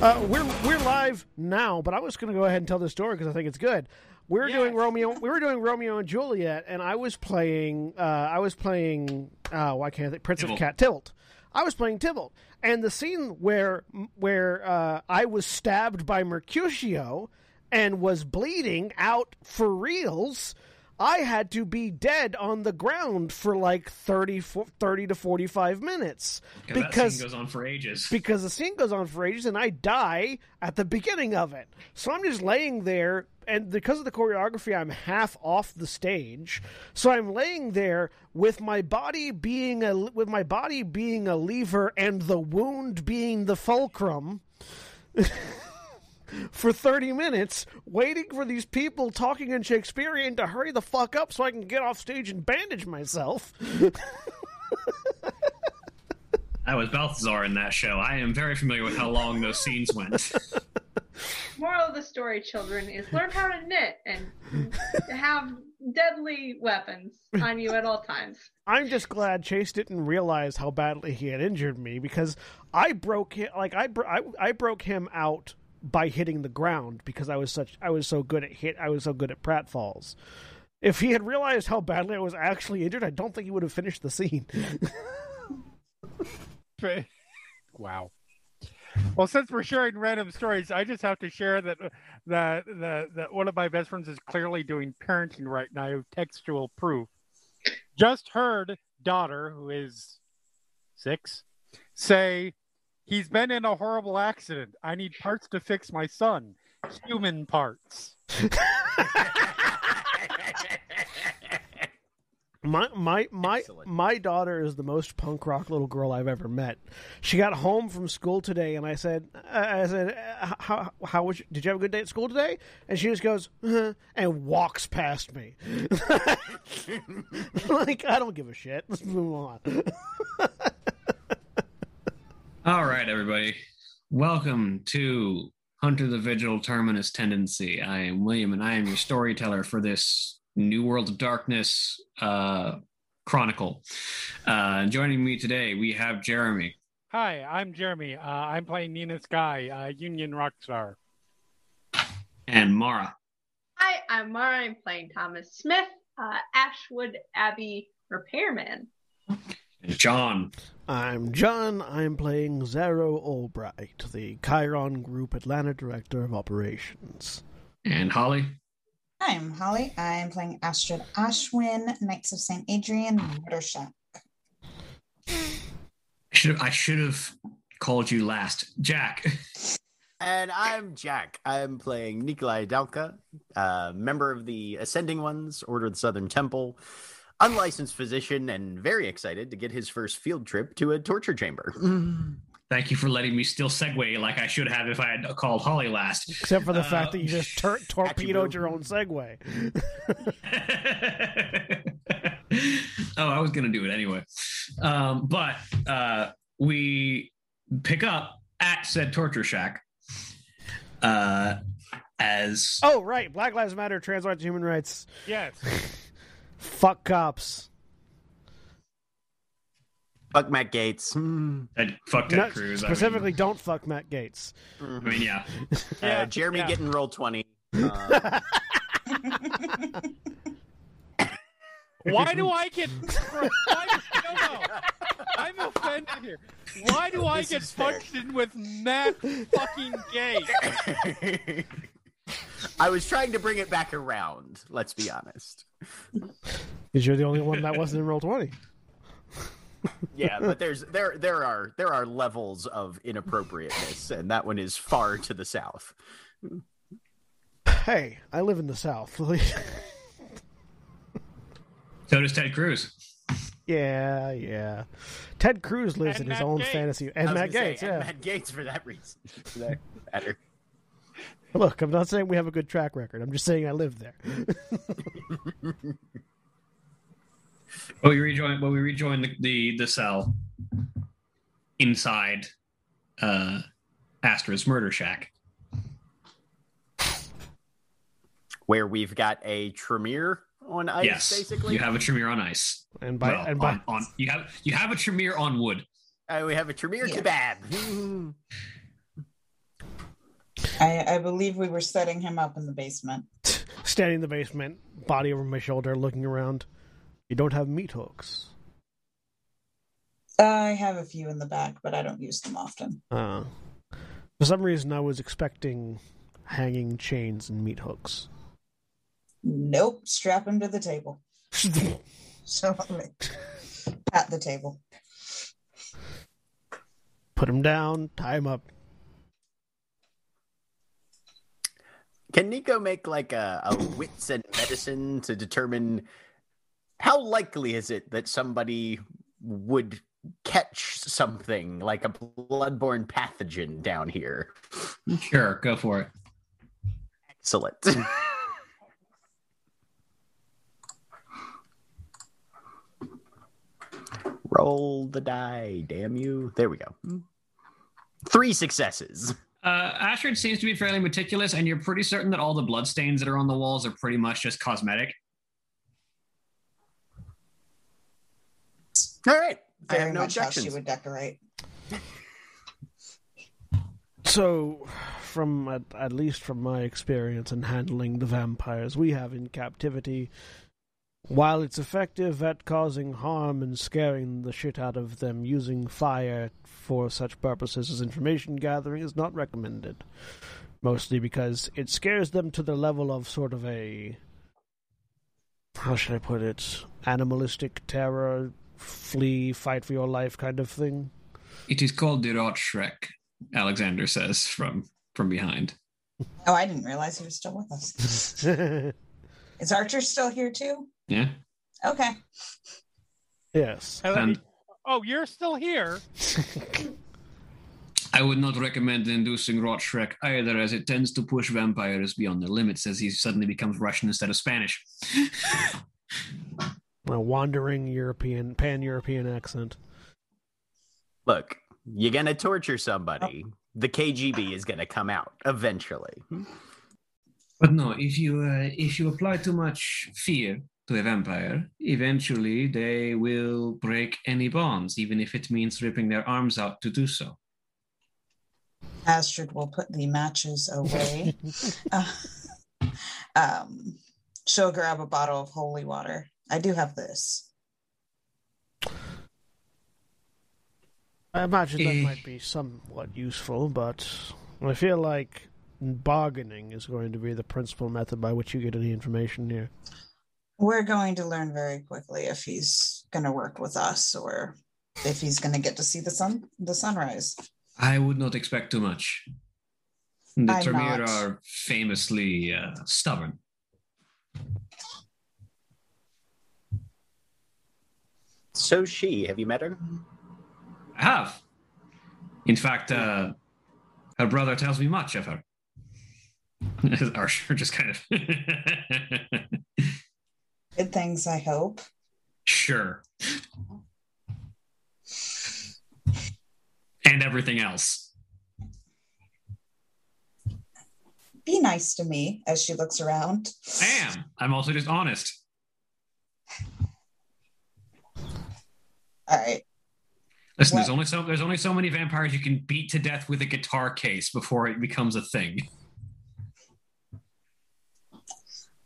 Uh, we're we're live now, but I was going to go ahead and tell this story because I think it's good. We were doing Romeo. We were doing Romeo and Juliet, and I was playing. Uh, I was playing. Uh, why can't I think? Prince of Cat Tilt. I was playing Tybalt, and the scene where where uh, I was stabbed by Mercutio and was bleeding out for reals. I had to be dead on the ground for like 30, 30 to 45 minutes because scene goes on for ages. because the scene goes on for ages and I die at the beginning of it. So I'm just laying there and because of the choreography I'm half off the stage. So I'm laying there with my body being a with my body being a lever and the wound being the fulcrum. For 30 minutes, waiting for these people talking in Shakespearean to hurry the fuck up so I can get off stage and bandage myself. I was Balthazar in that show. I am very familiar with how long those scenes went. Moral of the story, children, is learn how to knit and have deadly weapons on you at all times. I'm just glad Chase didn't realize how badly he had injured me because I broke him like I, bro- I I broke him out by hitting the ground because I was such I was so good at hit I was so good at pratfalls. If he had realized how badly I was actually injured, I don't think he would have finished the scene. wow. Well, since we're sharing random stories, I just have to share that that that, that one of my best friends is clearly doing parenting right now. I have Textual proof. Just heard daughter, who is six, say he's been in a horrible accident. I need parts to fix my son. Human parts. My my my Excellent. my daughter is the most punk rock little girl I've ever met. She got home from school today, and I said, I said, how how was? Did you have a good day at school today? And she just goes "Uh," and walks past me. like I don't give a shit. Let's move on. All right, everybody. Welcome to Hunter the Vigil Terminus Tendency. I am William, and I am your storyteller for this New World of Darkness uh, Chronicle. Uh, joining me today, we have Jeremy. Hi, I'm Jeremy. Uh, I'm playing Nina Skye, uh, Union Rockstar. and Mara. Hi, I'm Mara. I'm playing Thomas Smith, uh, Ashwood Abbey repairman. And John. I'm John. I'm playing Xaro Albright, the Chiron Group Atlanta Director of Operations. And Holly. I'm Holly. I'm playing Astrid Ashwin, Knights of St. Adrian, Murder Shack. I should have, I should have called you last. Jack. And I'm Jack. I'm playing Nicolae Dalca, uh, member of the Ascending Ones, Order of the Southern Temple, unlicensed physician, and very excited to get his first field trip to a torture chamber. Thank you for letting me still segue like I should have if I had called Holly last. Except for the Uh, fact that you just tur- torpedoed boo. your own segue. oh, I was gonna do it anyway. Um, but uh, we pick up at said torture shack uh, as Oh, right. Black Lives Matter, trans rights, human rights. Yes. Fuck cops. Fuck Matt Gaetz. Hmm. uh, fuck Ted Not- Cruz. I mean- specifically, don't fuck Matt Gaetz. I mean, yeah. Uh, Yeah, Jeremy yeah. getting Roll20. Uh, Why do I get? Why, no, no. I'm offended here. Why do I This get is punched in with Matt fucking Gaetz? I was trying to bring it back around. Let's be honest. Because you're the only one that wasn't in Roll20. Yeah, but there's there there are there are levels of inappropriateness, and that one is far to the south. Hey, I live in the South. So does Ted Cruz. yeah, yeah. Ted Cruz lives And in his own Gaetz. fantasy, and Matt gonna say, Gaetz. and yeah. Matt Gaetz for that reason. For that matter. Look, I'm not saying we have a good track record. I'm just saying I live there. But we rejoin. But we rejoin the, the the cell inside uh, Astra's murder shack. Where we've got a Tremere on ice, yes, basically. you have a Tremere on ice. And by well, and by on, on you have you have a Tremere on wood. Uh, we have a Tremere Yeah. kebab. I, I believe we were setting him up in the basement. standing in the basement, body over my shoulder, looking around. You don't have meat hooks. I have a few in the back, but I don't use them often. Uh, for some reason, I was expecting hanging chains and meat hooks. Nope, strap him to the table. So at the table. Put him down, tie him up. Can Nico make like a, a wits and medicine to determine how likely is it that somebody would catch something like a bloodborne pathogen down here? Sure, go for it. Excellent. Roll the die, damn you. There we go. Three successes. Uh, Astrid seems to be fairly meticulous, and you're pretty certain that all the bloodstains that are on the walls are pretty much just cosmetic. All right. I Very have no much how she objections. would decorate. So, from at, at least from my experience in handling the vampires we have in captivity, while it's effective at causing harm and scaring the shit out of them, using fire for such purposes as information gathering is not recommended. Mostly because it scares them to the level of sort of a. How should I put it? Animalistic terror, flee, fight for your life kind of thing. It is called the Rötschreck, Alexander says from from behind. Oh, I didn't realize he was still with us. Is Archer still here too? Yeah. Okay. yes. And let me- And oh, you're still here. I would not recommend inducing Rötschreck either, as it tends to push vampires beyond their limits as he suddenly becomes Russian instead of Spanish. a wandering European, pan European accent. Look, you're going to torture somebody. The KGB is going to come out eventually. But no, if you uh, if you apply too much fear to a vampire, eventually they will break any bonds, even if it means ripping their arms out to do so. Astrid will put the matches away. Uh, um, she'll grab a bottle of holy water. I do have this. I imagine that Eh. might be somewhat useful, but I feel like bargaining is going to be the principal method by which you get any information here. We're going to learn very quickly if he's going to work with us or if he's going to get to see the sun, the sunrise. I would not expect too much. The I'm Tremere not. are famously uh, stubborn. So she, have you met her? I have. In fact, uh, her brother tells me much of her. Archer just kind of. Good things, I hope. sure. And everything else. Be nice to me as she looks around. I am. I'm also just honest. All right. Listen, there's only so there's only so many vampires you can beat to death with a guitar case before it becomes a thing.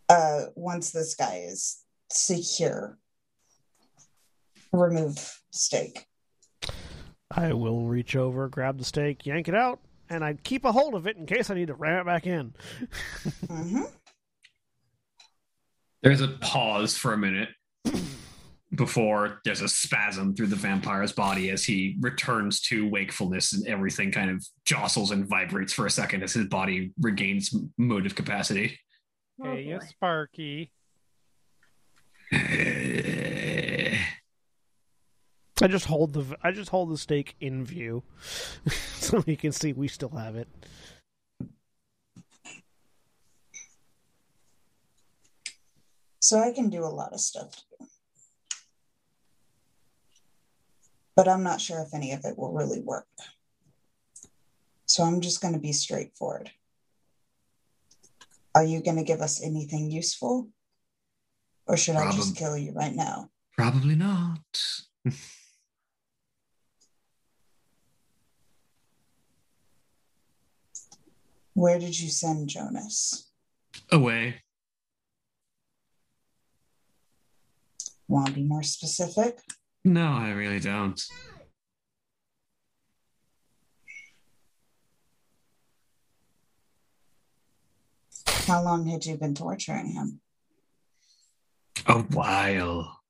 Uh, once this guy is secure, remove stake. I will reach over, grab the stake, yank it out, and I keep a hold of it in case I need to ram it back in. hmm There's a pause for a minute before there's a spasm through the vampire's body as he returns to wakefulness and everything kind of jostles and vibrates for a second as his body regains motive capacity. Oh, Hey, you boy. Sparky. I just hold the I just hold the stake in view, so you can see we still have it. So I can do a lot of stuff. But I'm not sure if any of it will really work. So I'm just going to be straightforward. Are you going to give us anything useful? Or should I just kill you right now? Probably not. Where did you send Jonas? Away. Want to be more specific? No, I really don't. How long had you been torturing him? A while.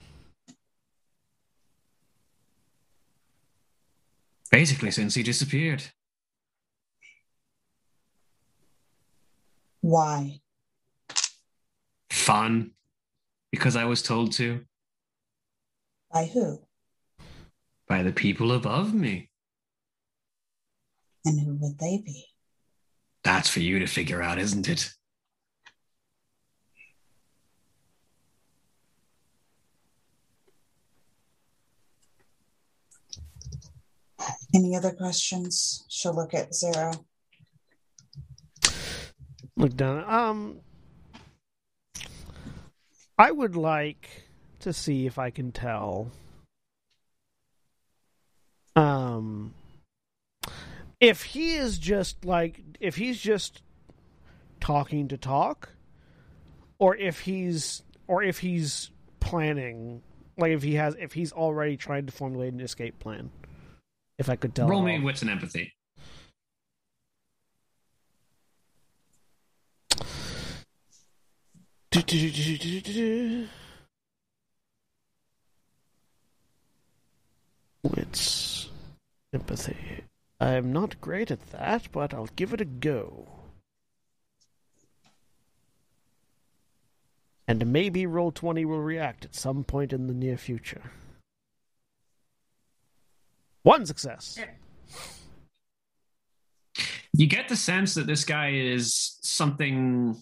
Basically, since he disappeared. Why? Fun. Because I was told to By who? by the people above me. And who would they be? That's for you to figure out, isn't it? Any other questions? She'll look at Xaro. Look down. Um, I would like to see if I can tell. Um, if he is just like if he's just talking to talk, or if he's or if he's planning, like if he has if he's already trying to formulate an escape plan. If I could tell. Roll me wits and empathy. Wits. Empathy. I'm not great at that, but I'll give it a go. And maybe Roll20 will react at some point in the near future. One success. You get the sense that this guy is something.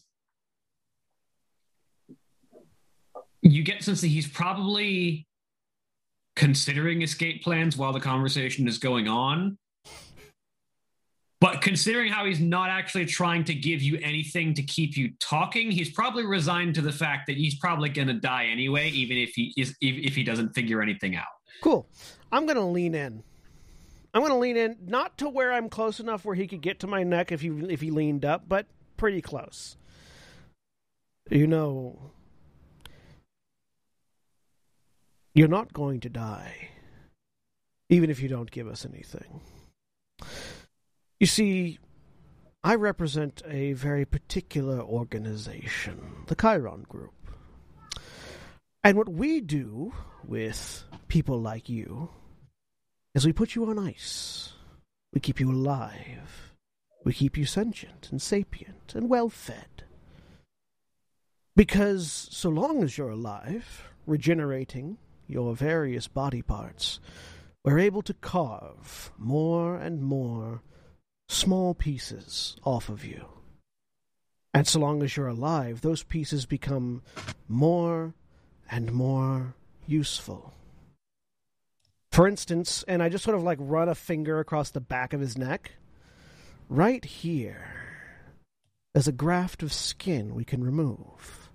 You get the sense that he's probably considering escape plans while the conversation is going on. But considering how he's not actually trying to give you anything to keep you talking, he's probably resigned to the fact that he's probably going to die anyway, even if he is if, if he doesn't figure anything out. Cool. I'm going to lean in. I'm going to lean in, not to where I'm close enough where he could get to my neck if he if he leaned up, but pretty close. You know, you're not going to die, even if you don't give us anything. You see, I represent a very particular organization, the Chiron Group. And what we do with people like you is we put you on ice. We keep you alive. We keep you sentient and sapient and well fed. Because so long as you're alive, regenerating your various body parts, we're able to carve more and more small pieces off of you. And so long as you're alive, those pieces become more and more useful. For instance, and I just sort of like run a finger across the back of his neck. Right here, there's a graft of skin we can remove.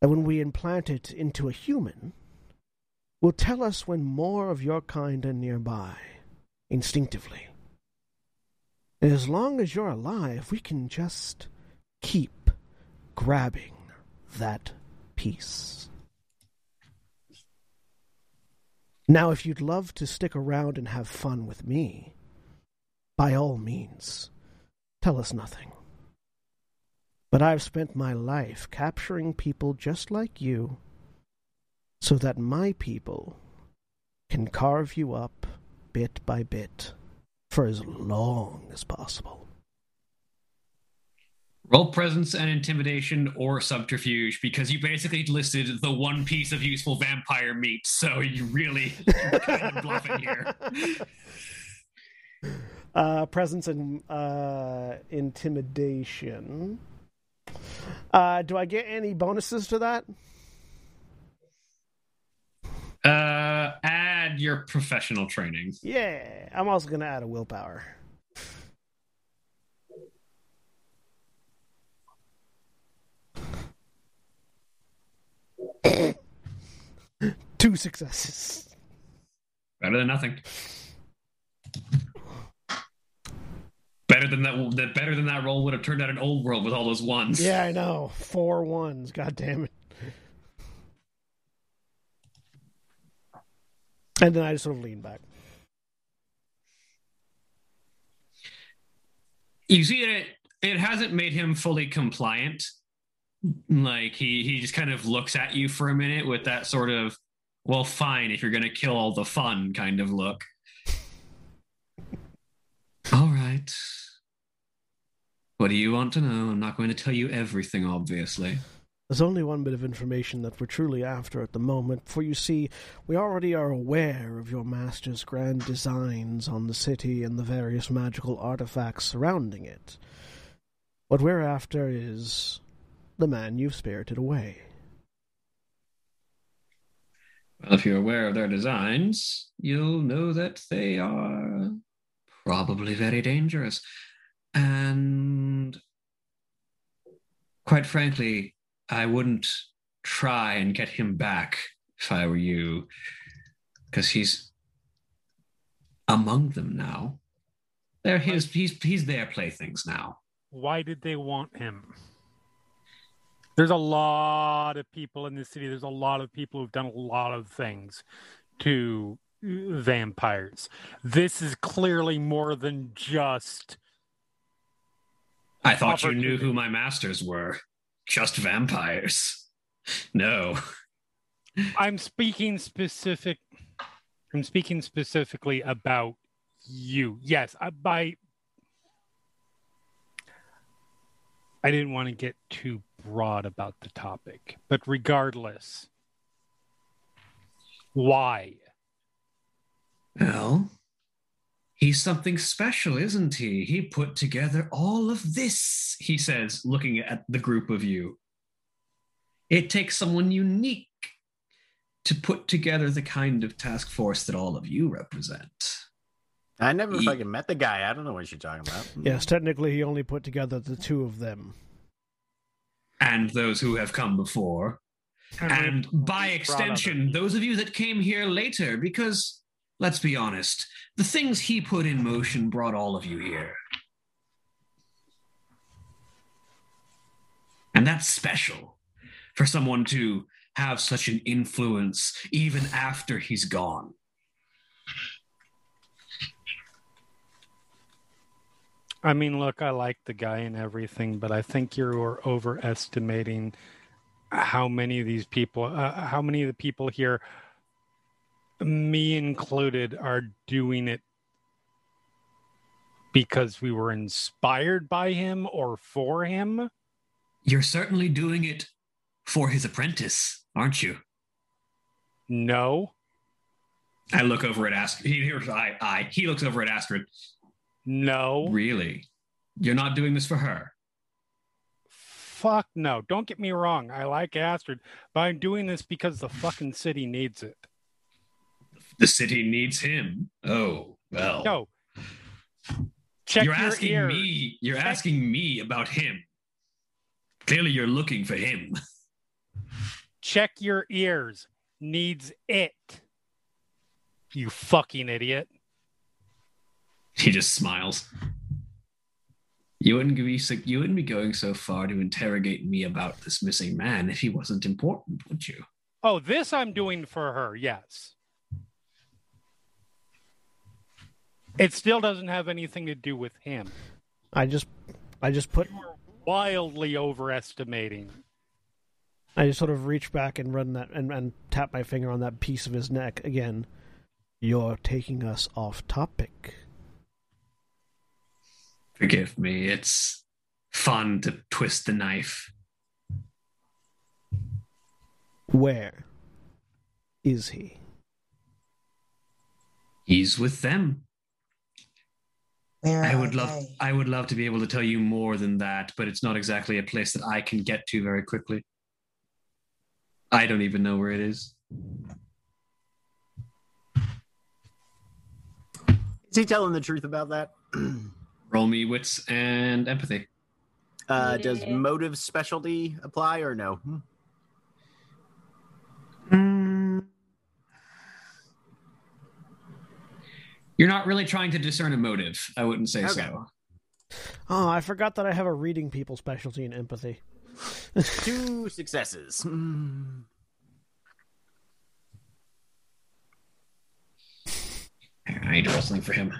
And when we implant it into a human, will tell us when more of your kind are nearby, instinctively. And as long as you're alive, we can just keep grabbing that peace. Now, if you'd love to stick around and have fun with me, by all means, tell us nothing. But I've spent my life capturing people just like you so that my people can carve you up bit by bit for as long as possible. Roll presence and intimidation or subterfuge because you basically listed the one piece of useful vampire meat, so you really you're kind of bluffing here. Uh, presence and uh, intimidation. Uh, do I get any bonuses to that? Uh, add your professional training. Yeah, I'm also going to add a willpower. Two successes. Better than nothing. Better than that. That better than that roll would have turned out an old world with all those ones. Yeah, I know. Four ones. God damn it. And then I just sort of lean back. You see it. It hasn't made him fully compliant. Like he he just kind of looks at you for a minute with that sort of, well, fine if you're gonna kill all the fun kind of look. all right. What do you want to know? I'm not going to tell you everything, obviously. There's only one bit of information that we're truly after at the moment, for you see, we already are aware of your master's grand designs on the city and the various magical artifacts surrounding it. What we're after is the man you've spirited away. Well, if you're aware of their designs, you'll know that they are probably very dangerous. And quite frankly, I wouldn't try and get him back if I were you, because he's among them now. They're his. He's he's their playthings now. Why did they want him? There's a lot of people in the city. There's a lot of people who've done a lot of things to vampires. This is clearly more than just. I thought you knew who my masters were. Just vampires. No. I'm speaking specific. I'm speaking specifically about you. Yes, I, by. I didn't want to get too broad about the topic, but regardless, why? Well, he's something special, isn't he? He put together all of this, he says, looking at the group of you. It takes someone unique to put together the kind of task force that all of you represent. I never Ye- fucking met the guy. I don't know what you're talking about. Yes, technically he only put together the two of them. And those who have come before. And by extension, those of you that came here later, because let's be honest, the things he put in motion brought all of you here. And that's special for someone to have such an influence even after he's gone. I mean, look, I like the guy and everything, but I think you're overestimating how many of these people, uh, how many of the people here, me included, are doing it because we were inspired by him or for him. You're certainly doing it for his apprentice, aren't you? No, I look over at Astrid. He I, I. He looks over at Astrid. No, Really? You're not doing this for her? fuck no. Don't get me wrong. I like Astrid, but I'm doing this because the fucking city needs it. The city needs him. Oh, well. No. Check you're your asking ears. me. You're Check- asking me about him. Clearly, you're looking for him. check your ears needs it you fucking idiot He just smiles. You wouldn't be so- you wouldn't be going so far to interrogate me about this missing man if he wasn't important, would you? Oh, this I'm doing for her, yes. It still doesn't have anything to do with him. I just, I just put, Wildly overestimating. I just sort of reach back and run that and, and tap my finger on that piece of his neck again. You're taking us off topic. Forgive me. It's fun to twist the knife. Where is he? He's with them. Where I would love they? I would love to be able to tell you more than that, but it's not exactly a place that I can get to very quickly. I don't even know where it is. Is he telling the truth about that? Roll me wits and empathy. Uh, does motive specialty apply or no? You're not really trying to discern a motive. I wouldn't say Okay. so. Oh, I forgot that I have a reading people specialty in empathy. Two successes. Hmm. I need to roll something for him.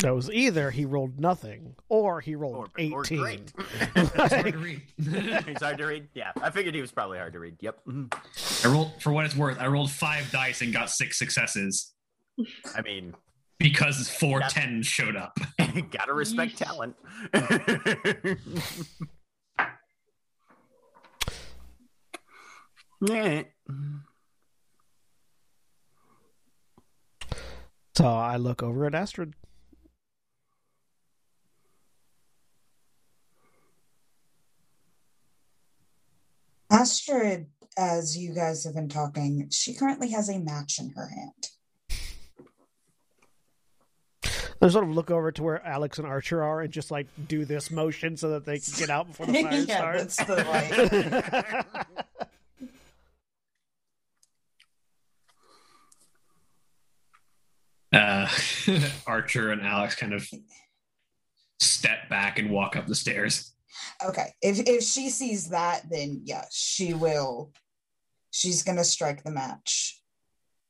That was either he rolled nothing or he rolled or 18. great. It's hard to read. He's hard to read. Yeah, I figured he was probably hard to read. Yep. Mhm. I rolled for what it's worth. I rolled five dice and got six successes I mean, because four tens showed up. gotta respect talent. yeah. So I look over at Astrid. Astrid, as you guys have been talking, she currently has a match in her hand. I sort of look over to where Alex and Archer are and just like do this motion so that they can get out before the fire yeah, starts. that's the like. Uh, Archer and Alex kind of step back and walk up the stairs. Okay, if if she sees that, then yeah, she will. She's gonna strike the match.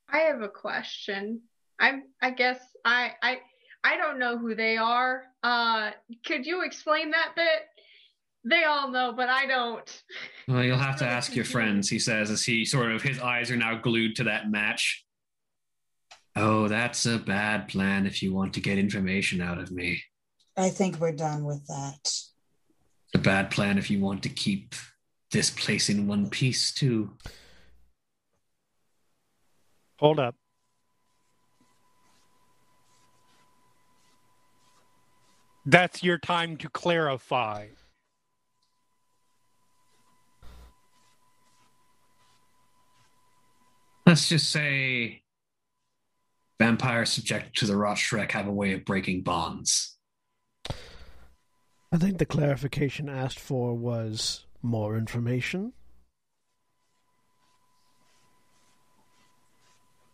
I have a question. I'm I guess I I I don't know who they are. Uh could you explain that bit? They all know, but I don't. Well, you'll have to ask your friends, he says, as he sort of his eyes are now glued to that match. Oh, that's a bad plan if you want to get information out of me. I think we're done with that. A bad plan if you want to keep this place in one piece, too. Hold up. That's your time to clarify. Let's just say vampires subjected to the Rötschreck have a way of breaking bonds. I think the clarification asked for was more information.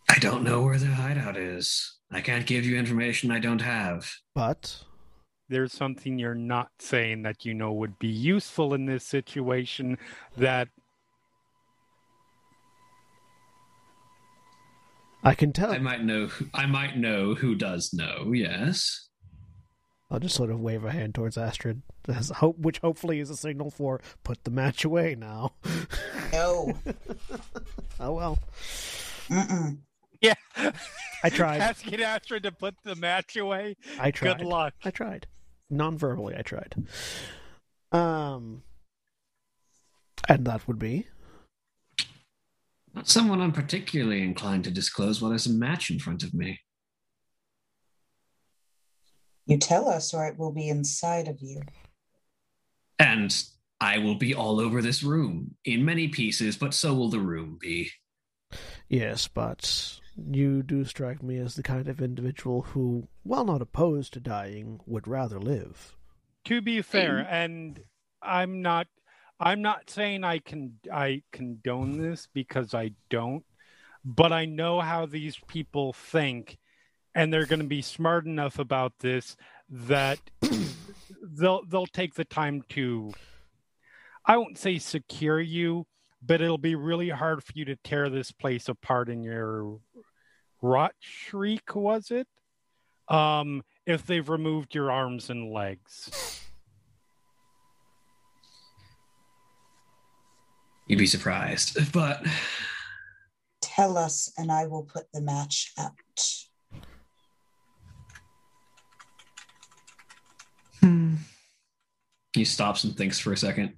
I don't know where the hideout is. I can't give you information I don't have. But There's something you're not saying that you know would be useful in this situation that I can tell. I might know. I might know who does know. Yes. I'll just sort of wave a hand towards Astrid, as hope, which hopefully is a signal for put the match away now. No. oh well, Mm-mm. yeah. I tried. Asking Astrid to put the match away. I tried. Good luck. I tried. Non-verbally, I tried. Um, and that would be Not someone I'm particularly inclined to disclose while there's a match in front of me. You tell us, or it will be inside of you. And I will be all over this room in many pieces, but so will the room be. yes, but you do strike me as the kind of individual who, while not opposed to dying, would rather live. To be fair, and I'm not I'm not saying I can I condone this because I don't, but I know how these people think, and they're going to be smart enough about this that they'll they'll take the time to. I won't say secure you, but it'll be really hard for you to tear this place apart in your rot shriek. Was it? Um, if they've removed your arms and legs. You'd be surprised, but Tell us, and I will put the match out. He stops and thinks for a second,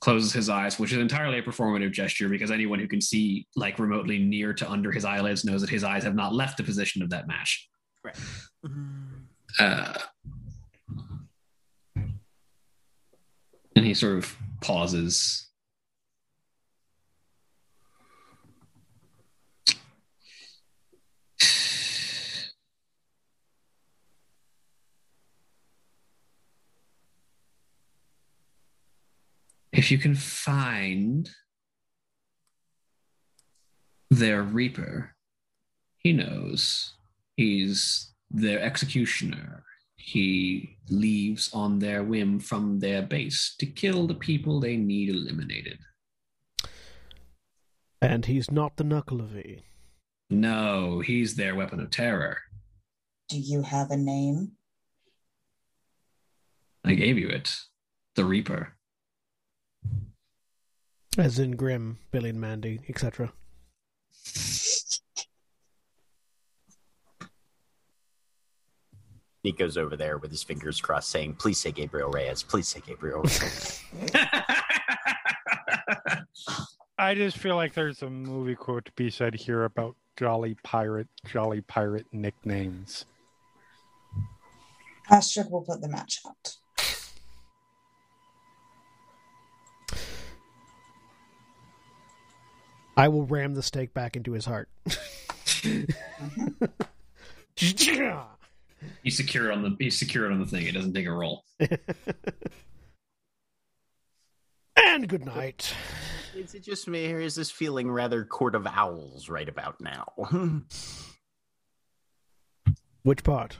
closes his eyes, which is entirely a performative gesture because anyone who can see like remotely near to under his eyelids knows that his eyes have not left the position of that match. Right. Uh, and he sort of pauses. If you can find their Reaper, he knows he's their executioner. He leaves on their whim from their base to kill the people they need eliminated. And he's not the Knuckle of E. No, he's their weapon of terror. Do you have a name? I gave you it. The Reaper. As in Grim, Billy and Mandy, etc. He goes over there with his fingers crossed, saying, "Please say Gabriel Reyes. Please say Gabriel Reyes." I just feel like there's a movie quote to be said here about Jolly Pirate, Jolly Pirate nicknames. Astrid will put the match out. I will ram the stake back into his heart. he's secure on the he's secured on the thing. It doesn't take a roll. and good night. is it just me, or is this feeling rather Court of Owls right about now? Which part?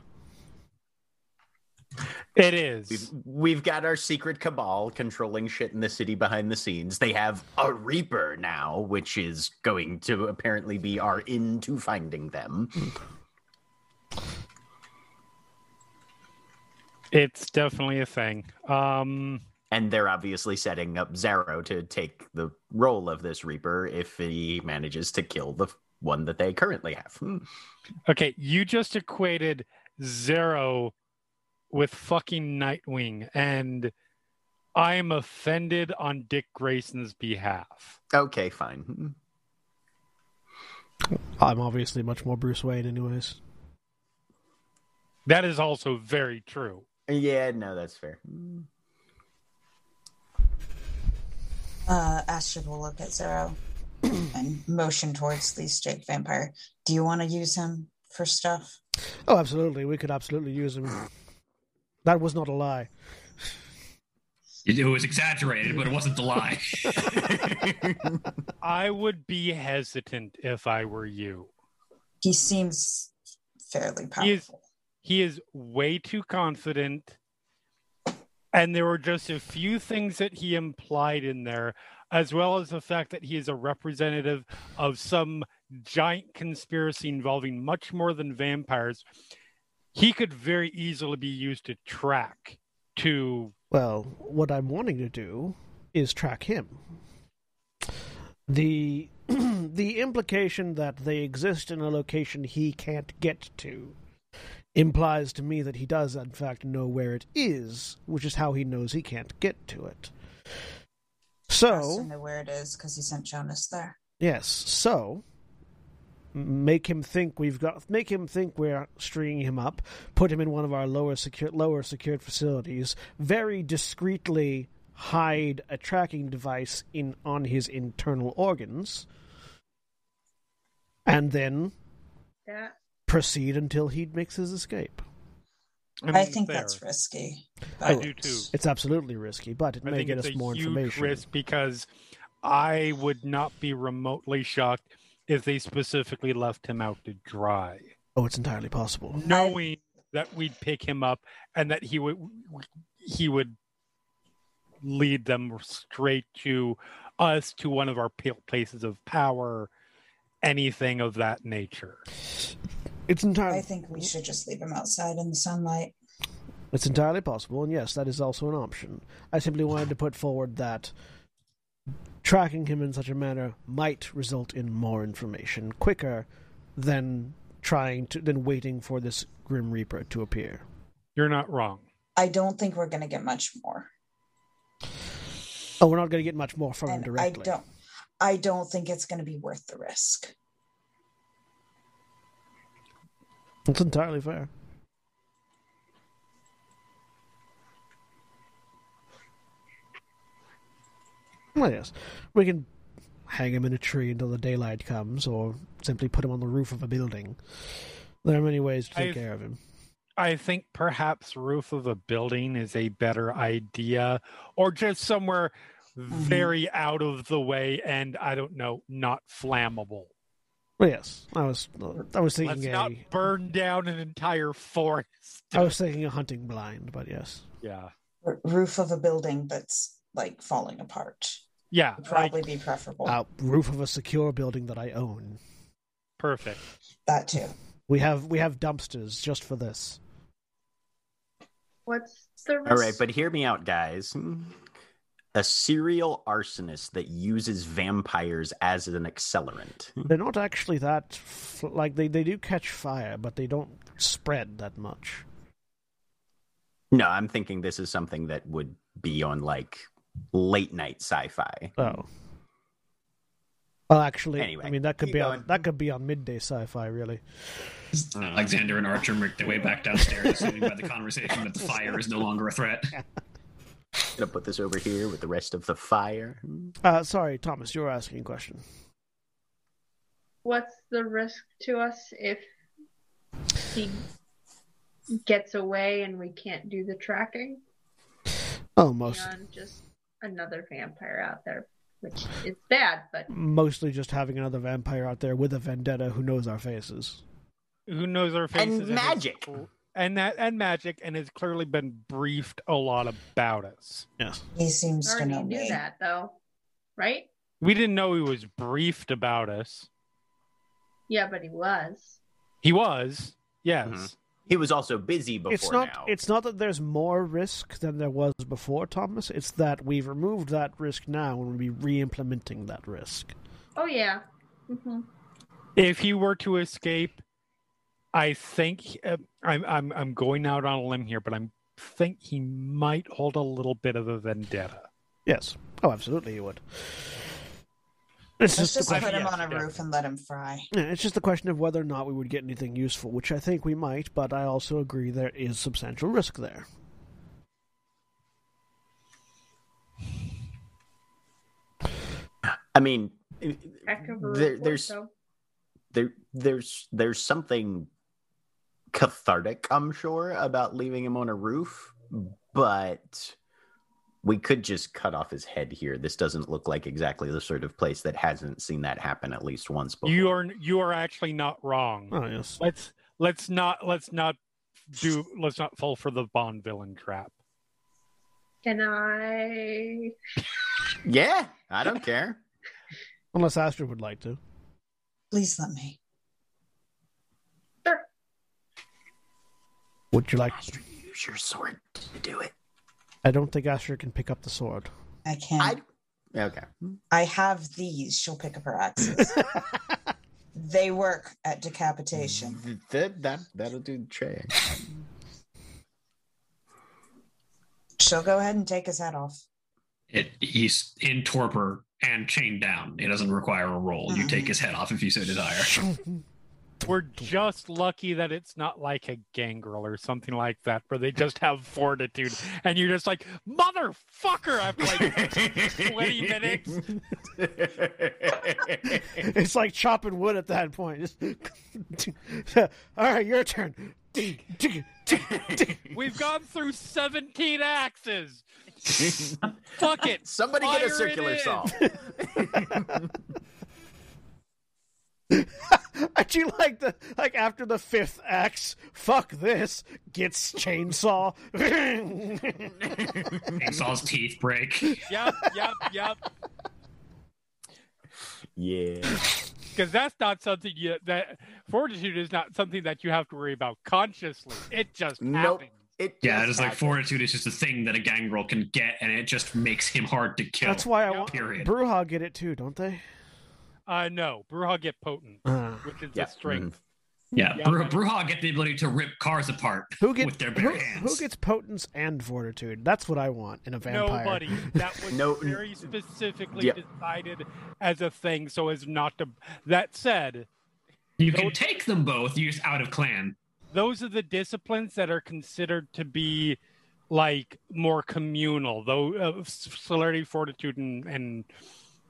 It is. We've, we've got our secret cabal controlling shit in the city behind the scenes. They have a Reaper now, which is going to apparently be our in to finding them. It's definitely a thing. Um, And they're obviously setting up Xaro to take the role of this Reaper if he manages to kill the one that they currently have. Hmm. okay, you just equated Xaro with fucking Nightwing, and I am offended on Dick Grayson's behalf. Okay, fine. I'm obviously much more Bruce Wayne, anyways. That is also very true. Yeah, no, that's fair. Uh, Astrid will look at Xaro and motion towards the Jake vampire. Do you want to use him for stuff? Oh, absolutely. We could absolutely use him. That was not a lie. It, it was exaggerated, but it wasn't the lie. I would be hesitant if I were you. He seems fairly He is- powerful. He is way too confident. And there were just a few things that he implied in there, as well as the fact that he is a representative of some giant conspiracy involving much more than vampires. He could very easily be used to track to Well, what I'm wanting to do is track him. The the implication that they exist in a location he can't get to implies to me that he does in fact know where it is, which is how he knows he can't get to it. So, to know where it is because he sent Jonas there. Yes. So make him think we've got make him think we're stringing him up, put him in one of our lower secure lower secured facilities, very discreetly hide a tracking device in on his internal organs, and then Yeah. proceed until he makes his escape. I, I, think fair. that's risky. I do too. It's absolutely risky, but it I may get it's us a more huge information. risk because I would not be remotely shocked if they specifically left him out to dry, Oh, it's entirely possible. knowing that we'd pick him up and that he would he would lead them straight to us to one of our places of power, anything of that nature. It's entirely I think we should just leave him outside in the sunlight. It's entirely possible, and yes, that is also an option. I simply wanted to put forward that tracking him in such a manner might result in more information quicker than trying to than waiting for this Grim Reaper to appear. You're not wrong. I don't think we're going to get much more. Oh, we're not going to get much more from him And I don't. I don't think it's going to be worth the risk. It's entirely fair. Well, yes, we can hang him in a tree until the daylight comes, or simply put him on the roof of a building. There are many ways to take I've- care of him. I think perhaps roof of a building is a better idea, or just somewhere mm-hmm. very out of the way and I don't know, not flammable. Well, yes, I was I was thinking Let's a not burn down an entire forest. I was thinking a hunting blind, but yes, Yeah, R- roof of a building that's like falling apart yeah, would like, probably be preferable. uh, roof of a secure building that I own. perfect. That too. We have we have dumpsters just for this. What's the risk? All right, but hear me out, guys. A serial arsonist that uses vampires as an accelerant. They're not actually that like they they do catch fire, but they don't spread that much. No, I'm thinking this is something that would be on like late night sci-fi. Oh. Well, actually, Anyway, I mean that could be going. on, that could be on midday sci-fi, really. Alexander and Archer make their way back downstairs, assuming by the conversation that the fire is no longer a threat. Gonna put this over here with the rest of the fire. Uh, sorry, Thomas, you were asking a question. What's the risk to us if he gets away and we can't do the tracking? Oh, most just another vampire out there, which is bad, but mostly just having another vampire out there with a vendetta who knows our faces. Who knows our faces And has- magic. and that and magic, and has clearly been briefed a lot about us. Yes. He seems to already know knew me. that though, right? We didn't know he was briefed about us. Yeah, but he was. He was, yes. Mhm. He was also busy before it's not now. it's not that there's more risk than there was before, Thomas. It's that we've removed that risk now and we'll be re-implementing that risk. Oh yeah. hmm If he were to escape, I think uh, I'm I'm I'm going out on a limb here, but I'm think he might hold a little bit of a vendetta. Yes. Oh, absolutely, he would. It's Let's just, just put him on a yeah. roof and let him fry. Yeah, it's just a question of whether or not we would get anything useful, which I think we might. But I also agree there is substantial risk there. I mean, Heck of a there, there's though. there there's there's something cathartic, I'm sure, about leaving him on a roof, but we could just cut off his head here. This doesn't look like exactly the sort of place that hasn't seen that happen at least once before. You are you are actually not wrong. Oh yes. Let's let's not let's not do let's not fall for the Bond villain trap. Can I? Yeah, I don't care. Unless Astrid would like to. Please let me. Sure. Would you like? Astrid, use your sword to do it. I don't think Astrid can pick up the sword. I can. I okay. I, have these. She'll pick up her axes. they work at decapitation. Mm, that that that'll do the trick. She'll go ahead and take his head off. It, he's in torpor and chained down. It doesn't require a roll. You mm-hmm. take his head off if you so desire. We're just lucky that it's not like a gangrel or something like that, where they just have fortitude, and you're just like motherfucker I've like 20 minutes. it's like chopping wood at that point. All right, your turn. We've gone through 17 axes. Fuck it. Somebody get a circular saw. I do like the like after the fifth axe. Fuck this. Gets chainsaw. Chainsaw's teeth break. Yep, yep, yep. Yeah. Because that's not something you that fortitude is not something that you have to worry about consciously. It just Nope. happens. It Yeah, just it's like fortitude is just a thing that a gangrel can get, and it just makes him hard to kill. That's why I Yeah. want Period. Brujah get it too, don't they? Uh no, Brujah get potent, Uh, which is Yeah. the strength. Yeah, Yeah. Bru- Brujah get the ability to rip cars apart who gets with their bare who, hands. who gets potence and fortitude? That's what I want in a vampire. Nobody. That was No- very specifically Yeah. decided as a thing, so as not to. That said, you can take them both, used out of clan. those are the disciplines that are considered to be like more communal, though uh, celerity, fortitude, and, and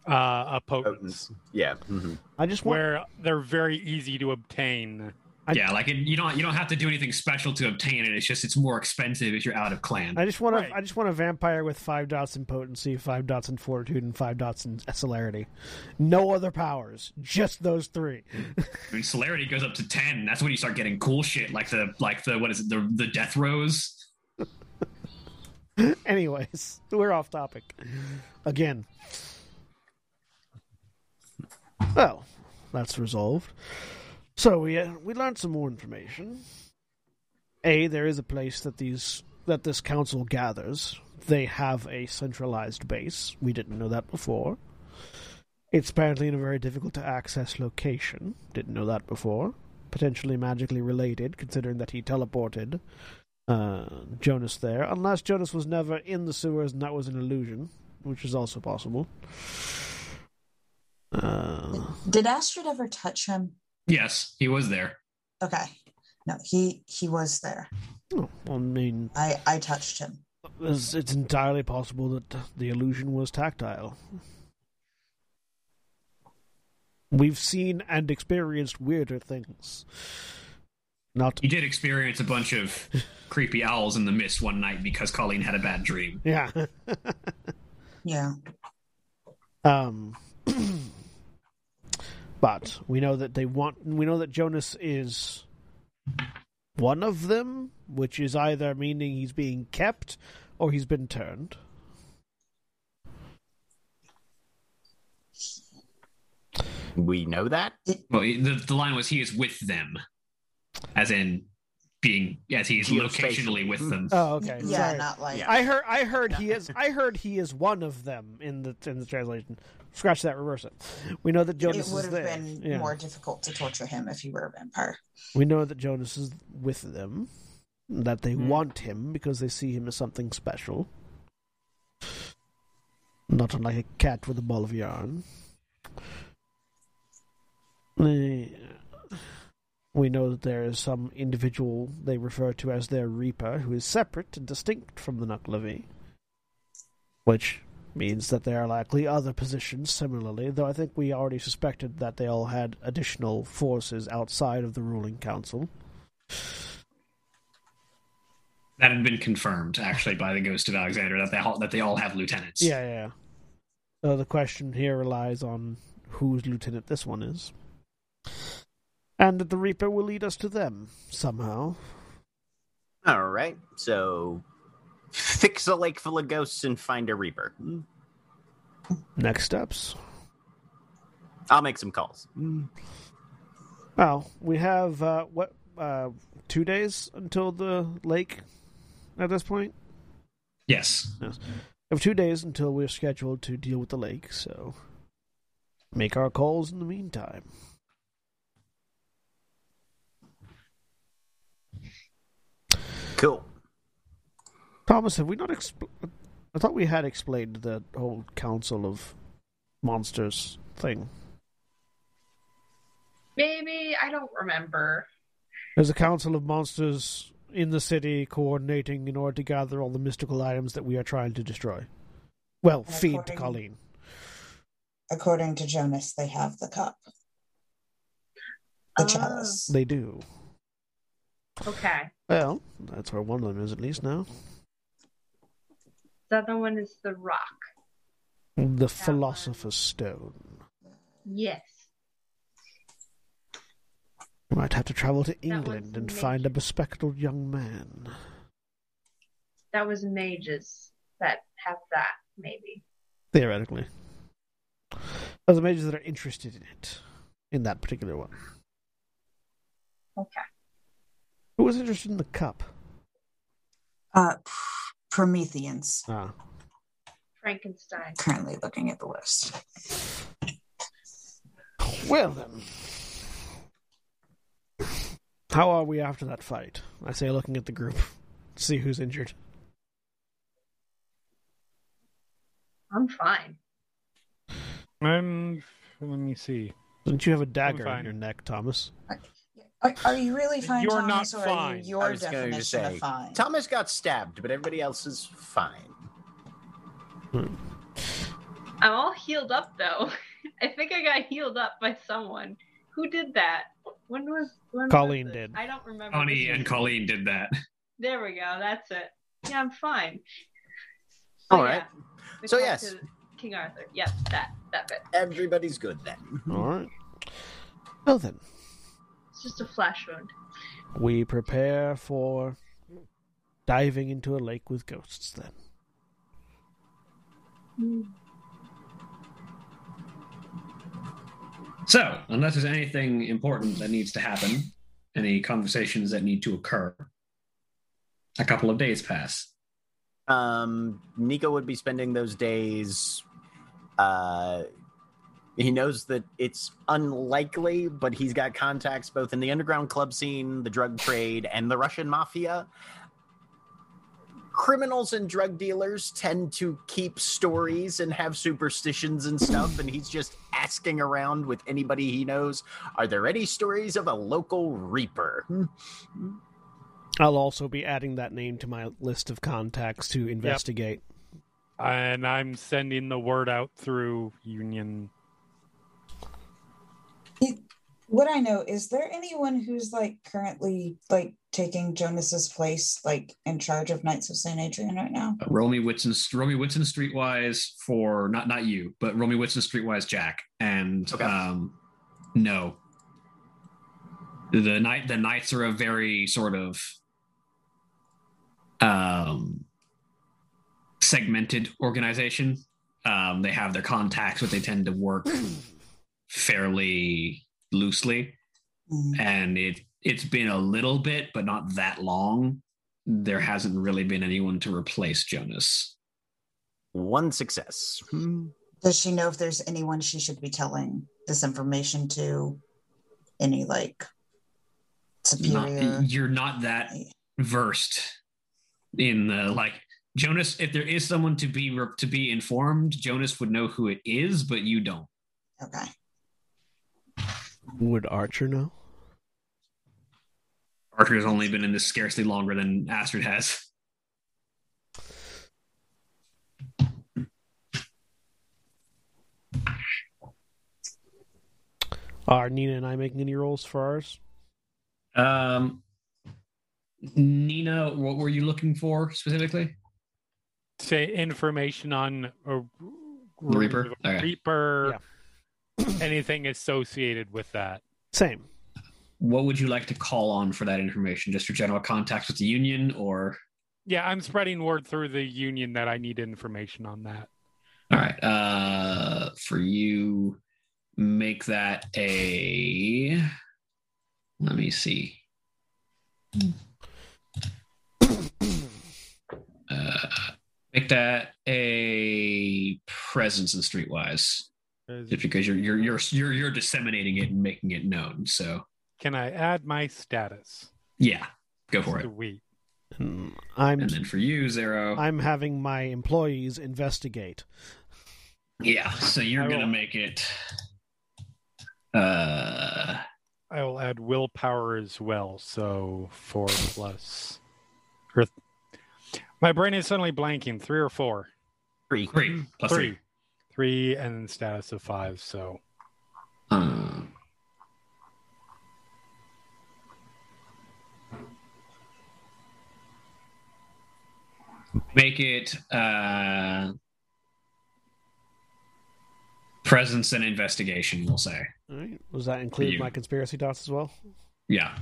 uh, a potence, Potence. Yeah. mhm. I just want. where they're very easy to obtain. I- yeah, like it, you don't you don't have to do anything special to obtain it. It's just it's more expensive if you're out of clan. I just want Right. to. I just want a vampire with five dots in potency, five dots in fortitude, and five dots in celerity. No other powers, just those three. I mean, celerity goes up to ten. That's when you start getting cool shit, like the like the what is it the the death rose. Anyways, we're off topic again. Well, that's resolved. So we uh, we learned some more information. A, there is a place that these that this council gathers. They have a centralized base. We didn't know that before. It's apparently in a very difficult to access location. Didn't know that before. Potentially magically related, considering that he teleported uh, Jonas there, unless Jonas was never in the sewers and that was an illusion, which is also possible. Uh, Did Astrid ever touch him? Yes, he was there. Okay. No, he he was there. oh, I mean, I I touched him. it's, it's entirely possible that the illusion was tactile. We've seen and experienced weirder things. Not, He did experience a bunch of creepy owls in the mist one night because Colleen had a bad dream. yeah. Yeah. Um, but we know that they want. We know that Jonas is one of them, which is either meaning he's being kept or he's been turned. We know that. Well, the, the line was he is with them, as in being as he is locationally with them. Oh, okay. Yeah, Sorry. not like Yeah. I heard. I heard he is. I heard he is one of them in the in the translation. Scratch that. Reverse it. We know that Jonas it would have been Yeah. more difficult to torture him if he were a vampire. We know that Jonas is with them. That they Hmm. want him because they see him as something special. Not unlike a cat with a ball of yarn. We know that there is some individual they refer to as their Reaper who is separate and distinct from the Nuklavi. Which means that there are likely other positions similarly, though I think we already suspected that they all had additional forces outside of the ruling council. That had been confirmed actually by the Ghost of Alexander that they all, that they all have lieutenants. Yeah, yeah. yeah. So the question here relies on whose lieutenant this one is. And that the Reaper will lead us to them somehow. All right. So fix a lake full of ghosts and find a reaper. Next steps. I'll make some calls. Well, we have uh, what uh, two days until the lake. At this point, Yes. we have two days until we're scheduled to deal with the lake. So make our calls in the meantime. Cool. Thomas, have we not? Expl- I thought we had explained the whole council of monsters thing. Maybe I don't remember. There's a council of monsters in the city coordinating in order to gather all the mystical items that we are trying to destroy. Well, And feed to Colleen. According to Jonas, they have the cup. The Oh. chalice. They do. Okay. Well, that's where one of them is at least now. The other one is the rock. The Philosopher's Stone. Yes. You might have to travel to England and find a bespectacled young man. That was mages that have that, maybe. Theoretically. Those are mages that are interested in it. In that particular one. Okay. Who was interested in the cup? Uh, Prometheans. Ah. Frankenstein. Currently looking at the list. Well then. How are we after that fight? I say looking at the group. See who's injured. I'm fine. I'm. Let me see. Didn't you have a dagger in your neck, Thomas? Are, are you really fine, You're Thomas, not or are fine. you your I was going to definition say, of fine? Thomas got stabbed, but everybody else is fine. I'm all healed up though. I think I got healed up by someone. Who did that? When was when Colleen it? did. I don't remember. Connie and. Colleen did that. There we go. That's it. Yeah, I'm fine. All Oh, yeah. So yes. to King Arthur. Yep, that that bit. Everybody's good then. Alright. Well then. It's just a flash wound. We prepare for diving into a lake with ghosts then. So, unless there's anything important that needs to happen, any conversations that need to occur, a couple of days pass. Um, Nico would be spending those days. Uh, he knows that it's unlikely, but he's got contacts both in the underground club scene, the drug trade, and the Russian mafia. Criminals and drug dealers tend to keep stories and have superstitions and stuff, and he's just asking around with anybody he knows. Are there any stories of a local reaper? I'll also be adding that name to my list of contacts to investigate. And I'm sending the word out through Union. What I know is there anyone who's like currently like taking Jonas's place, like in charge of Knights of Saint Adrian right now? Uh, Romy Whitson, Romy Whitson Streetwise for not not you, but Romy Whitson Streetwise Jack, and Okay. um, no, the night the Knights are a very sort of um segmented organization. Um, they have their contacts, but they tend to work fairly loosely Mm. and it it's been a little bit but not that long there hasn't really been anyone to replace jonas One success. Hmm. Does she know if there's anyone she should be telling this information to? Any like not, superior? you're not that versed in the like jonas if there is someone to be to be informed jonas would know who it is but you don't Okay. Would Archer know? archer has only been in this scarcely longer than astrid has Are Nina and I making any rolls for ours? um nina what were you looking for specifically Say information on a Reaper? Okay. Reaper. Anything associated with that. Same. what would you like to call on for that information just your general contacts with the union or Yeah, I'm spreading word through the union that I need information on that. All right. Uh, for you, make that a. Let me see. Uh, make that a presence in Streetwise, just because you're you're you're you're you're disseminating it and making it known. So Can I add my status? yeah, go for it. Sweet. And I'm And then for you, Xaro. I'm having my employees investigate. Yeah. So you're I gonna will- make it. Uh. I will add willpower as well. So four plus. Or my brain is suddenly blanking. Three or four? Three. Three plus three. Three. Three and then status of five. So Um, make it uh, presence and investigation. We'll say. All right. Does that include my conspiracy dots as well? Yeah.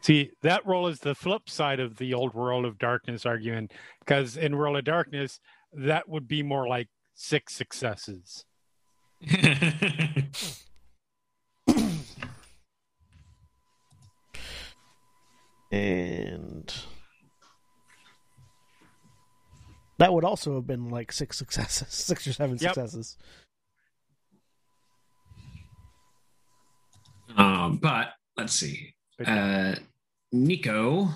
See, that role is the flip side of the old World of Darkness argument, because in World of Darkness, that would be more like six successes. And that would also have been like six successes, six or seven Yep. successes. um, but let's see. Uh, Nico.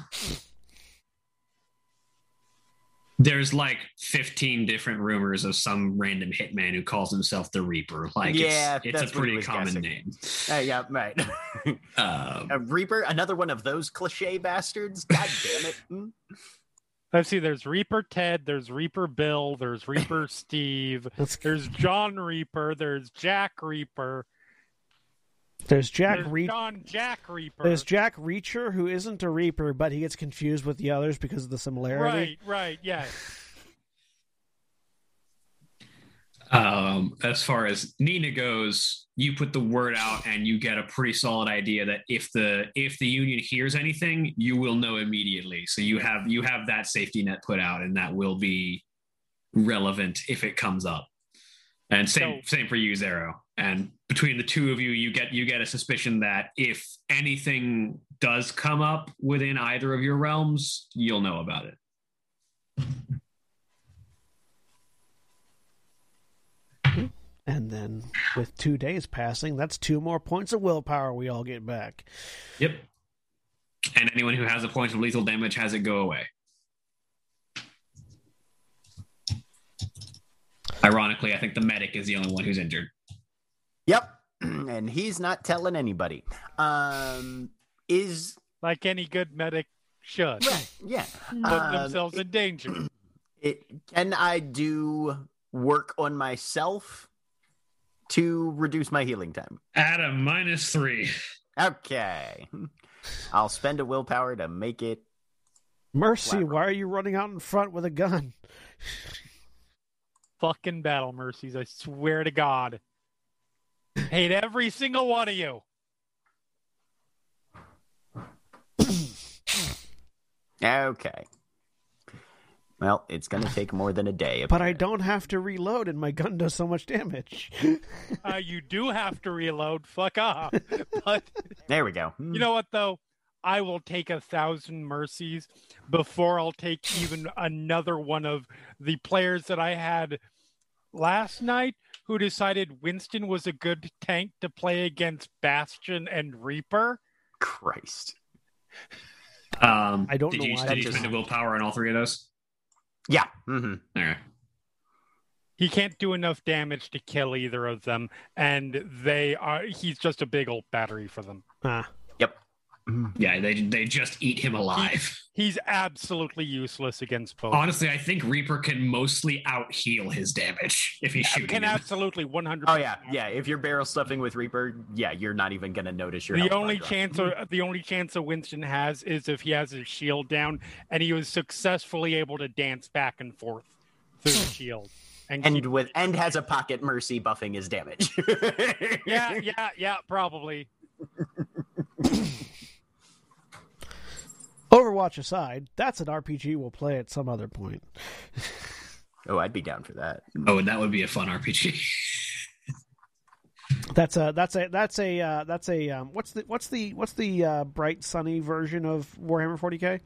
There's like 15 different rumors of some random hitman who calls himself the Reaper. Like, Yeah, it's, it's a pretty common guessing. name. Uh, yeah, right. Um, a Reaper, another one of those cliche bastards. God damn it. Hmm. Let's see, there's Reaper Ted, there's Reaper Bill, there's Reaper Steve, there's John Reaper, there's Jack Reaper, there's Jack there's Reacher. John Jack Reaper. There's Jack Reacher, who isn't a Reaper, but he gets confused with the others because of the similarity. Right, right, yes. um, as far as Nina goes, you put the word out and you get a pretty solid idea that if the if the union hears anything, you will know immediately. So you have you have that safety net put out, and that will be relevant if it comes up. And same same for you, Xaro. And between the two of you, you get you get a suspicion that if anything does come up within either of your realms, you'll know about it. And then with two days passing, that's two more points of willpower we all get back. Yep. And anyone who has a point of lethal damage has it go away. Ironically, I think the medic is the only one who's injured. Yep. and he's not telling anybody. Um, is Like any good medic should. right, yeah. Put Um, themselves in danger. It, can I do work on myself to reduce my healing time? Adam minus three. Okay. I'll spend a willpower to make it. Mercy, Flat why are you running out in front with a gun? Fucking battle mercies, I swear to God. Hate every single one of you. Okay. Well, it's going to take more than a day. But I don't have to reload, and my gun does so much damage. Uh, you do have to reload. Fuck off. But There we go. you know what, though? I will take a thousand mercies before I'll take even another one of the players that I had last night who decided Winston was a good tank to play against Bastion and Reaper. Christ. Um, I don't did know you, why Did you that spend a willpower on all three of those? Yeah. Mm-hmm. All right. He can't do enough damage to kill either of them, and they are he's just a big old battery for them. ah, Yep. Mm. Yeah, they they just eat him alive. He's absolutely useless against both. Honestly, I think Reaper can mostly out heal his damage if he's shooting can him. absolutely 100 Oh yeah, yeah. If you're barrel stuffing with Reaper, yeah, you're not even gonna notice your. the only drop. chance of, the only chance that Winston has is if he has his shield down and he was successfully able to dance back and forth through the shield and, and keep- with and has a pocket mercy buffing his damage. yeah yeah yeah probably Overwatch aside, that's an RPG we'll play at some other point. Oh, I'd be down for that. Oh, and that would be a fun RPG. That's a that's a that's a uh, that's a um, what's the what's the what's the uh, bright sunny version of Warhammer 40k?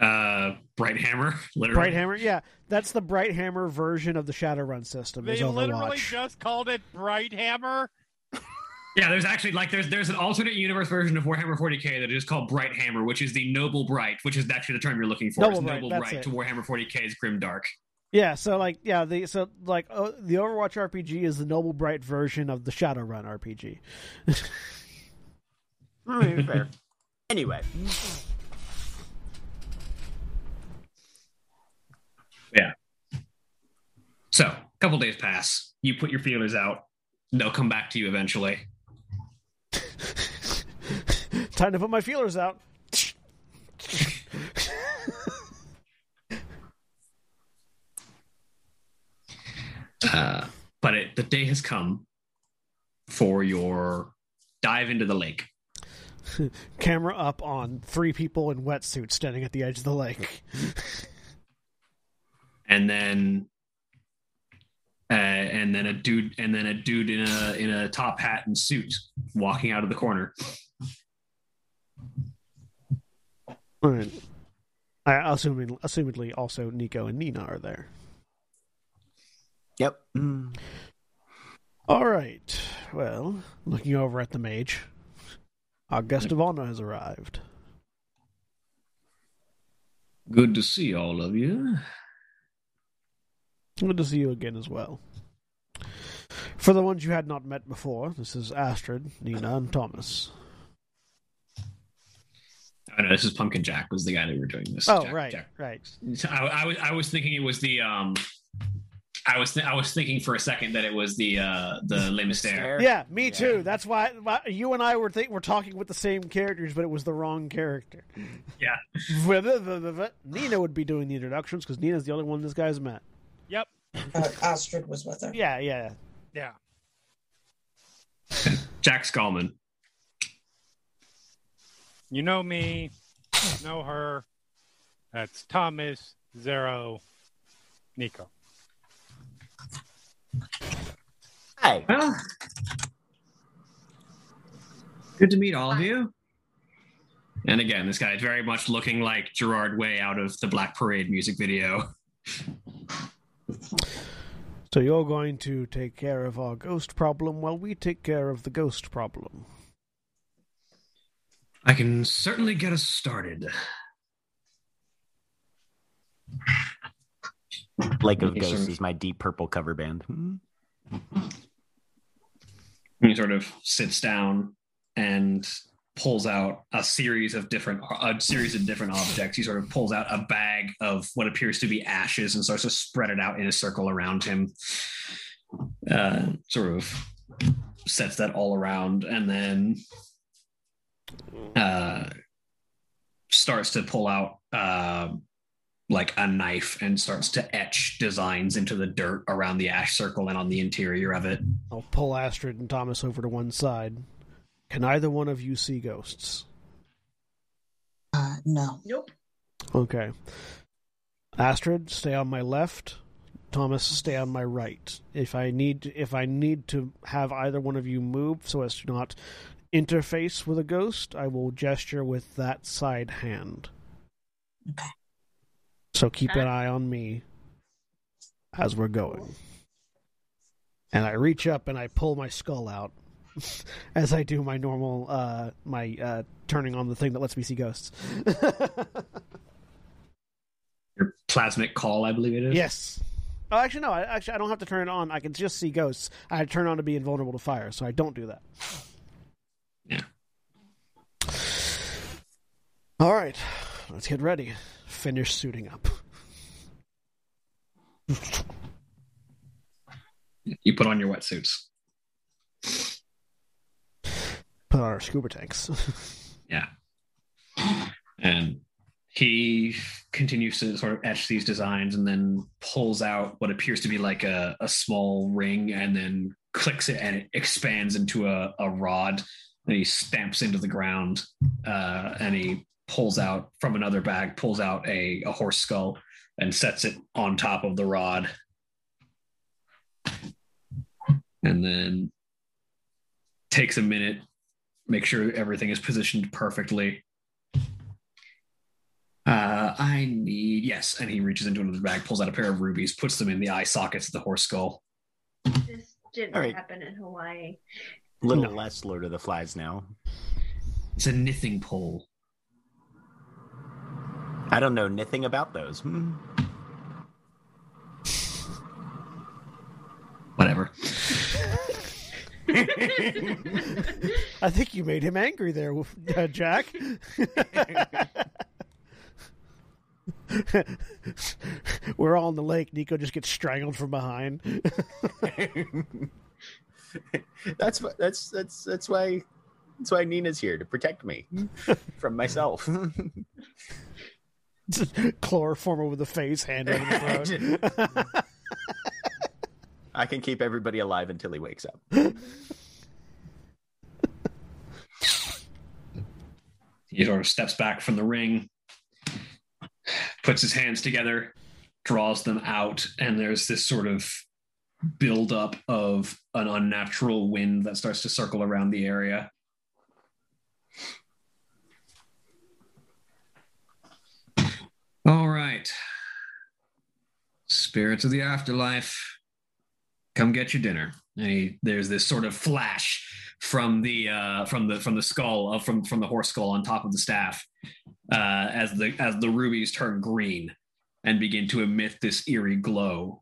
uh, Bright Hammer, literally. Bright Hammer, yeah, that's the Bright Hammer version of the Shadowrun system. they literally just called it bright hammer Yeah, there's actually like there's there's an alternate universe version of Warhammer 40k that is called Bright Hammer, which is the Noble Bright, which is actually the term you're looking for. Noble It's Bright, Noble that's Bright it. to Warhammer 40k's Grim Dark. Yeah, so like yeah, the so like uh, the Overwatch RPG is the Noble Bright version of the Shadowrun RPG. Mm, fair. Anyway, Yeah. So, a couple days pass. You put your feelers out. They'll come back to you eventually. Time to put my feelers out. Uh, but it, the day has come for your dive into the lake. Camera up on three people in wetsuits standing at the edge of the lake. and then uh, and then a dude and then a dude in a in a top hat and suit walking out of the corner. All right. I assuming assumedly also Nico and Nina are there. Yep. Mm. All right. Well, looking over at the mage, our guest of honor has arrived. Good to see all of you. Good to see you again as well. For the ones you had not met before, this is Astrid, Nina, and Thomas. Oh no, this is Pumpkin Jack was the guy that we were doing this. Oh, Jack- right, Jack. right. I, I was I was thinking it was the um. I was th- I was thinking for a second that it was the uh the Le Mystère. Yeah, me Yeah. too. That's why, why you and I were think we're talking with the same characters, but it was the wrong character. Yeah. Nina would be doing the introductions because Nina's the only one this guy's met. Yep. Uh, Astrid was with her. Yeah, yeah. Yeah. Jack Skalman. You know me, know her. That's Thomas, Xaro, Nico. Hi. Well, good to meet all of you. And again, this guy is very much looking like Gerard Way out of the Black Parade music video. So you're going to take care of our ghost problem while we take care of the ghost problem. I can certainly get us started. Lake of Ghosts is my deep purple cover band. Hmm. He sort of sits down and pulls out a series of different a series of different objects. He sort of pulls out a bag of what appears to be ashes and starts to spread it out in a circle around him. Uh, sort of sets that all around and then uh, starts to pull out uh, like a knife and starts to etch designs into the dirt around the ash circle and on the interior of it. I'll pull Astrid and Thomas over to one side. Can either one of you see ghosts? Uh, no. Nope. Okay. Astrid, stay on my left. Thomas, stay on my right. If I need if I need to have either one of you move so as to not interface with a ghost, I will gesture with that side hand. Okay. So keep an eye on me as we're going. And I reach up and I pull my skull out as I do my normal uh my uh turning on the thing that lets me see ghosts. Your plasmic call, I believe it is. Yes. Oh, actually, no. I, actually, I don't have to turn it on. I can just see ghosts. I turn on to be invulnerable to fire, so I don't do that. Yeah. All right, let's get ready. Finish suiting up. You put on your wetsuits. Put on our scuba tanks. Yeah. And he continues to sort of etch these designs and then pulls out what appears to be like a, a small ring and then clicks it and it expands into a, a rod and he stamps into the ground uh, and he pulls out from another bag pulls out a, a horse skull and sets it on top of the rod and then takes a minute make sure everything is positioned perfectly. Uh, I need yes, and he reaches into another bag, pulls out a pair of rubies, puts them in the eye sockets of the horse skull. This didn't All right. happen in Hawaii. A little No. less Lord of the Flies now. It's a knitting pole. I don't know anything about those. Hmm. Whatever. I think you made him angry there, uh, Jack. We're all in the lake. Nico just gets strangled from behind. that's that's that's that's why that's why Nina's here to protect me from myself. Chloroform over the face, hand over the throat. I can keep everybody alive until he wakes up. He sort of steps back from the ring, puts his hands together, draws them out, and there's this sort of buildup of an unnatural wind that starts to circle around the area. All right. Spirits of the afterlife, come get your dinner. And he, there's this sort of flash from the uh, from the from the skull uh, from from the horse skull on top of the staff uh, as the as the rubies turn green and begin to emit this eerie glow.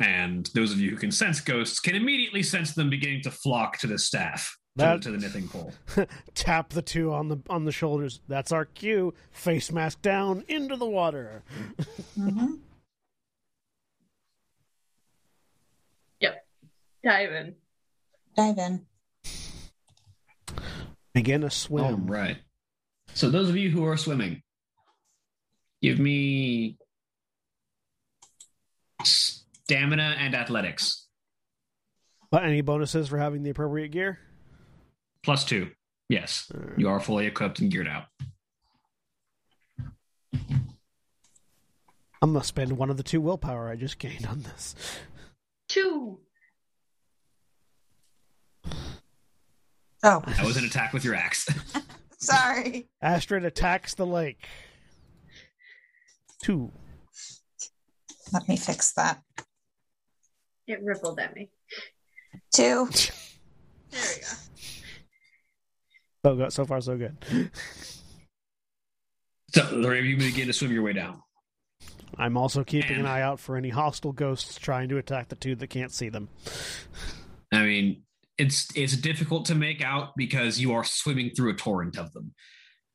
And those of you who can sense ghosts can immediately sense them beginning to flock to the staff to, That- to the knitting pole. Tap the two on the on the shoulders. That's our cue. Face mask down into the water. Mhm. Dive in. Dive in. Begin a swim. right. So those of you who are swimming, give me stamina and athletics But any bonuses for having the appropriate gear? plus two. Yes, you are fully equipped and geared out. I'm gonna spend one of the two willpower I just gained on this. Two. Oh, That was an attack with your axe. sorry. Astrid attacks the lake. Two. Let me fix that. It rippled at me. Two. There we go. So good. So far, so good. so the three of you begin to swim your way down. I'm also keeping an eye out for any hostile ghosts trying to attack the two that can't see them. I mean, it's it's difficult to make out because you are swimming through a torrent of them.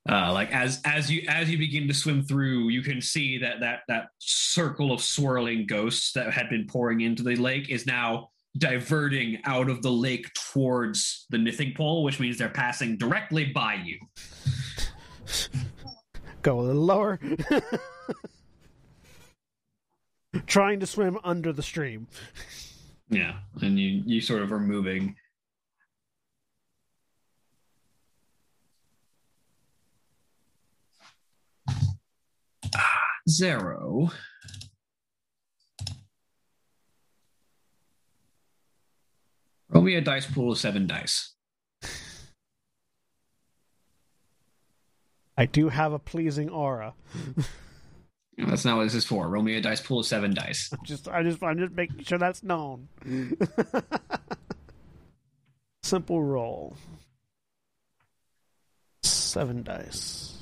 Uh, like as as you as you begin to swim through, you can see that that that circle of swirling ghosts that had been pouring into the lake is now diverting out of the lake towards the knitting pole, which means they're passing directly by you. Go a little lower. trying to swim under the stream. Yeah, and you you sort of are moving. Ah, Xaro. Roll me a dice pool of seven dice. I do have a pleasing aura. No, That's not what this is for. Roll me a dice pool of seven dice. Just, I just, I'm just making sure that's known. Simple roll. Seven dice.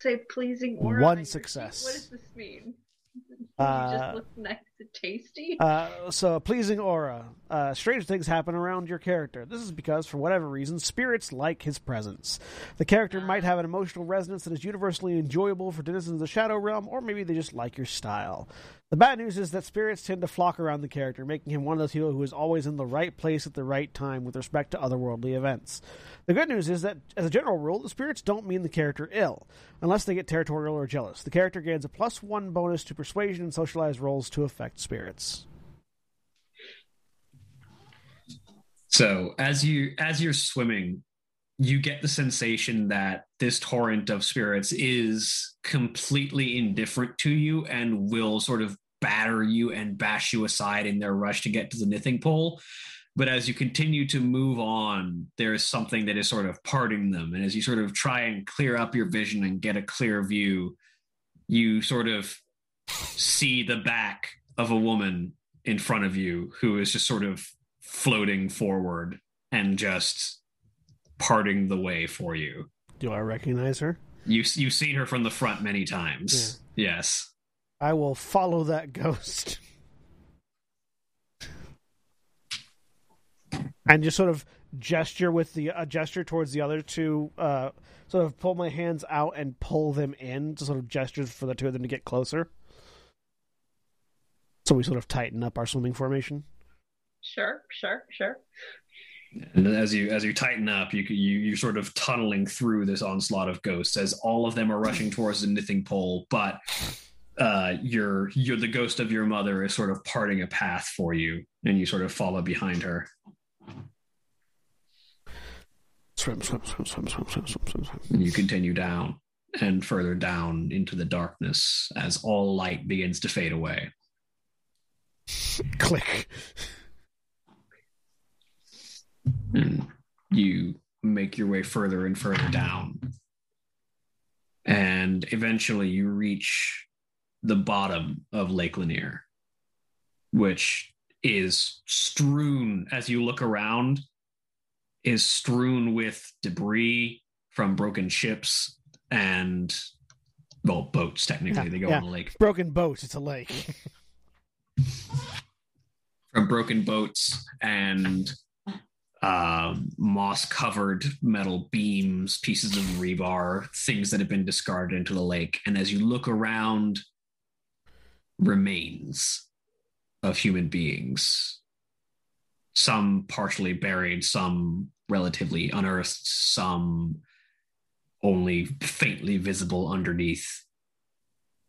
Say pleasing aura. One on your sheet. success. What does this mean? Uh, you just look nice tasty. Uh, so a pleasing aura. Uh, strange things happen around your character. This is because, for whatever reason, spirits like his presence. The character might have an emotional resonance that is universally enjoyable for denizens of the Shadow Realm, or maybe they just like your style. The bad news is that spirits tend to flock around the character, making him one of those people who is always in the right place at the right time with respect to otherworldly events. The good news is that, as a general rule, the spirits don't mean the character ill, unless they get territorial or jealous. The character gains a plus one bonus to persuasion and socialized rolls to affect spirits. So as you as you're swimming, you get the sensation that this torrent of spirits is completely indifferent to you and will sort of batter you and bash you aside in their rush to get to the knitting pole. But as you continue to move on, there is something that is sort of parting them. And as you sort of try and clear up your vision and get a clear view, you sort of see the back of a woman in front of you who is just sort of floating forward and just parting the way for you. Do I recognize her? You you've seen her from the front many times. Yes. I will follow that ghost. and just sort of gesture with the a gesture towards the other two, uh, sort of pull my hands out and pull them in to sort of gestures for the two of them to get closer. So we sort of tighten up our swimming formation. Sure, sure, sure. And as you as you tighten up, you you you're sort of tunneling through this onslaught of ghosts as all of them are rushing towards the knitting pole, but uh, you're you're the ghost of your mother is sort of parting a path for you, and you sort of follow behind her. swim, swim, swim, swim, swim, swim, swim, swim, swim. And you continue down and further down into the darkness as all light begins to fade away. Click. and you make your way further and further down. And eventually you reach the bottom of Lake Lanier, which is strewn as you look around, is strewn with debris from broken ships and well, boats technically. Yeah, they go yeah. on the lake. Broken boats. It's a lake. broken boats and um, moss covered metal beams, pieces of rebar, things that have been discarded into the lake. And as you look around, remains of human beings, some partially buried, some relatively unearthed, some only faintly visible underneath.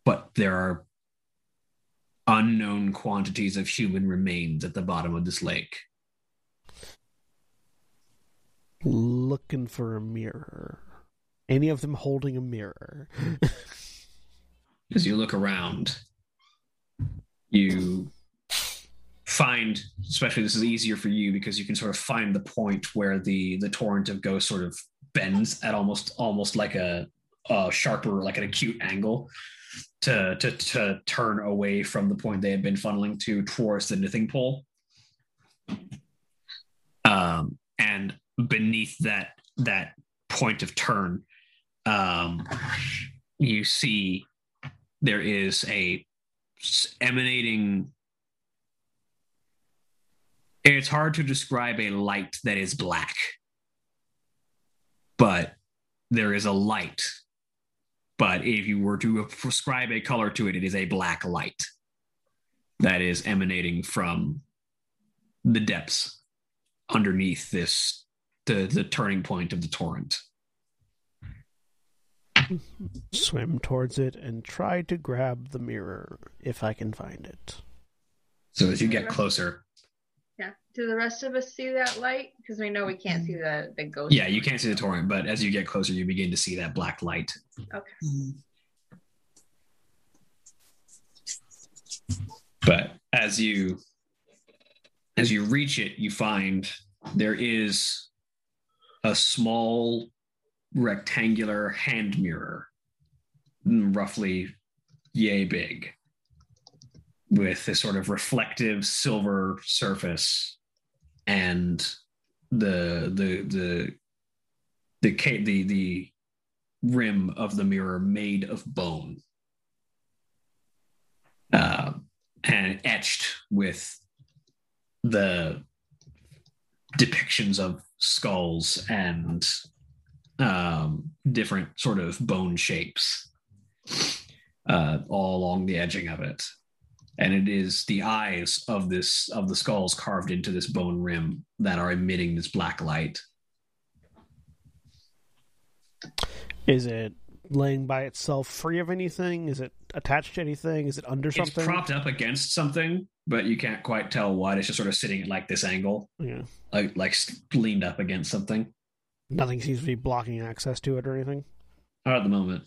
But there are unknown quantities of human remains at the bottom of this lake. Looking for a mirror. Any of them holding a mirror. As you look around, you find, especially this is easier for you because you can sort of find the point where the the torrent of ghosts sort of bends at almost almost like a, a sharper, like an acute angle to, to to turn away from the point they had been funneling to towards the knitting pole. Um, and beneath that that point of turn, um, you see there is a emanating. It's hard to describe a light that is black, but there is a light but if you were to prescribe a color to it, it is a black light that is emanating from the depths underneath this the the turning point of the torrent. Swim towards it and try to grab the mirror if I can find it. So as you get closer, Yeah. Do the rest of us see that light? Because we know we can't see the the ghost. yeah, you can't see the torrent, but as you get closer, you begin to see that black light. Okay. But as you as you reach it you find there is a small rectangular hand mirror roughly yay big with a sort of reflective silver surface and the the the the the the rim of the mirror made of bone uh, and etched with the depictions of skulls and um, different sort of bone shapes uh, all along the edging of it and it is the eyes of this of the skulls carved into this bone rim that are emitting this black light Is it laying by itself free of anything? Is it attached to anything? Is it under something? it's propped up against something but you can't quite tell what it's just sort of sitting at like this angle yeah. like like leaned up against something Nothing seems to be blocking access to it or anything. Not at the moment.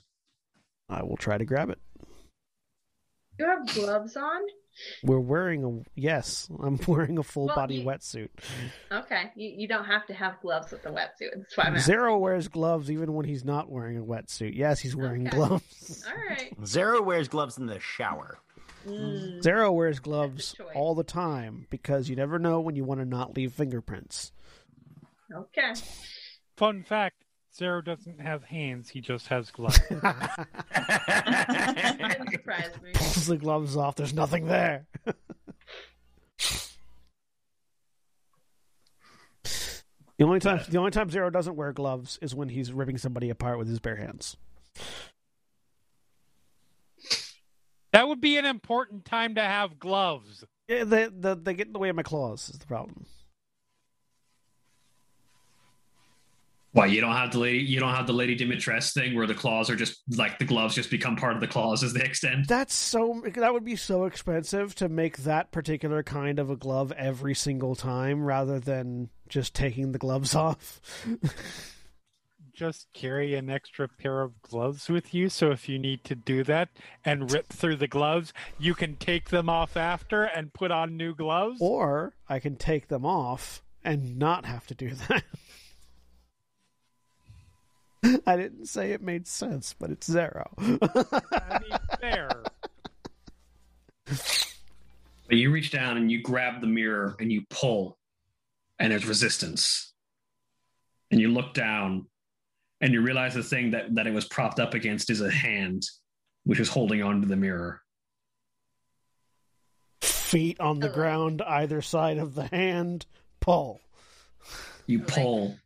I will try to grab it. You have gloves on? We're wearing a yes. I'm wearing a full Well, body you- wetsuit. Okay. You, you don't have to have gloves with the wetsuit. That's why I'm asking. Xaro wears gloves even when he's not wearing a wetsuit. Yes, he's wearing Okay. gloves. All right. Xaro wears gloves in the shower. Mm. Xaro wears gloves all the time because you never know when you want to not leave fingerprints. Okay. Fun fact: Xaro doesn't have hands; he just has gloves. Didn't surprise me. Pulls the gloves off. There's nothing there. the only time the only time Xaro doesn't wear gloves is when he's ripping somebody apart with his bare hands. that would be an important time to have gloves. Yeah, they, they, they get in the way of my claws. Is the problem. Why you don't have the lady you don't have the Lady Dimitrescu thing where the claws are just like the gloves just become part of the claws as they extend. That's so. That would be so expensive to make that particular kind of a glove every single time, rather than just taking the gloves off. just carry an extra pair of gloves with you? So if you need to do that and rip through the gloves, you can take them off after and put on new gloves? Or I can take them off and not have to do that. I didn't say it made sense, but it's Xaro. I mean, fair. But you reach down and you grab the mirror and you pull, and there's resistance. And you look down and you realize the thing that, that it was propped up against is a hand, which is holding onto the mirror. Feet on the ground, either side of the hand, pull. You Like- pull,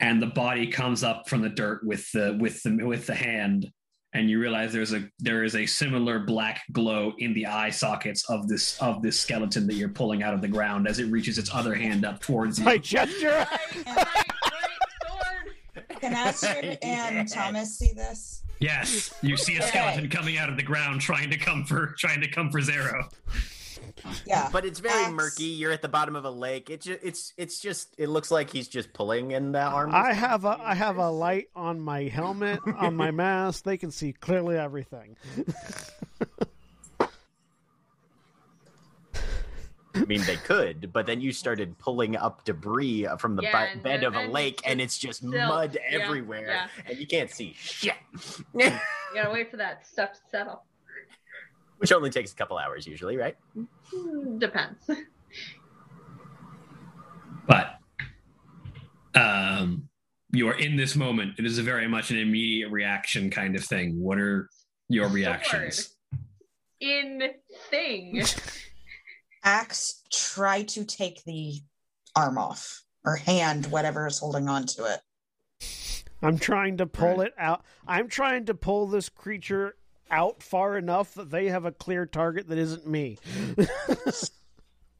and the body comes up from the dirt with the with the with the hand, and you realize there's a there is a similar black glow in the eye sockets of this of this skeleton that you're pulling out of the ground as it reaches its other hand up towards you. My gesture. Right, right, right, sword. Can Astrid and Thomas see this? Yes, you see a skeleton coming out of the ground trying to come for trying to come for Xaro. Yeah. But it's very Axe. murky. You're at the bottom of a lake. It's just, it's it's just it looks like he's just pulling in the arm. I have a I have a light on my helmet, on my mask. They can see clearly everything. I mean, they could, but then you started pulling up debris from the Yeah, bu- bed then- of a and lake, and it's it's just silt. mud Yeah, everywhere, yeah. and you can't see shit. You gotta wait for that stuff to settle. Which only takes a couple hours usually, right? Hmm, Depends. But um, you are in this moment. It is a very much an immediate reaction kind of thing. What are your reactions? In thing. Axe, try to take the arm off or hand, whatever is holding on to it. I'm trying to pull it out. I'm trying to pull this creature out far enough that they have a clear target that isn't me.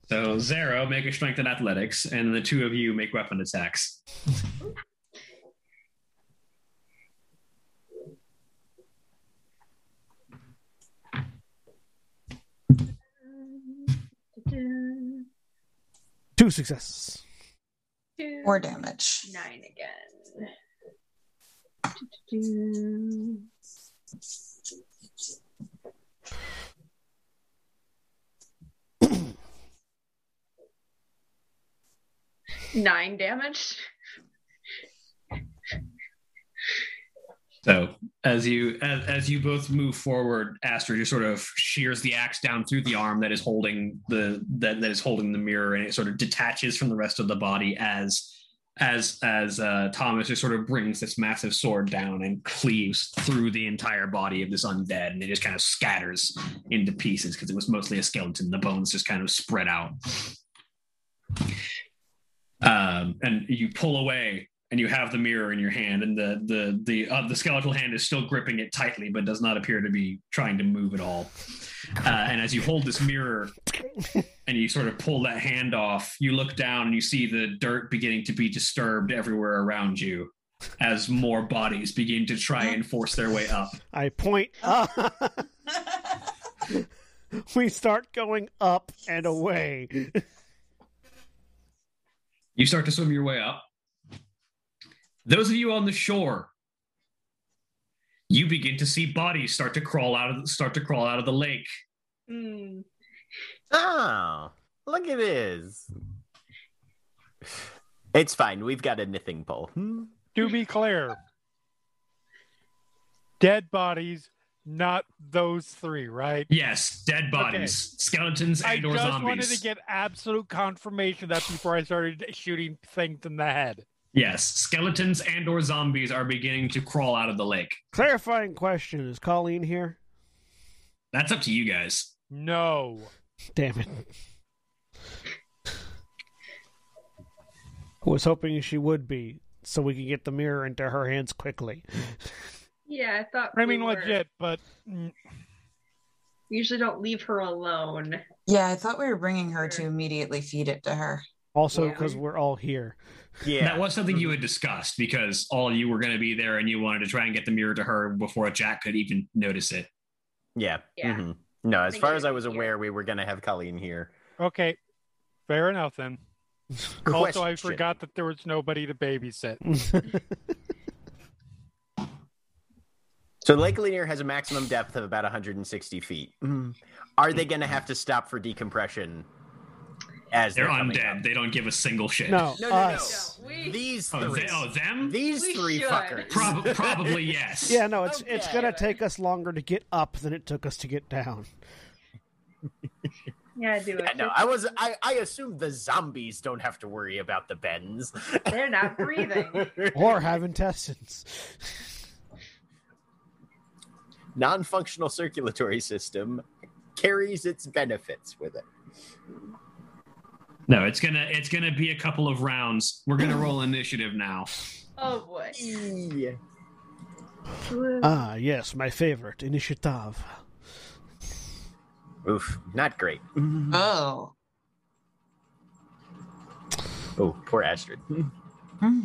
So Xaro, make a strength and athletics, and the two of you make weapon attacks. Two successes. Two, Or damage. Nine again. Nine damage. So as you as, as you both move forward, Astrid just sort of shears the axe down through the arm that is holding the that, that is holding the mirror, and it sort of detaches from the rest of the body as as as uh, Thomas just sort of brings this massive sword down and cleaves through the entire body of this undead, and it just kind of scatters into pieces because it was mostly a skeleton. The bones just kind of spread out. Um, and you pull away and you have the mirror in your hand, and the the the uh, the skeletal hand is still gripping it tightly, but does not appear to be trying to move at all. Uh, and as you hold this mirror and you sort of pull that hand off, you look down and you see the dirt beginning to be disturbed everywhere around you as more bodies begin to try and force their way up. I point up. we start going up and away. You start to swim your way up. Those of you on the shore, you begin to see bodies start to crawl out of start to crawl out of the lake. Hmm. Oh, look at this. It's fine. We've got a knitting pole. Hmm? To be clear, dead bodies, not those three, right? Yes, dead bodies, skeletons I and or just wanted to get absolute confirmation that before I started shooting things in the head. Yes, skeletons and or zombies are beginning to crawl out of the lake. Clarifying question: Is Colleen here? That's up to you guys. No. Damn it! I was hoping she would be, so we could get the mirror into her hands quickly. Yeah, I thought. I we mean, were- legit, but mm, we Usually don't leave her alone. Yeah, I thought we were bringing her to immediately feed it to her. Also, Yeah. because we're all here. Yeah. That was something you had discussed because all of you were going to be there and you wanted to try and get the mirror to her before Jack could even notice it. yeah. Yeah. mhm. No, as far as I was was here. aware, we were going to have Colleen here. okay. Fair enough then. Also, I forgot that there was nobody to babysit. So Lake Lanier has a maximum depth of about 160 feet. Are they going to have to stop for decompression as They're they're, undead. up? They don't give a single shit. No, No, no, no. us. No, we These Oh, three. they, oh them? These We three should. fuckers. Prob- probably yes. Yeah, no, it's it's gonna take us longer to get up than it took us to get down. yeah, I do it. Yeah, no, I was. I, I assume the zombies don't have to worry about the bends. They're not breathing. Or have intestines. Non-functional circulatory system carries its benefits with it. No, it's gonna it's gonna be a couple of rounds. We're gonna roll initiative now. Oh boy. Yeah. Ah, yes, my favorite, initiative. Oof, not great. Oh. Oh, poor Astrid. Hmm.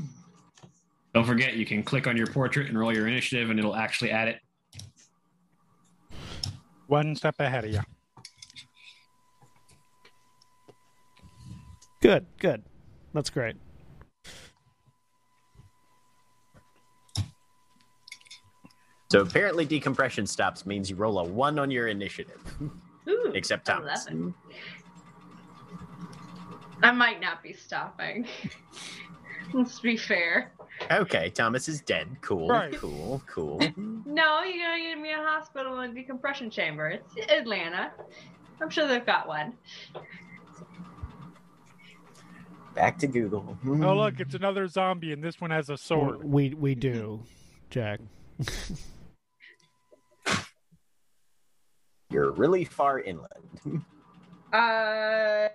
Don't forget, you can click on your portrait and roll your initiative, and it'll actually add it. One step ahead of you. Good, good. That's great. So apparently, decompression stops means you roll a one on your initiative, Ooh, except Thomas. 11. I might not be stopping. Let's be fair. Okay, Thomas is dead. Cool, Right. cool, cool. No, you gotta get me a hospital and decompression chamber. It's Atlanta. I'm sure they've got one. Back to Google. Oh, look, it's another zombie, and this one has a sword. We we do, Jack. You're really far inland. Uh,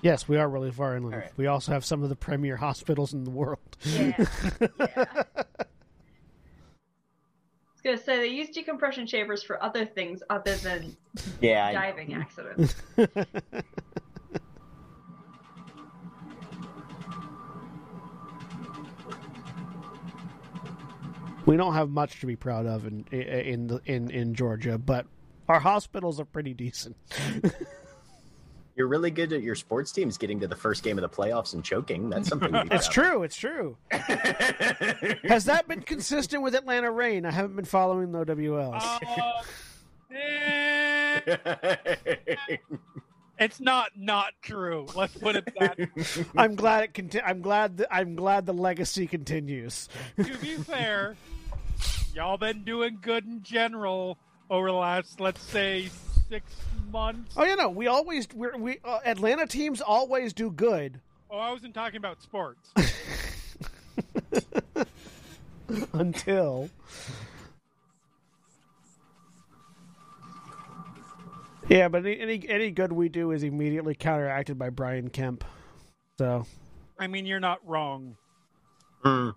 Yes, we are really far inland. All right. We also have some of the premier hospitals in the world. yeah. yeah. I was gonna say they use decompression chambers for other things other than Yeah, diving accidents. We don't have much to be proud of in in the, in in Georgia, but our hospitals are pretty decent. You're really good at your sports teams getting to the first game of the playoffs and choking. That's something. To be It's true. It's true. true. Has that been consistent with Atlanta Reign? I haven't been following the OWLs. Uh, eh, it's not not true. Let's put it that. I'm glad it conti- I'm glad th- I'm glad the legacy continues. to be fair, y'all been doing good in general over the last, let's say, six months. Oh, you know, we always we're, we uh, Atlanta teams always do good Oh, I wasn't talking about sports. until. Yeah, but any, any any good we do is immediately counteracted by Brian Kemp. So I mean, you're not wrong. Hmm.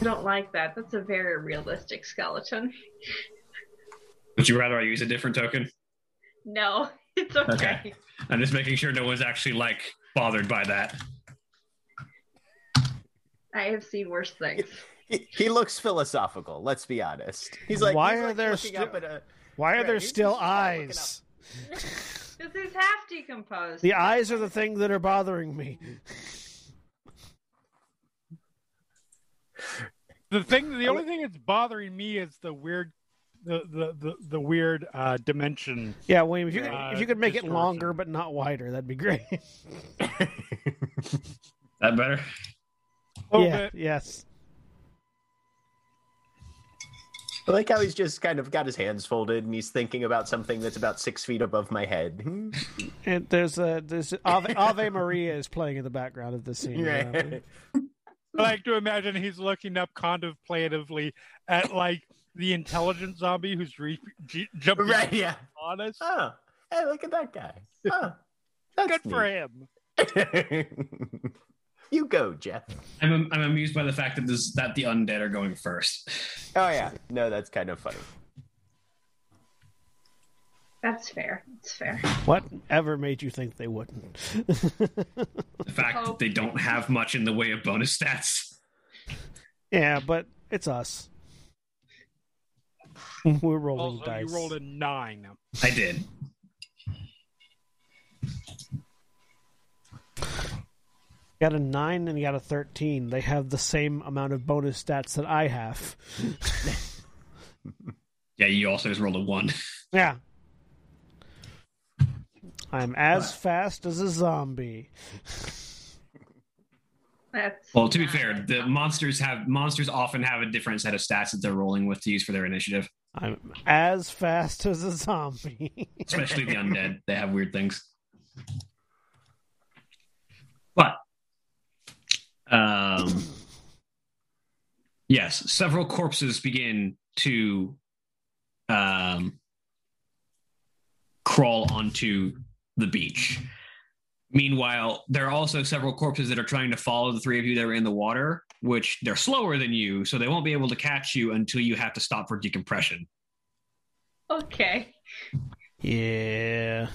I don't like that. That's a very realistic skeleton. Would you rather I use a different token? No, it's okay. Okay. I'm just making sure no one's actually like bothered by that. I have seen worse things. He, he looks philosophical. Let's be honest. He's like, Why he's are like there looking sti- up at a. why are there still just kinda looking eyes? This is half decomposed. The eyes are the thing that are bothering me. The thing, the only thing that's bothering me is the weird, the the the, the weird uh, dimension. Yeah, William, if you could, Uh, if you could make it longer but not wider, that'd be great. That better? A yeah, bit. yes. I like how he's just kind of got his hands folded and he's thinking about something that's about six feet above my head. And there's a there's Ave, Ave Maria is playing in the background of the scene. yeah. Right. I like to imagine he's looking up contemplatively at like the intelligent zombie who's re- j- jumping right, yeah. on us. Oh, hey, look at that guy. Oh, that's Good for him. him. you go, Jeff. I'm I'm amused by the fact that this that the undead are going first. Oh, yeah. No, that's kind of funny. That's fair. That's fair. Whatever made you think they wouldn't? The fact that they don't have much in the way of bonus stats. yeah, but it's us. We're rolling Also, dice. you rolled a nine. I did. got a nine and you got a thirteen. They have the same amount of bonus stats that I have. Yeah, you also just rolled a one. Yeah. I'm as fast as a zombie. That's Well, to be fair, the monsters have monsters often have a different set of stats that they're rolling with to use for their initiative, I'm as fast as a zombie. especially the undead. They have weird things. But um yes, several corpses begin to um crawl onto the beach. Meanwhile, there are also several corpses that are trying to follow the three of you that are in the water, which they're slower than you, so they won't be able to catch you until you have to stop for decompression. Okay. yeah.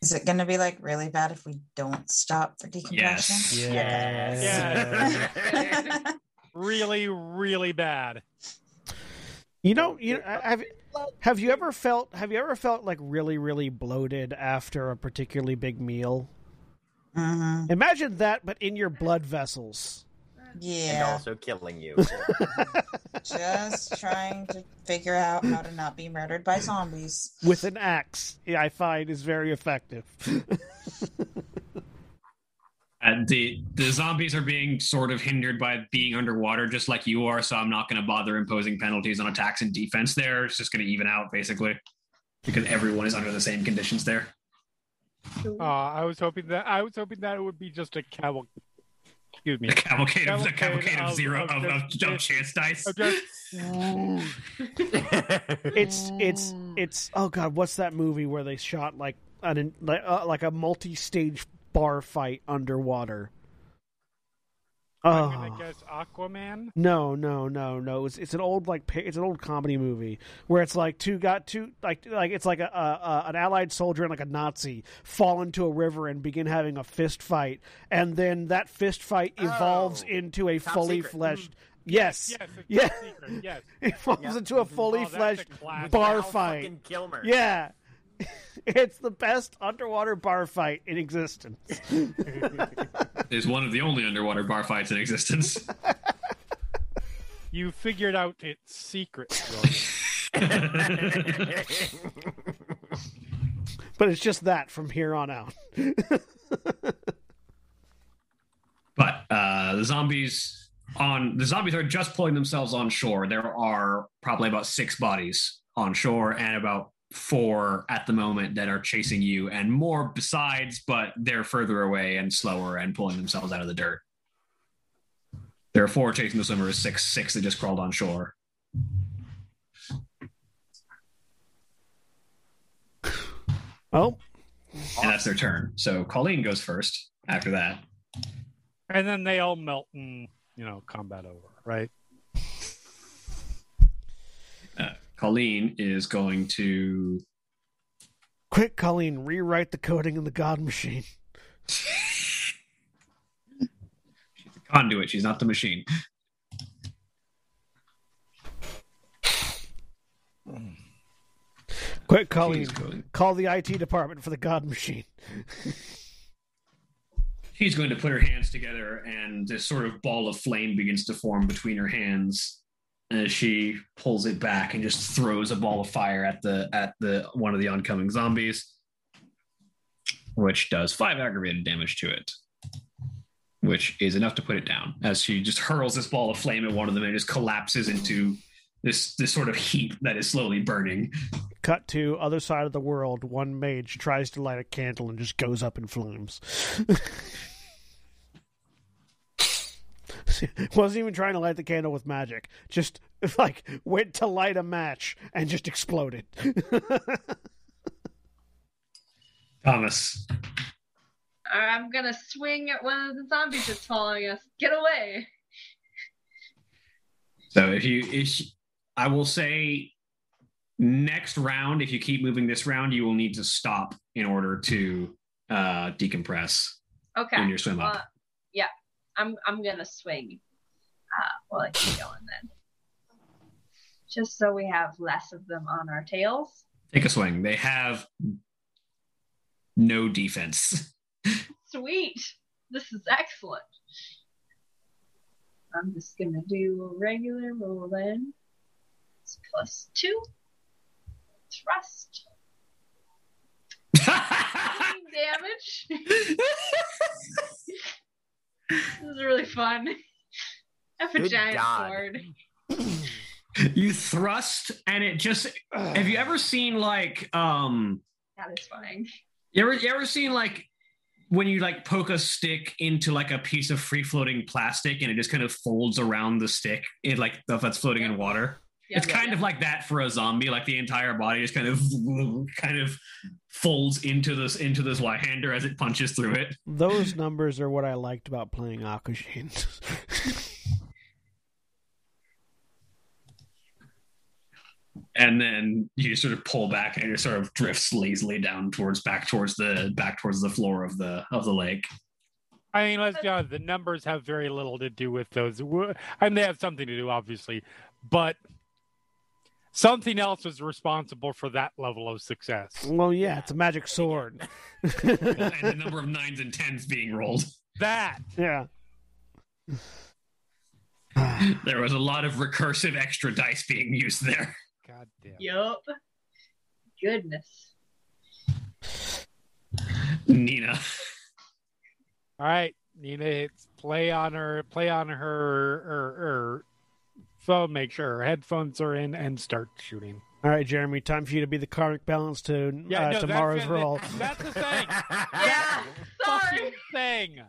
Is it going to be like really bad if we don't stop for decompression? Yes. Yeah. really, really bad. You know, you know, have have you ever felt have you ever felt like really really bloated after a particularly big meal? hmm Imagine that but in your blood vessels. and Yeah. also killing you. Just trying to figure out how to not be murdered by zombies. with an axe i find is very effective Uh, the the zombies are being sort of hindered by being underwater, just like you are. So I'm not going to bother imposing penalties on attacks and defense. There, it's just going to even out basically, because everyone is under the same conditions there. Uh, I was hoping that I was hoping that it would be just a caval. Excuse me. The cavalcade of the Cavalcade cavalcade of, of- zero of of, of, just- of chance dice. Of just- it's it's it's oh god what's that movie where they shot like an like, uh, like a multi-stage bar fight underwater I'm oh gonna guess Aquaman. no no no no it's, it's an old like it's an old comedy movie where it's like two got two like like it's like a, a, a an allied soldier and like a nazi fall into a river and begin having a fist fight and then that fist fight oh. evolves Oh, into a fully Secret. fleshed hmm. yes Yes, it's Yeah. top secret. Yes. evolves Yeah. into a fully Oh, that's a fleshed bar fight fucking Kilmer. Yeah. It's the best underwater bar fight in existence. Is one of the only underwater bar fights in existence. You figured out its secret. But it's just that from here on out. But uh, the zombies on the zombies are just pulling themselves on shore. There are probably about six bodies on shore and about four at the moment that are chasing you, and more besides, but they're further away and slower and pulling themselves out of the dirt. There are four chasing the swimmers, six six that just crawled on shore. Well, And that's their turn. So Colleen goes first after that. and then they all melt and you know combat over, right? Uh, Colleen is going to quick, Colleen, rewrite the coding in the God machine. She's a conduit. She's not the machine. Quick, Colleen, call the IT department for the God machine. she's going to put her hands together, and this sort of ball of flame begins to form between her hands as she pulls it back and just throws a ball of fire at the at the one of the oncoming zombies, which does five aggravated damage to it. Which is enough to put it down as she just hurls this ball of flame at one of them and just collapses into this this sort of heap that is slowly burning. Cut to other side of the world. One mage tries to light a candle and just goes up in flames. Wasn't even trying to light the candle with magic. Just like went to light a match and just exploded. Thomas, I'm gonna swing at one of the zombies that's following us. Get away! So if you, if I will say, next round, if you keep moving this round, you will need to stop in order to uh, decompress Okay. in your swim up. Well, yeah, I'm I'm gonna swing. Uh, while I keep going then. Just so we have less of them on our tails. Take a swing. They have no defense. Sweet. This is excellent. I'm just gonna do a regular roll then. It's plus two. Thrust. damage. this is really fun. I have a Good giant God. sword. you thrust and it just have you ever seen like um Satisfying. you ever you ever seen like when you like poke a stick into like a piece of free floating plastic and it just kind of folds around the stick it like stuff that's floating in water Yeah, it's yeah, kind yeah. of like that for a zombie like the entire body just kind of kind of folds into this into this y-hander as it punches through it Those numbers are what I liked about playing Akashine. and then you sort of pull back and it sort of drifts lazily down towards back towards the back towards the floor of the of the lake I mean, let's be honest, the numbers have very little to do with those. I mean, they have something to do, obviously, but something else was responsible for that level of success. well, yeah, it's a magic sword. and the number of nines and tens being rolled That yeah. there was a lot of recursive extra dice being used there God damn. Yup. Goodness. nina All right, Nina hits play on her, play on her, her, her phone. Make sure her headphones are in, and start shooting. All right, Jeremy, time for you to be the karmic balance to Yeah, uh, no, tomorrow's that's, roll. That's the thing. Yeah. Sorry. thing.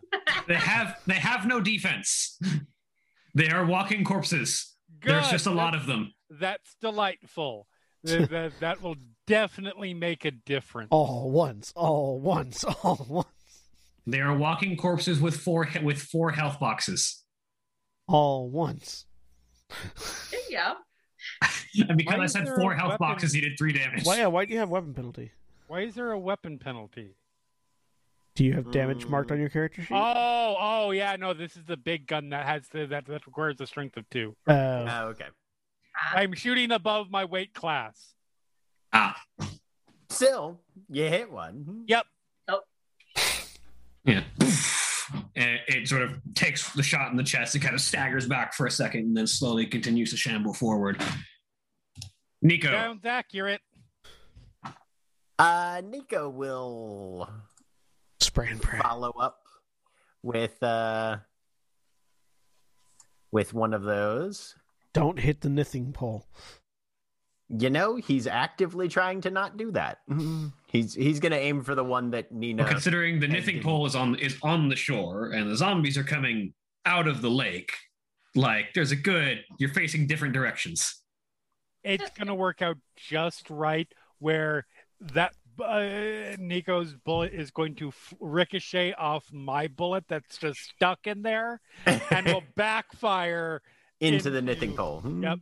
they have they have no defense they are walking corpses there's just a lot of them That's delightful. that, that, that will definitely make a difference. All once, all once, all once, they are walking corpses with four with four health boxes all once. There you go. and because Why i is said four health weapon- boxes he did three damage Why? Yeah, why do you have weapon penalty? Why is there a weapon penalty? Do you have damage marked on your character sheet? Oh, oh yeah, no, this is the big gun that has the, that that requires a strength of two. Uh, Oh, okay. I'm shooting above my weight class. ah Still, you hit one. Yep. Oh. Yeah and it sort of takes the shot in the chest It kind of staggers back for a second and then slowly continues to shamble forward nico Sounds accurate. Uh, Nico will spray and pray. follow up with uh with one of those. Don't hit the knitting pole. You know, he's actively trying to not do that. He's he's gonna aim for the one that Nina. Well, considering the and pole is on is on the shore and the zombies are coming out of the lake, like there's a good you're facing different directions. It's gonna work out just right where that uh, Nico's bullet is going to f- ricochet off my bullet that's just stuck in there and will backfire. into the into- knitting pole. Yep.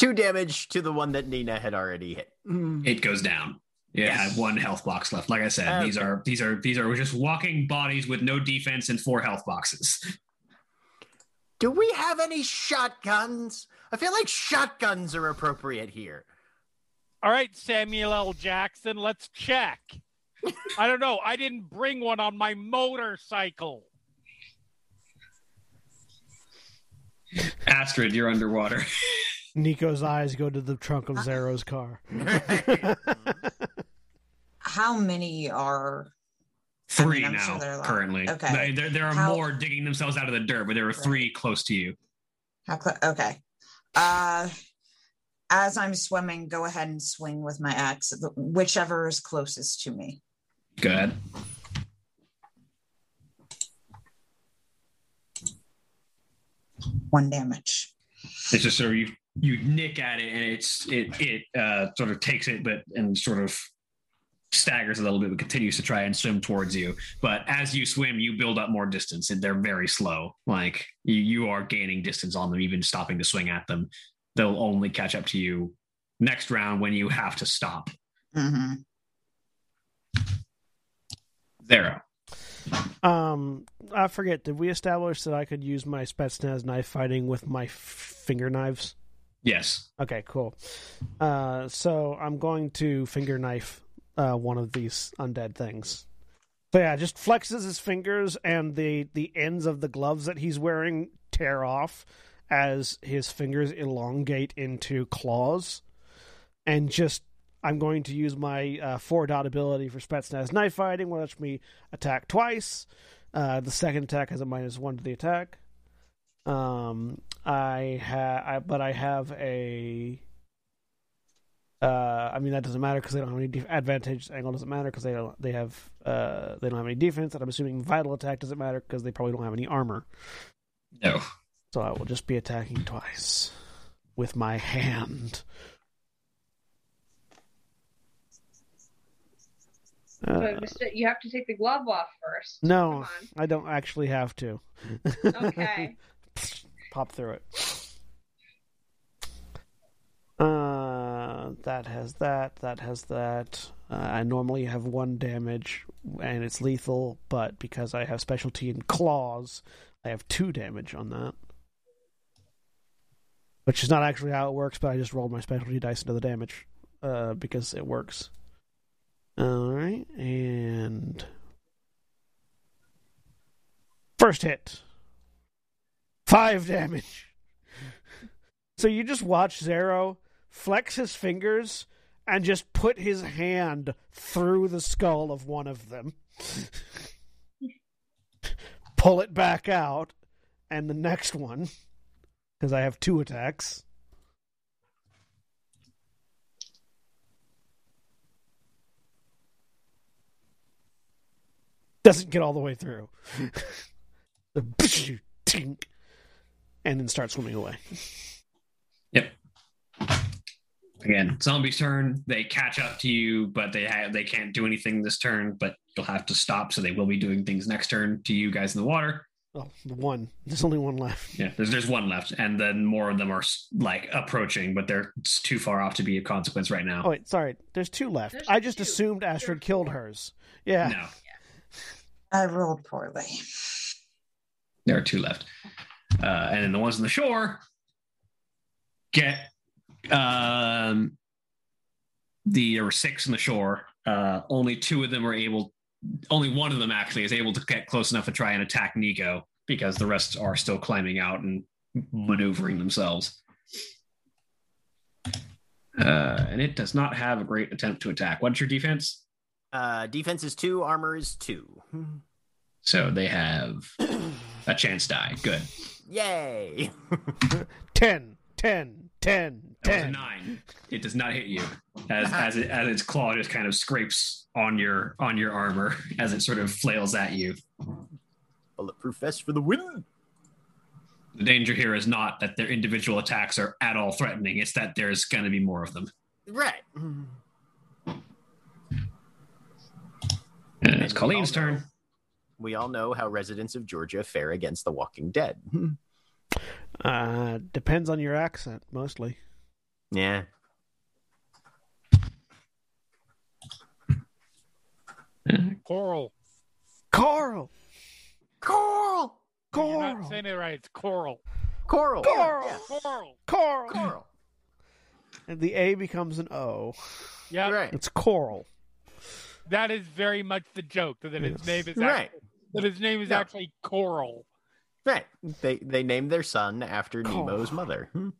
Two damage to the one that Nina had already hit. Mm. It goes down. Yeah, Yes. I have one health box left. Like I said, these Okay. are these are these are just walking bodies with no defense and four health boxes. Do we have any shotguns? I feel like shotguns are appropriate here. All right, Samuel L. Jackson, let's check. I don't know. I didn't bring one on my motorcycle. Astrid, you're underwater. Nico's eyes go to the trunk of Xaro's car. How many are Three I'm sure now, there are a currently. Okay. There, there are How- more digging themselves out of the dirt, but there are three close to you. how close? okay? Uh, as I'm swimming, go ahead and swing with my axe, whichever is closest to me. Good. One damage. It's just sort of you you nick at it and it's it it uh, sort of takes it, but and sort of staggers a little bit, but continues to try and swim towards you. But as you swim, you build up more distance, and they're very slow. Like you you are gaining distance on them, even stopping to swing at them. They'll only catch up to you next round when you have to stop. hmm Xaro. Um, I forget. Did we establish that I could use my Spetsnaz knife fighting with my f- finger knives? Yes. Okay, cool. Uh, so I'm going to finger knife uh, one of these undead things. So yeah, just flexes his fingers, and the the ends of the gloves that he's wearing tear off as his fingers elongate into claws, and just I'm going to use my uh, four dot ability for Spetsnaz knife fighting, which lets me attack twice. Uh, the second attack has a minus one to the attack. Um, I have, I, but I have a. Uh, I mean that doesn't matter because they don't have any def- advantage. Angle doesn't matter because they don't. They have. Uh, they don't have any defense, and I'm assuming vital attack doesn't matter because they probably don't have any armor. No. So I will just be attacking twice with my hand. Uh, But you have to take the glove off first. no, I don't actually have to. Okay. Pop through it. Uh, that has that. That has that. Uh, I normally have one damage, and it's lethal. But because I have specialty in claws, I have two damage on that. Which is not actually how it works, but I just rolled my specialty dice into the damage uh, because it works. All right, and first hit, five damage. So you just watch Xaro flex his fingers and just put his hand through the skull of one of them, pull it back out, and the next one, because I have two attacks. Doesn't get all the way through. the tink, and then start swimming away. Yep. Again, zombies turn. They catch up to you, but they have they can't do anything this turn. But you'll have to stop, so they will be doing things next turn to you guys in the water. Oh, the one. There's only one left. Yeah, there's there's one left, and then more of them are like approaching, but they're too far off to be a consequence right now. Oh wait, sorry. There's two left. There's I just two. assumed Astrid There's killed four. hers. Yeah. No, I rolled poorly. there are two left, uh, and then the ones on the shore get um the there were six on the shore. Uh, only two of them are able. Only one of them actually is able to get close enough to try and attack Nico because the rest are still climbing out and maneuvering themselves. Uh, and it does not have a great attempt to attack. What's your defense? Uh, defense is two, armor is two. So they have a chance die. Good. Yay! 10, 10, 10, That was a 10. nine. It does not hit you as uh-huh. as it, as its claw just kind of scrapes on your on your armor as it sort of flails at you. Bulletproof vest for the win. The danger here is not that their individual attacks are at all threatening. It's that there's going to be more of them. Right. And it's we Colleen's all know- turn. We all know how residents of Georgia fare against the Walking Dead. Uh, depends on your accent, mostly. yeah. Coral. Coral! Coral. You're not Coral! saying it right. It's coral. Coral. Coral. Yeah. Coral. Coral! Coral. And the A becomes an O. Yeah, Right. It's coral. that is very much the joke that his Yes. name is Right. Actually, that his name is Yeah. actually Coral. Right. They they named their son after Coral. Nemo's mother. Hmm.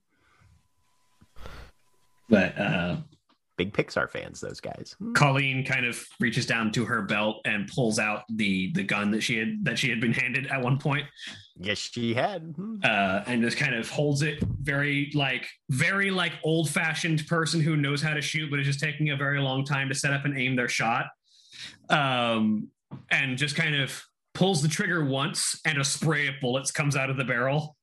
But uh, Big Pixar fans, those guys. Hmm. Colleen kind of reaches down to her belt and pulls out the the gun that she had that she had been handed at one point. Yes, she had. Hmm. uh, and just kind of holds it very like very like old fashioned person who knows how to shoot, but is just taking a very long time to set up and aim their shot. Um, and just kind of pulls the trigger once, and a spray of bullets comes out of the barrel.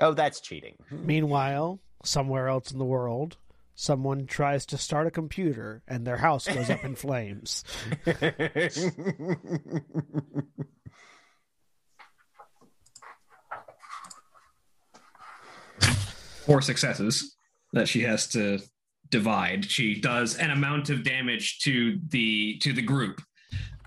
Oh, that's cheating. Meanwhile, somewhere else in the world, someone tries to start a computer and their house goes up in flames. Four successes that she has to divide. She does an amount of damage to the to the group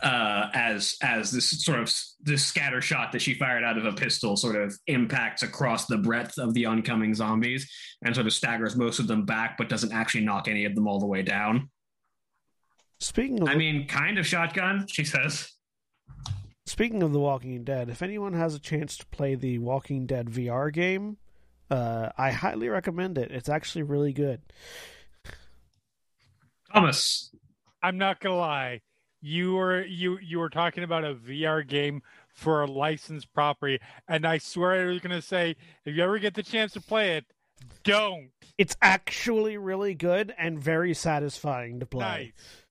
uh, as as this sort of this scatter shot that she fired out of a pistol sort of impacts across the breadth of the oncoming zombies and sort of staggers most of them back, but doesn't actually knock any of them all the way down. Speaking of I mean, kind of shotgun, she says. Speaking of The Walking Dead, if anyone has a chance to play the Walking Dead VR game, uh, I highly recommend it. It's actually really good. Thomas. I'm not gonna lie. You were you you were talking about a VR game for a licensed property, and I swear I was gonna say if you ever get the chance to play it, don't. It's actually really good and very satisfying to play. Nice.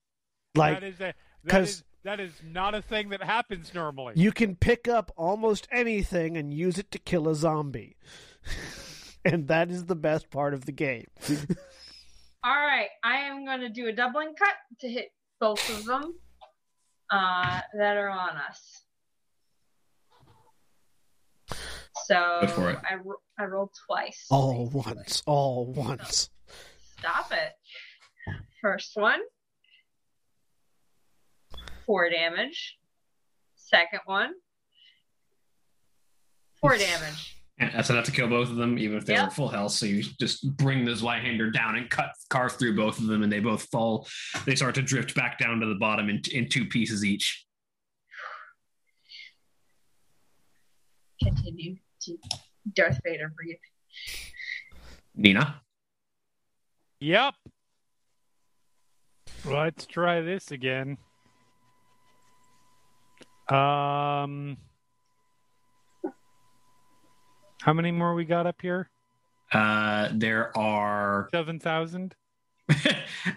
Like that is a that 'cause- is that is not a thing that happens normally. you can pick up almost anything and use it to kill a zombie. and that is the best part of the game. All right, I am going to do a doubling cut to hit both of them uh, that are on us. So Go for it. I, ro- I rolled twice. all once, all once. Stop it. First one, four damage. Second one, four damage. And so that's to kill both of them, even if they Yep. were full health. So you just bring this white hander down and cut carve through both of them, and they both fall. They start to drift back down to the bottom in, in two pieces each. Continue to Darth Vader breathe. Nina. Yep. Let's try this again. Um, how many more we got up here? Uh, there are Seven thousand.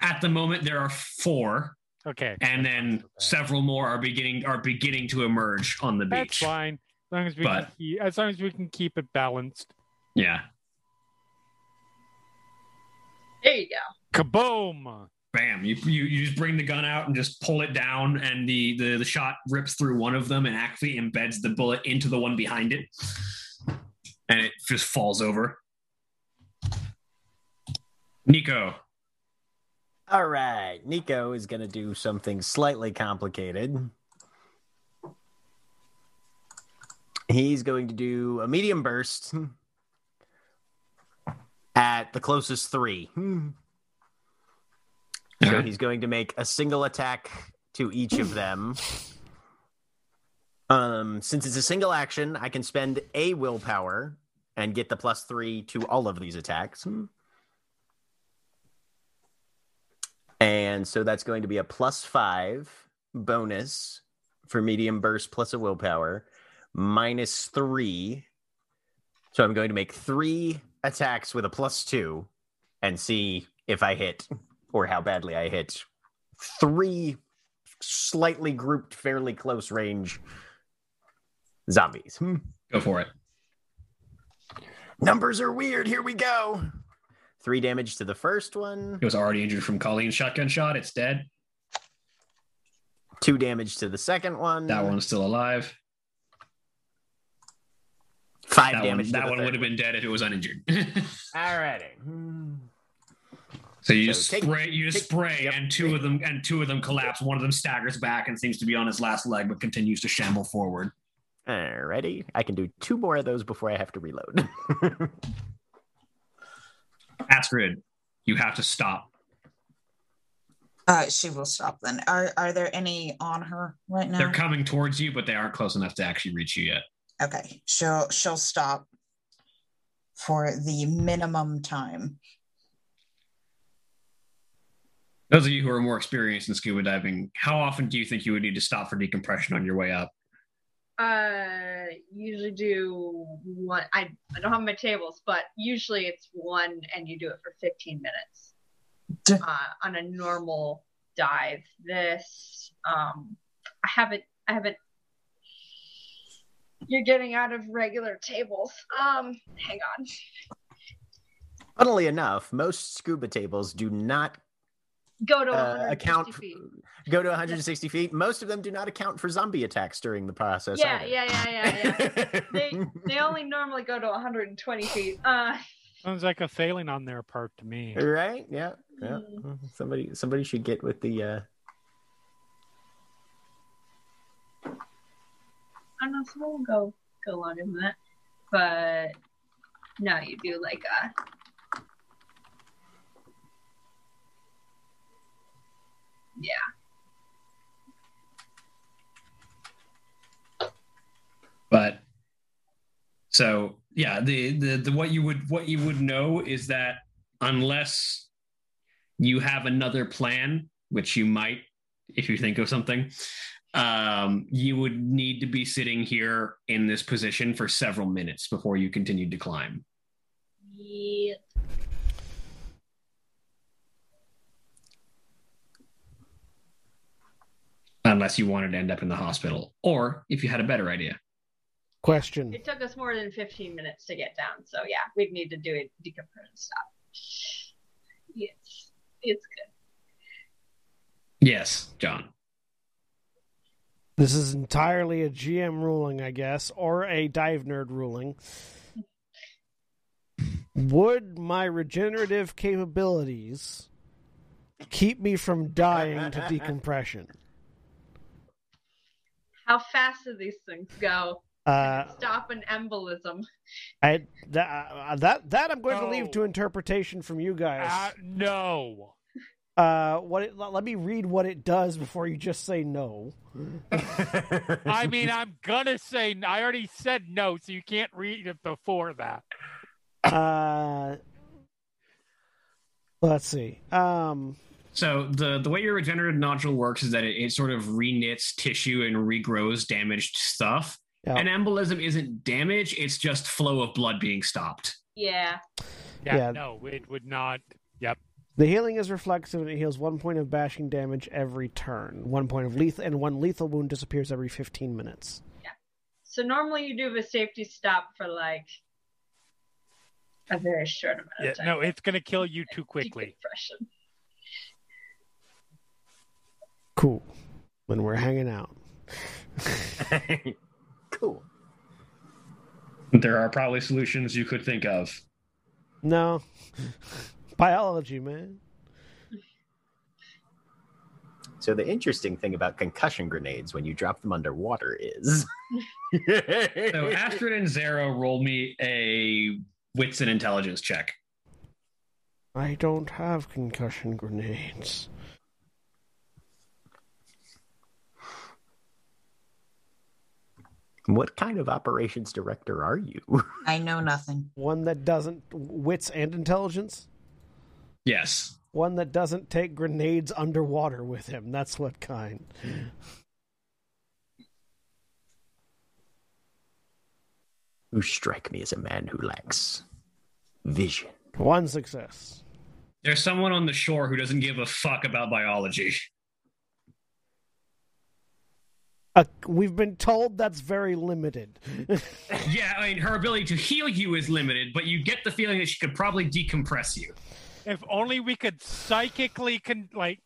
at the moment there are four, Okay, and then several more are beginning are beginning to emerge on the that's beach. fine. As long as we But- can keep, as long as we can keep it balanced. Yeah. There you go. Kaboom! Bam! You, you you just bring the gun out and just pull it down, and the, the the shot rips through one of them and actually embeds the bullet into the one behind it, and it just falls over. Nico. All right, Nico is going to do something slightly complicated. He's going to do a medium burst at the closest three. So he's going to make a single attack to each of them. Um, since it's a single action, I can spend a willpower and get the plus three to all of these attacks. And so that's going to be a plus five bonus for medium burst plus a willpower, minus three. So I'm going to make three attacks with a plus two and see if I hit or how badly I hit. Three slightly grouped, fairly close range zombies. Hmm. Go for it. Numbers are weird. Here we go. Three damage to the first one, It was already injured from Colleen's shotgun shot. It's dead. two damage to the second one. That one's still alive. Five That one, damage. to that one would have been dead if it was uninjured. Alrighty. So you So just take- spray, you just take- spray, yep. and two of them and two of them collapse. One of them staggers back and seems to be on his last leg, but continues to shamble forward. Alrighty. I can do two more of those before I have to reload. Astrid, you have to stop. Uh, she will stop then. Are are there any on her right now? They're coming towards you, but they aren't close enough to actually reach you yet. Okay, she'll she'll stop for the minimum time. Those of you who are more experienced in scuba diving, how often do you think you would need to stop for decompression on your way up? Uh, usually do one. I I don't have my tables, but usually it's one, and you do it for 15 minutes. Uh, on a normal dive. This, um, I haven't. I haven't. You're getting out of regular tables. Um, hang on. Funnily enough, most scuba tables do not Go to uh, account feet. go to 160 feet. Most of them do not account for zombie attacks during the process. Yeah, either. yeah, yeah, yeah, yeah. they they only normally go to 120 feet. Uh, Sounds like a failing on their part to me. right? Yeah, yeah. Mm. Somebody somebody should get with the uh I don't know, someone will go go longer than that, but no, you do like a. Yeah. But so yeah, the, the the what you would what you would know is that unless you have another plan, which you might if you think of something, um, you would need to be sitting here in this position for several minutes before you continued to climb. Yeah. Unless you wanted to end up in the hospital, or if you had a better idea. Question. It took us more than 15 minutes to get down, so yeah, we'd need to do a decompression stop. Yes, it's good. Yes, John. This is entirely a GM ruling, I guess, or a dive nerd ruling. Would my regenerative capabilities keep me from dying to decompression? How fast do these things go? Uh, Stop an embolism. I, that, uh, that that I'm going to leave to interpretation from you Uh, guys. no. Uh, what it, let me read what it does before you just say no. I mean, I'm gonna say I already said no, so you can't read it before that. Uh, let's see. Um, So the the way your regenerative nodule works is that it, it sort of reknits tissue and regrows damaged stuff. Yeah. An embolism isn't damage; it's just flow of blood being stopped. Yeah. Yeah, Yeah. no, it would not. Yep. The healing is reflexive and it heals one point of bashing damage every turn. One point of lethal and one lethal wound disappears every 15 minutes. Yeah. So normally you do a safety stop for like a very short amount Yeah, of time. no, it's gonna kill you too quickly. Decompression. Cool. When we're hanging out. cool. There are probably solutions you could think of. No. Biology, man. So the interesting thing about concussion grenades when you drop them underwater is So Astrid and Xaro roll me a wits and intelligence check. I don't have concussion grenades. What kind of operations director are you? I know nothing. One that doesn't wits and intelligence. Yes. One that doesn't take grenades underwater with him. That's what kind. you strike me as a man who lacks vision. One success. There's someone on the shore who doesn't give a fuck about biology. Uh, we've been told that's very limited. Yeah, I mean, her ability to heal you is limited, but you get the feeling that she could probably decompress you. If only we could psychically con like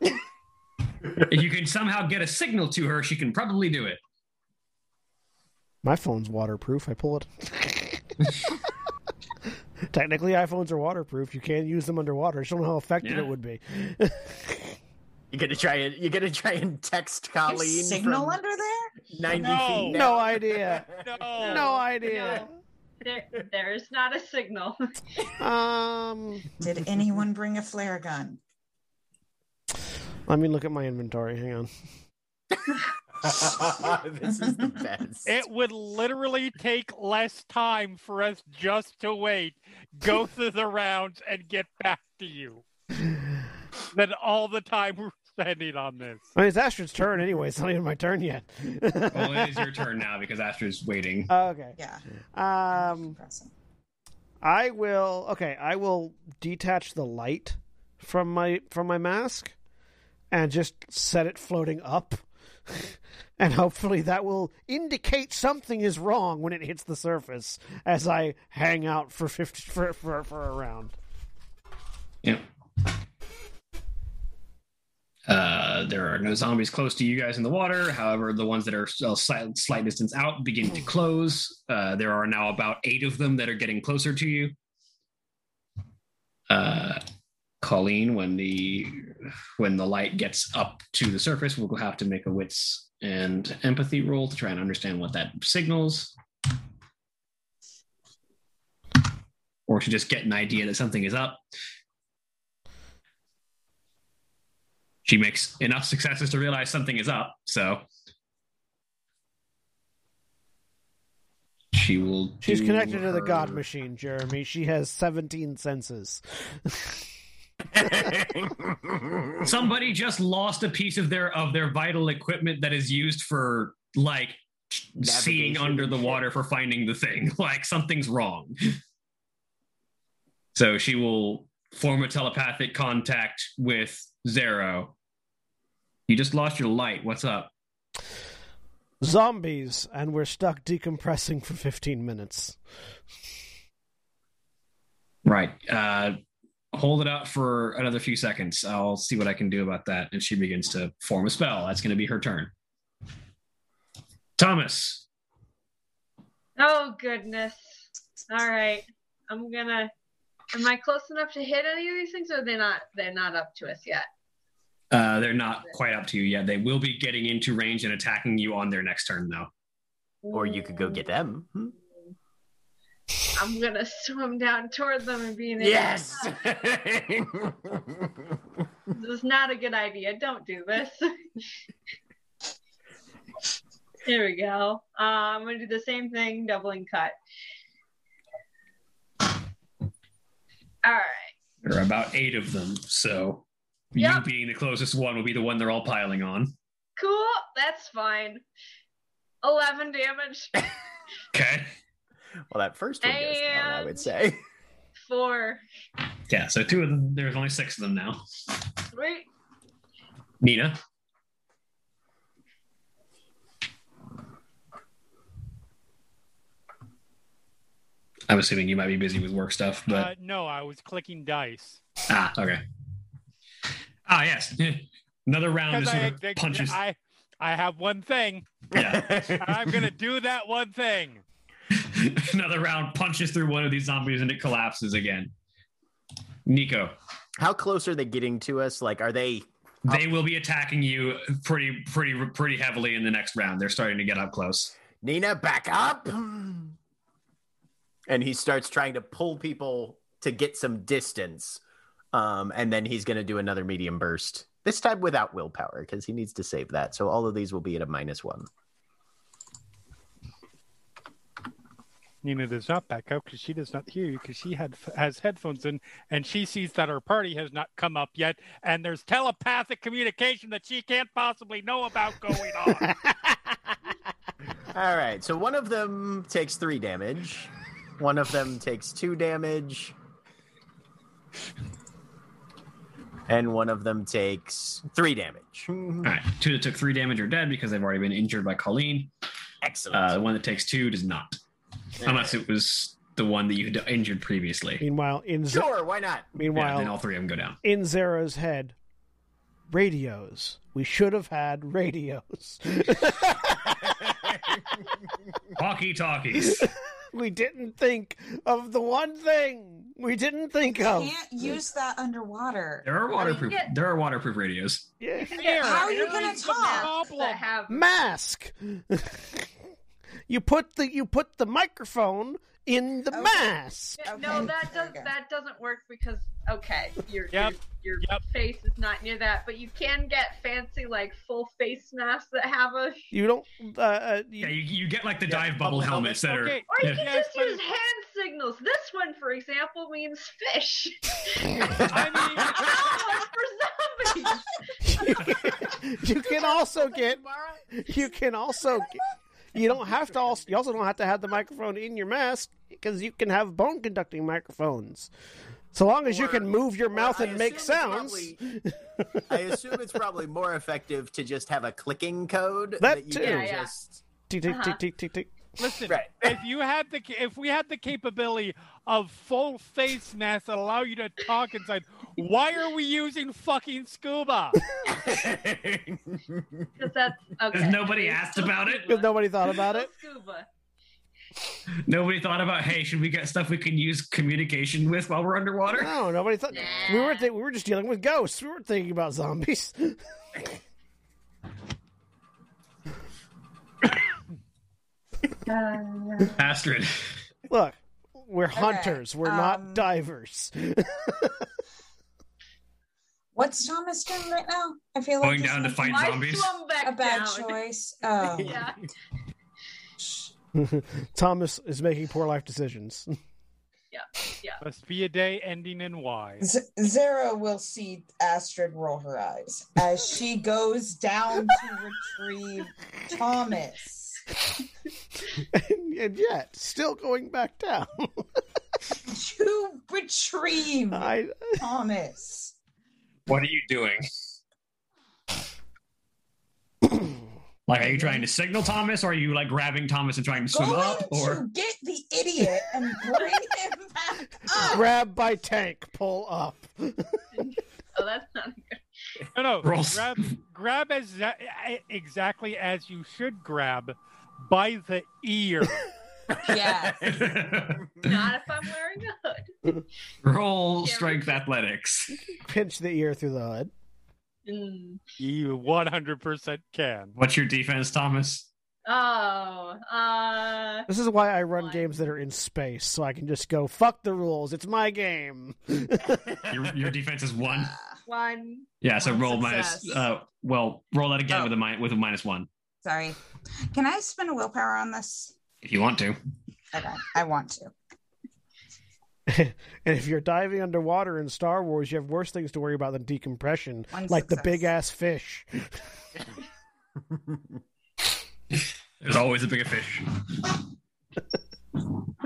If you can somehow get a signal to her, she can probably do it. My phone's waterproof. I pull it. Technically, iPhones are waterproof. You can use them underwater. I just don't know how effective Yeah. it would be. You gonna try and you're gonna try and text There's Colleen signal from under there? ninety No. feet. no idea. no, No idea. There, there is not a signal. Um, Did anyone bring a flare gun? let me look at my inventory. Hang on. this is the best. It would literally take less time for us just to wait, go through the rounds, and get back to you than all the time we're spending on this. I mean, it's Astrid's turn anyway. It's not even my turn yet. Well, it is your turn now because Astrid's waiting. okay. Yeah. Um, I will. Okay, I will detach the light from my from my mask and just set it floating up, and hopefully that will indicate something is wrong when it hits the surface as I hang out for fifty for for, for a round. Yeah. Uh, there are no zombies close to you guys in the water. However, the ones that are still slight, slight distance out begin to close. Uh, there are now about eight of them that are getting closer to you. Uh, Colleen, when the when the light gets up to the surface, we'll have to make a wits and empathy roll to try and understand what that signals, or to just get an idea that something is up. She makes enough successes to realize something is up. So She will. She's do connected to the god machine, Jeremy. She has 17 senses. Somebody just lost a piece of their of their vital equipment that is used for like seeing under the water for finding the thing. Like something's wrong. So she will form a telepathic contact with Xaro. You just lost your light. What's up? Zombies, and we're stuck decompressing for 15 minutes. Right. Uh, hold it up for another few seconds. I'll see what I can do about that. And she begins to form a spell. That's going to be her turn. Thomas. Oh goodness. All right. I'm gonna. Am I close enough to hit any of these things, or they're not? They're not up to us yet. Uh, they're not quite up to you yet. They will be getting into range and attacking you on their next turn, though. or you could go get them. Hmm? I'm gonna swim down toward them and be an Yes. This is not a good idea. Don't do this. Here we go. Uh, I'm gonna do the same thing, doubling cut. All right. There are about eight of them, so you being the closest one will be the one they're all piling on. Cool. That's fine. Eleven damage. Okay. well, that first one goes down, I would say. Four. Yeah, so two of them, there's only six of them now. Sweet. Nina. I'm assuming you might be busy with work stuff, but Uh, no, I was clicking dice. ah, okay. Ah, yes. Another round Because just I, sort of punches. I, I have one thing. Yeah. I'm gonna do that one thing. Another round punches through one of these zombies and it collapses again. Nico, How close are they getting to us? Like, are they? they will be attacking you pretty, pretty, pretty heavily in the next round. They're starting to get up close. Nina, back up. And he starts trying to pull people to get some distance. Um, and then he's going to do another medium burst, this time without willpower, because he needs to save that. So all of these will be at a minus one. Nina does not back up because she does not hear you because she had has headphones in and she sees that her party has not come up yet and there's telepathic communication that she can't possibly know about going on. All right. So one of them takes three damage, one of them takes two damage, and one of them takes three damage. All right. Two that took three damage are dead because they've already been injured by Colleen. Excellent. Uh, the one that takes two does not, unless it was the one that you had injured previously. Meanwhile, in Z- sure, why not? Yeah, meanwhile, then all three of them go down. in Xaro's head, radios. We should have had radios. Walkie talkies. we didn't think of the one thing we didn't think of. You can't use that underwater. There are waterproof. Yeah. There are waterproof radios. Yeah. Yeah, How are you gonna talk? That have Mask. you put the you put the microphone in the Okay. mask. Okay, no, that does that doesn't work because okay, your Yep, your, your yep. face is not near that, but you can get fancy like full face masks that have a, You don't. Uh, uh, you, Yeah, you, you get like the Yeah, dive bubble bubble helmets that are. Okay. or you yeah. can just use hand signals. This one, for example, means fish. I mean, for zombies. you can also get. You can also. Get, you don't have to. Also, you also don't have to have the microphone in your mask because you can have bone conducting microphones. So long as you can move your mouth and make assume sounds. probably- I assume it's probably more effective to just have a clicking code That you too. can Yeah, yeah. just. Tick, tick, Uh-huh. tick, tick, tick, tick. listen. Right. If you had the ca- if we had the capability of full face masks that allow you to talk inside, why are we using fucking scuba? Because that's okay. Has nobody asked about it? Because nobody thought about it. Scuba. Nobody thought about, hey, should we get stuff we can use communication with while we're underwater? No, nobody thought. We were th- we were just dealing with ghosts. We weren't thinking about zombies. Astrid. Look, we're hunters. We're not um, divers. What's Thomas doing right now? I feel like Going down to fight zombies? a bad down. choice. Oh, Yeah. Thomas is making poor life decisions. Yeah, yeah. Must be a day ending in Y. Z- Xaro will see Astrid roll her eyes as she goes down to retrieve Thomas. and, and yet, still going back down. you retrieve I, Thomas. What are you doing? Like, are you trying to signal Thomas, or are you like grabbing Thomas and trying to swim Going up? Or to get the idiot and bring him back up. grab by tank, pull up. Oh, that's not good. No, no. Roll. Grab, grab as exactly as you should grab by the ear. Yes. Not if I'm wearing a hood. Roll Yeah, strength athletics. Pinch the ear through the hood. Mm. You 100% can. What's your defense, Thomas? Oh, uh, This is why I run One. games that are in space, so I can just go, fuck the rules, it's my game. Your, your defense is one. one. Yeah, so One roll minus. Uh, well, roll that again Oh. with a mi- with a minus one Sorry. Can I spend a willpower on this? if you want to. Okay, I want to. and if you're diving underwater in Star Wars, you have worse things to worry about than decompression, One like the big ass fish. There's always a bigger fish.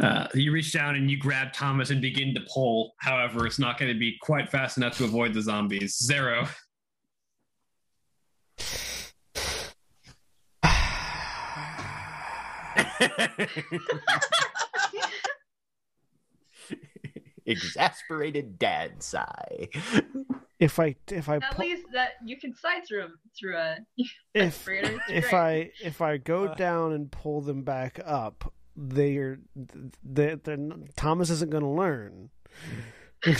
Uh, you reach down and you grab Thomas and begin to pull. However, it's not going to be quite fast enough to avoid the zombies. Xaro. Exasperated dad sigh. If I if I At pu- least that you can sight through 'em through a if respirator. If. I if I go Uh. down and pull them back up, they're they they're Thomas isn't going to learn.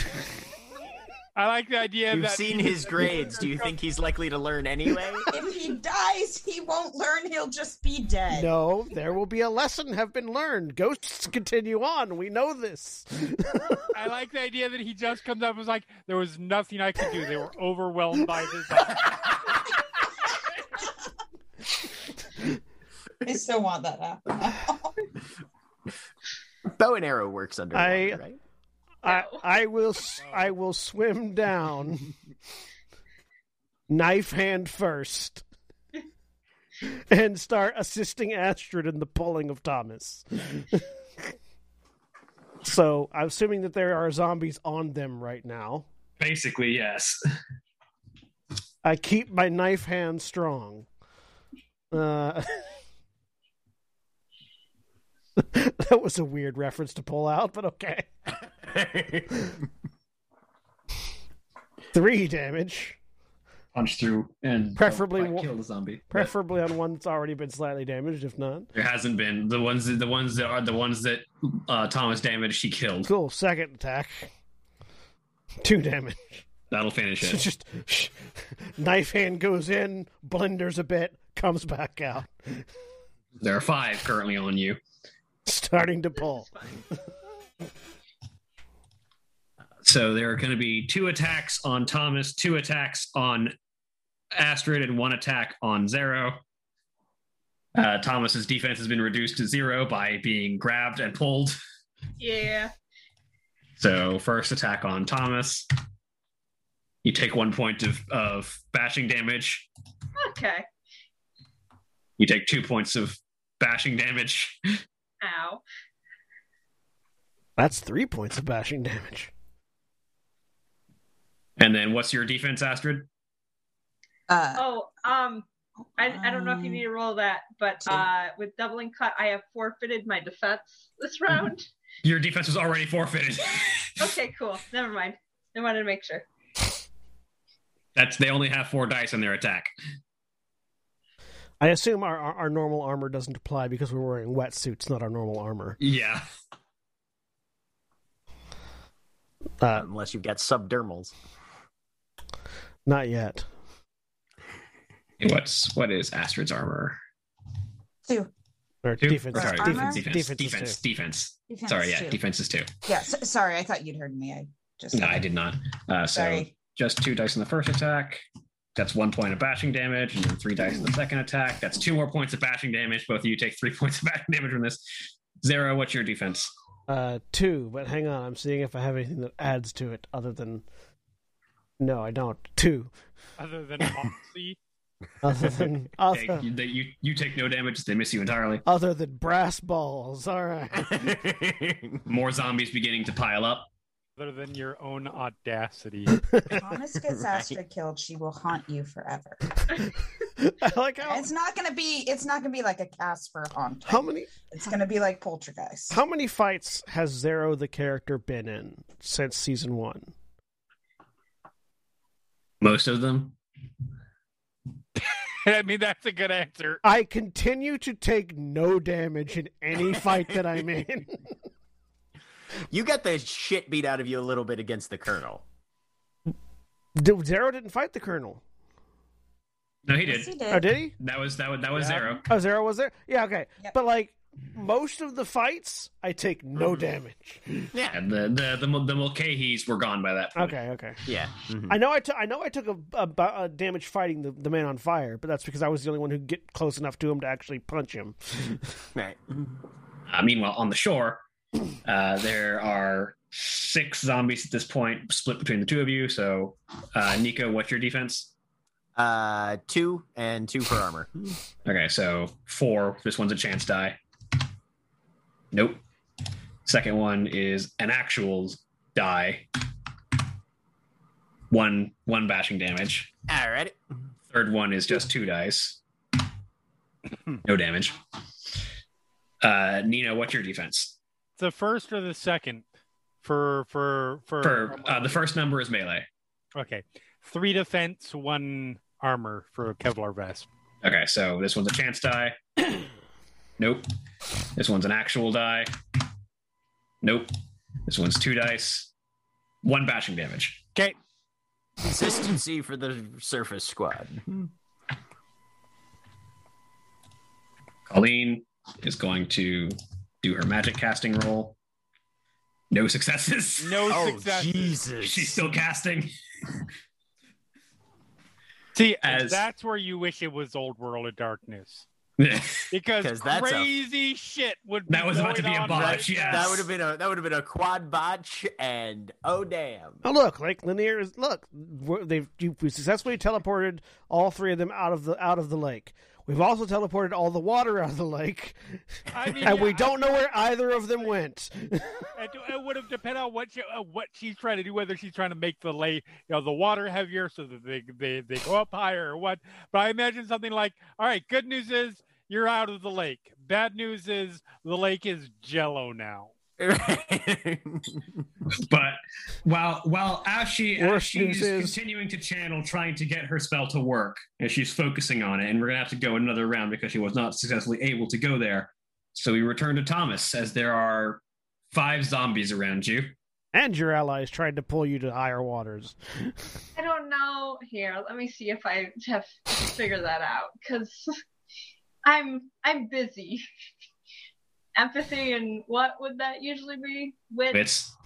I like the idea You've that seen his grades. Do you think he's likely to learn anyway? If he dies, he won't learn. He'll just be dead. No, there will be a lesson have been learned. Ghosts continue on. We know this. I like the idea that he just comes up and was like, there was nothing I could do. They were overwhelmed by this. I still want that happen. Bow and arrow works under I- right? I No. I will s- I will swim down. Knife hand first. And start assisting Astrid in the pulling of Thomas. so I'm assuming that there are zombies on them right now. Basically, yes. I keep my knife hand strong. Uh, that was a weird reference to pull out, but okay. Three damage, Punch through and Preferably don't quite wa- kill the zombie. But preferably on one that's already been slightly damaged. If not, There hasn't been the ones. The ones that are the ones that uh, Thomas damaged. He killed. cool. Second attack, two damage. That'll finish So it. just knife hand goes in, blenders a bit, comes back out, There are five currently on you. Starting to pull. So there are going to be two attacks on Thomas, two attacks on Astrid, and one attack on Xaro. Uh, Thomas's defense has been reduced to zero by being grabbed and pulled. Yeah. So first attack on Thomas. You take one point of, of bashing damage. Okay. You take two points of bashing damage. Ow. That's three points of bashing damage. And then what's your defense, Astrid? Uh, Oh, um, I, I don't know if you um, need to roll that, but uh, with doubling cut, I have forfeited my defense this round. Your defense was already forfeited. okay, cool. Never mind. I wanted to make sure. That's they only have four dice in their attack. I assume our, our our normal armor doesn't apply because we're wearing wetsuits, not our normal armor. Yeah. Uh, Unless you've got subdermals. not yet. What's what is Astrid's armor? two. Or Two? defense, Or sorry, defense, defense, defense, defense, defense, Sorry, yeah, two. defense is two. Yeah. So, sorry, I thought you'd heard me. I just No, I did not. Uh, so Sorry. just two dice in the first attack. That's one point of bashing damage, and then three dice in the second attack. That's two more points of bashing damage. Both of you take three points of bashing damage from this. Xaro, what's your defense? Uh, two, but hang on, I'm seeing if I have anything that adds to it other than. No, I don't. Two. Other than Moxie. Other than Take, other, you, they- you, you take no damage. They miss you entirely. other than brass balls. All right. More zombies beginning to pile up. Other than your own audacity. If Thomas gets Astrid killed, she will haunt you forever. I like how It's not gonna be. It's not gonna be like a Casper haunt. how many It's gonna be like Poltergeist. how many fights has Xaro the character been in since season one? Most of them. I mean, that's a good answer. I continue to take no damage in any fight that I'm in. You got the shit beat out of you a little bit against the Colonel. D- Xaro didn't fight the Colonel. No, he did. Yes, he Oh, did. did he? That was that was that was Yeah. zero. Oh, Xaro was there? Yeah, okay. Yep. But like most of the fights, I take no damage. Yeah. And the the the, the Mulcahys were gone by that point. Okay, okay. Yeah. mhm. I know I took I know I took a, a, a damage fighting the, the man on fire, but that's because I was the only one who get close enough to him to actually punch him. Right. Uh, meanwhile, on the shore, uh, there are six zombies at this point, split between the two of you. So, uh, Nico, what's your defense? Uh, two and two for armor. Okay, so four. This one's a chance die. Nope. Second one is an actual die. One one bashing damage. All right. Third one is just two dice. No damage. Uh, Nina, what's your defense? The first or the second for for for, For uh, the first number is melee. Okay, three defense, one armor for a Kevlar vest. Okay, so this one's a chance die. nope. This one's an actual die. Nope. This one's two dice. One bashing damage. Okay, Consistency for the surface squad. Colleen is going to do her magic casting roll. No successes. no Oh success. Jesus! She's still casting. See, As- that's where you wish it was Old World of Darkness that because 'Cause that's a- crazy shit would. Be That was about to be a botch, right yes. That would have been a that would have been a quad botch, and oh damn! Oh look, like linear is look. They've you, we successfully teleported all three of them out of the out of the lake. We've also teleported all the water out of the lake, I mean, and we don't know where either of them went. It, it would have depended on what she, uh, what she's trying to do, whether she's trying to make the lake, you know, the water heavier so that they, they they go up higher or what. But I imagine something like, all right, good news is you're out of the lake. Bad news is the lake is jello now. but while while as she as she's is- continuing to channel, trying to get her spell to work, and she's focusing on it, and we're gonna have to go another round because she was not successfully able to go there. So we return to Thomas as there are five zombies around you. and your allies tried to pull you to higher waters. I don't know. Here, let me see if I have figured that out because I'm I'm busy. Empathy and what would that usually be? Wit. It's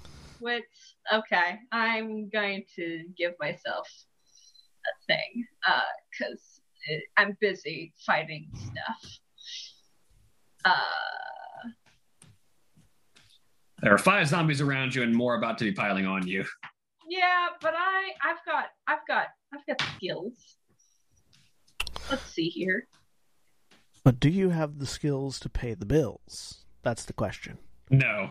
Wits. Okay, I'm going to give myself a thing because I'm busy fighting stuff. Uh, there are five zombies around you, and more about to be piling on you. yeah, but I I've got I've got I've got skills. Let's see here. But do you have the skills to pay the bills? That's the question. No,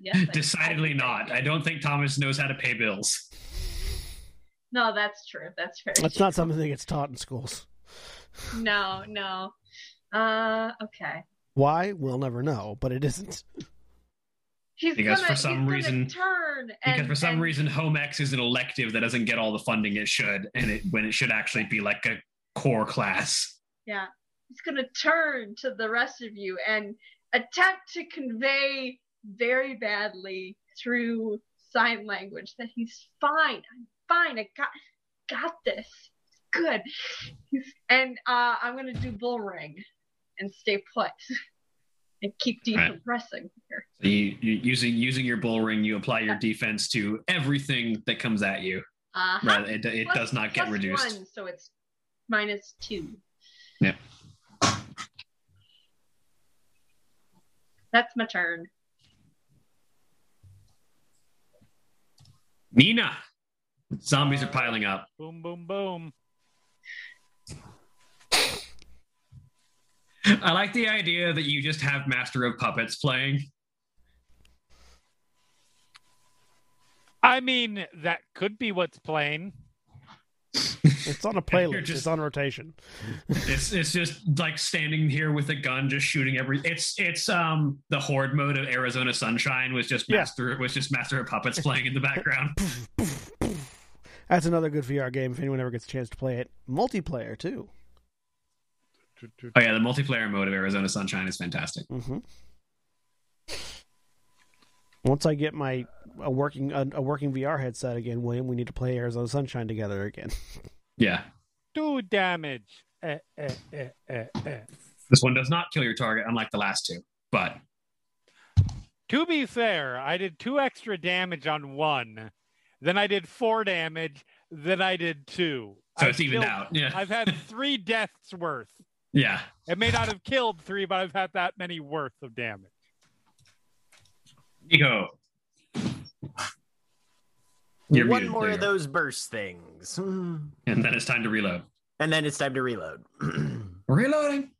Yes. Yes. I- decidedly not. I don't think Thomas knows how to pay bills. No, that's true. That's very. That's not something that gets taught in schools. No, no. Uh, okay. Why? We'll never know, but it isn't. He's Because gonna, for some he's reason- turn Because for some and- reason, home Ec is an elective that doesn't get all the funding it should, and it when it should actually be like a core class. Yeah. He's gonna turn to the rest of you and attempt to convey very badly through sign language that he's fine. I'm fine. I got got this. Good. He's, and uh, I'm gonna do bull ring and stay put and keep Right. decompressing here. So you, you using using your bull ring, you apply your defense to everything that comes at you. Uh-huh. Right, it, it Plus- does not get reduced. One, so it's minus two. Yep. That's my turn. Nina, zombies are piling up. Boom, boom, boom. I like the idea that you just have Master of Puppets playing. I mean, that could be what's playing. It's on a playlist. Just- It's on rotation. It's it's just like standing here with a gun, just shooting every. It's it's um the horde mode of Arizona Sunshine was just Yeah. master was just Master of Puppets playing in the background. That's another good VR game if anyone ever gets a chance to play it. Multiplayer too. Oh yeah, the multiplayer mode of Arizona Sunshine is fantastic. hmm Once I get my a working a, a working VR headset again, William, we need to play Arizona Sunshine together again. Yeah, Two damage. Eh, eh, eh, eh, eh. this one does not kill your target, unlike the last two. But To be fair, I did two extra damage on one. Then I did four damage. Then I did two. so I've it's evened killed- out. Yeah, I've had three deaths worth. yeah. It may not have killed three, but I've had that many worth of damage. Nico, You're One muted, more there of those burst things. And then it's time to reload. And then it's time to reload. Reloading.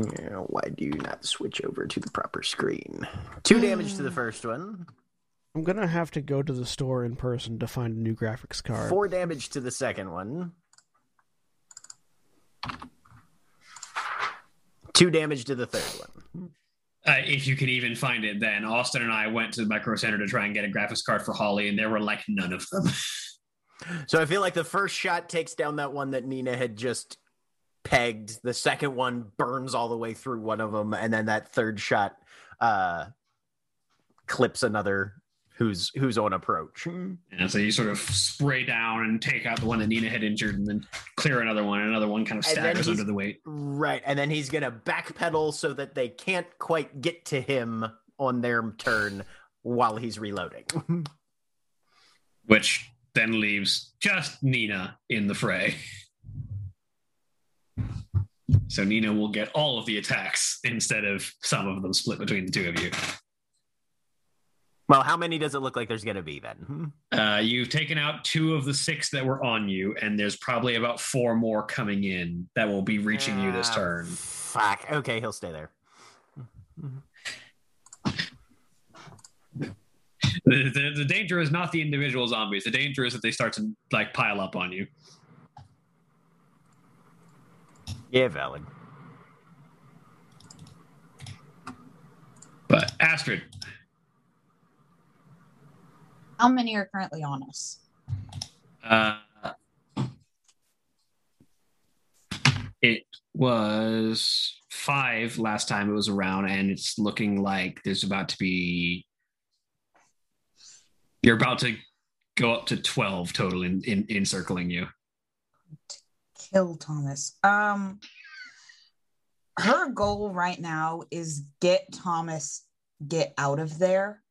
Yeah, why do you not switch over to the proper screen? Two damage to the first one, I'm gonna have to go to the store in person to find a new graphics card. four damage to the second one, two damage to the third one. Uh, if you can even find it, then Austin and I went to the Micro Center to try and get a graphics card for Holly, and there were like none of them. So I feel like the first shot takes down that one that Nina had just pegged. The second one burns all the way through one of them, and then that third shot uh, clips another who's who's on approach. and so you sort of spray down and take out the one that Nina had injured, and then clear another one, and another one kind of staggers under the weight. Right, and then he's gonna backpedal so that they can't quite get to him on their turn while he's reloading. which then leaves just Nina in the fray. So Nina will get all of the attacks instead of some of them split between the two of you. Well, how many does it look like there's gonna be then? Uh, you've taken out two of the six that were on you, and there's probably about four more coming in that will be reaching you this Ah, turn. Fuck. Okay, he'll stay there. The, the, the danger is not the individual zombies. The danger is that they start to like pile up on you. Yeah, valid. But Astrid, How many are currently on us? Uh, it was five last time it was around, and it's looking like there's about to be. You're about to go up to twelve total in, in encircling you. Kill Thomas. Um, her goal right now is get Thomas get out of there.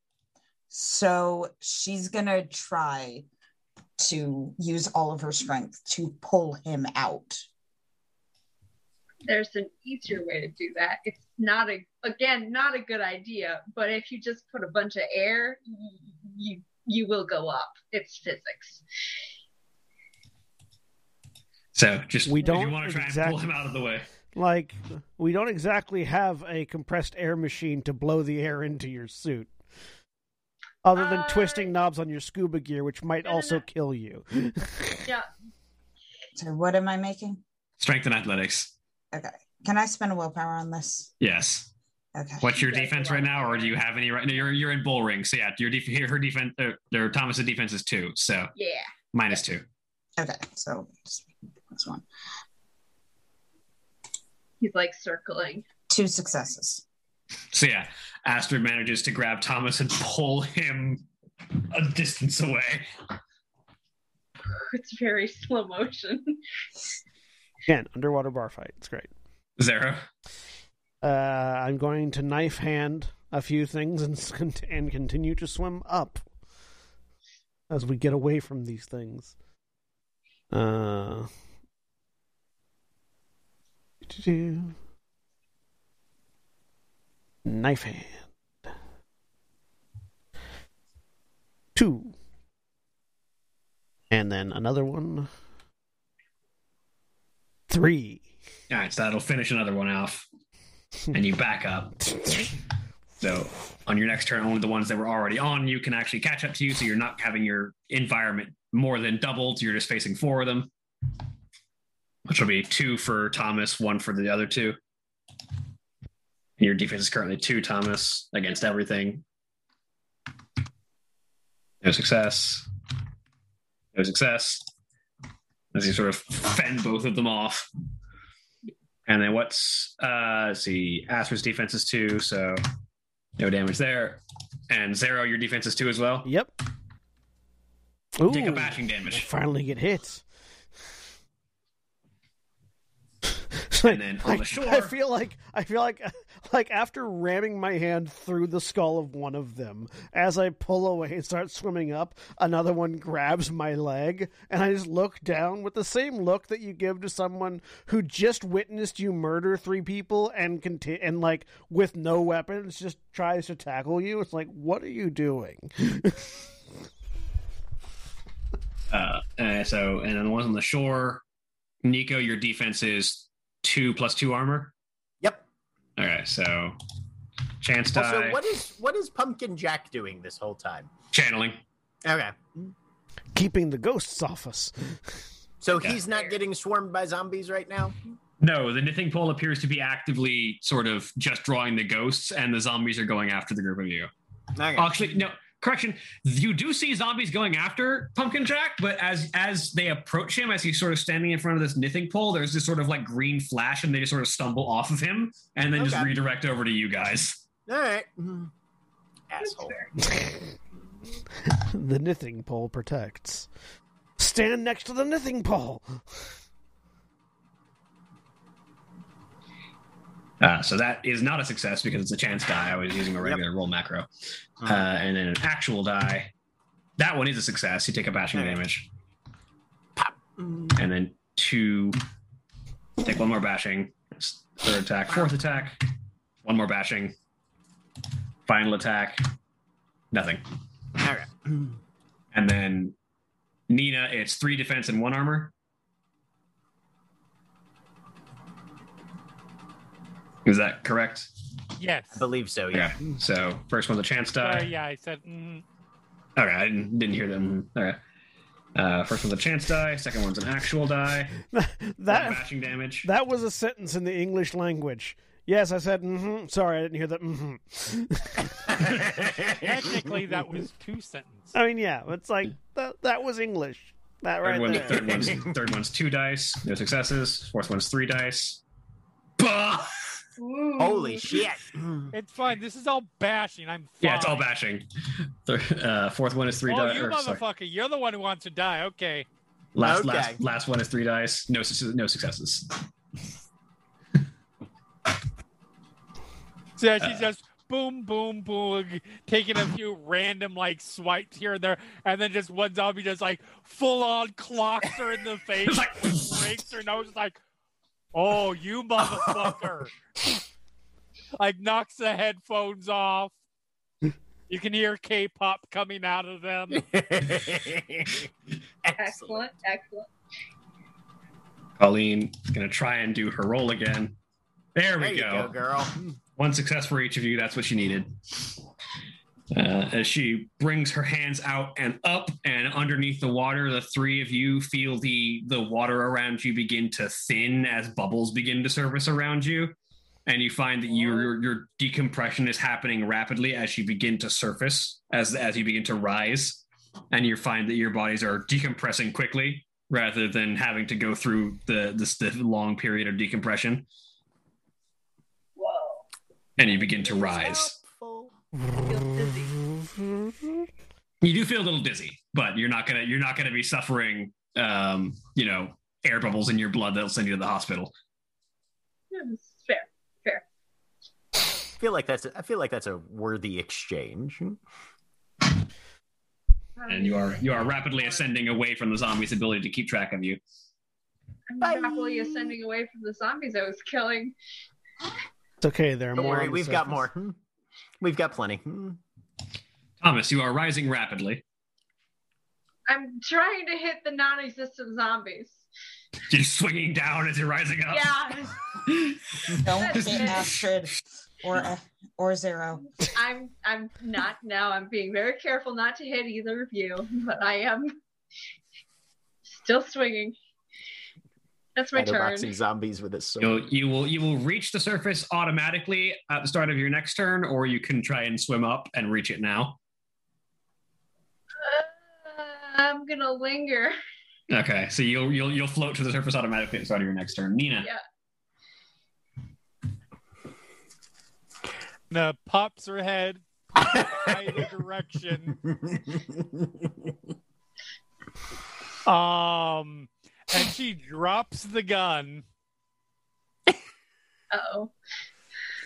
So she's gonna try to use all of her strength to pull him out. There's an easier way to do that. It's not a again not a good idea, but if you just put a bunch of air, you you will go up. It's physics. So just We don't want to try and pull him out of the way. Like we don't exactly have a compressed air machine to blow the air into your suit. Other than Uh, twisting knobs on your scuba gear, which might no, no, also no. kill you. Yeah, So what am I making? Strength and athletics. Okay. Can I spend a willpower on this? Yes. Okay. What's your Yeah, defense right now, or do you have any right? No, you're you're in bull ring. So yeah, your def- her defense, uh, or Thomas's defense is two, so yeah. minus two. Okay. So just this one. He's like circling. Two successes. So yeah, Astrid manages to grab Thomas and pull him a distance away. It's very slow motion. Again, underwater bar fight. It's great. Xaro. Uh, I'm going to knife hand a few things and and continue to swim up as we get away from these things. Uh. Knife hand. Two. And then another one. Three. All right, so that'll finish another one off, and you back up. So on your next turn, only the ones that were already on you can actually catch up to you. So you're not having your environment more than doubled. You're just facing four of them, which will be two for Thomas, one for the other two. Your defense is currently two, Thomas, against everything. No success. No success. As you sort of fend both of them off. And then what's uh let's see, Asper's defense is two, so no damage there. And Xaro, your defense is two as well. Yep. You Take a Ooh, bashing I damage. finally get hit. And then on I, the shore- I feel like I feel like like after ramming my hand through the skull of one of them, as I pull away and start swimming up, another one grabs my leg, and I just look down with the same look that you give to someone who just witnessed you murder three people and conti- and like with no weapons just tries to tackle you. It's like, what are you doing? Uh, uh, so and then the ones on the shore, Nico, your defense is two plus two armor. Yep. All right, so chance die, Also, what is what is Pumpkin Jack doing this whole time? channeling. Okay. Keeping the ghosts off us. So Yeah. he's not getting swarmed by zombies right now? No, the nithing pole appears to be actively sort of just drawing the ghosts, and the zombies are going after the group of you. Okay. Actually, no. Correction. You do see zombies going after Pumpkin Jack, but as as they approach him, as he's sort of standing in front of this nithing pole, there's this sort of like green flash, and they just sort of stumble off of him, and then just redirect over to you guys. All right. Mm. Asshole. the nithing pole protects. Stand next to the nithing pole. Uh, so that is not a success because it's a chance die. I was using a regular roll macro. Uh, and then an actual die. That one is a success. You take a bashing Okay. damage. Mm. And then two. Take one more bashing. Third attack. Fourth attack. One more bashing. Final attack. Nothing. All right. And then Nina, it's three defense and one armor. Is that correct? Yes. I believe so. Yeah. Okay. So first one's a chance die. Uh, yeah, I said. Mm, Okay, I didn't, didn't hear them. All right. Uh, first one's a chance die. Second one's an actual die. That bashing damage. that was a sentence in the English language. Yes, I said. Mm-hmm. Sorry, I didn't hear that. Mm-hmm. technically, that was two sentences. I mean, yeah, it's like that. That was English. That third, right one, there. third one's third one's two dice. No successes. Fourth one's three dice. Bah! Ooh. Holy shit. It's fine. This is all bashing. I'm fine. Yeah, it's all bashing. Third, uh, fourth one is three Oh, dice. you or, sorry. motherfucker! You're the one who wants to die. Okay. Last, Okay. last, last one is three dice. No, suc- no successes. So yeah, Uh. she's just boom, boom, boom, taking a few random like swipes here and there, and then just one zombie just like full on clocks her in the face, like, breaks her nose, like, oh, you motherfucker! like knocks the headphones off. You can hear K-pop coming out of them. Excellent, excellent. Colleen is gonna try and do her roll again. There we There you go. go, girl. One success for each of you. That's what you needed. Uh, as she brings her hands out and up and underneath the water, the three of you feel the the water around you begin to thin as bubbles begin to surface around you, and you find that your your decompression is happening rapidly as you begin to surface as as you begin to rise, and you find that your bodies are decompressing quickly rather than having to go through the this the long period of decompression, Whoa. and you begin to rise. Helpful. Feel dizzy. you do feel a little dizzy, but you're not gonna you're not gonna be suffering um, you know, air bubbles in your blood that'll send you to the hospital. Hmm, Fair, fair. feel like that's a, I feel like that's a worthy exchange. And you are you are rapidly ascending away from the zombie's ability to keep track of you. I'm happily ascending away from the zombies I was killing. It's okay. There are Don't more. worry, we've got more. We've got plenty. Hmm. Thomas, you are rising rapidly. I'm trying to hit the non-existent zombies. You're swinging down as you're rising up. Yeah, Don't That's hit it. Astrid or or Xaro. I'm. I'm not now. I'm being very careful not to hit either of you, but I am still swinging. That's my turn. Shadowboxing zombies with a sword. You'll, you will you will reach the surface automatically at the start of your next turn, or you can try and swim up and reach it now. Uh, I'm gonna linger. Okay, so you'll you'll you'll float to the surface automatically at the start of your next turn. Nina, Yeah. Now pops her head either direction. Um, and she drops the gun. Oh.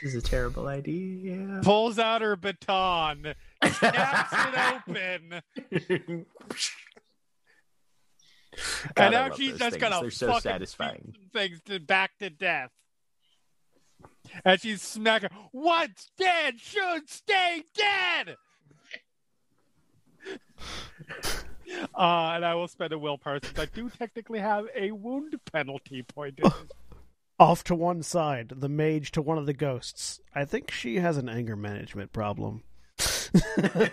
this is a terrible idea. pulls out her baton, snaps it open, God, and now she's just things. gonna They're so fucking satisfying. beat things to back to death. And she's smacking. What's dead should stay dead. Uh, and I will spend a willpower since I do technically have a wound penalty point. Off to one side, the mage to one of the ghosts. I think she has an anger management problem.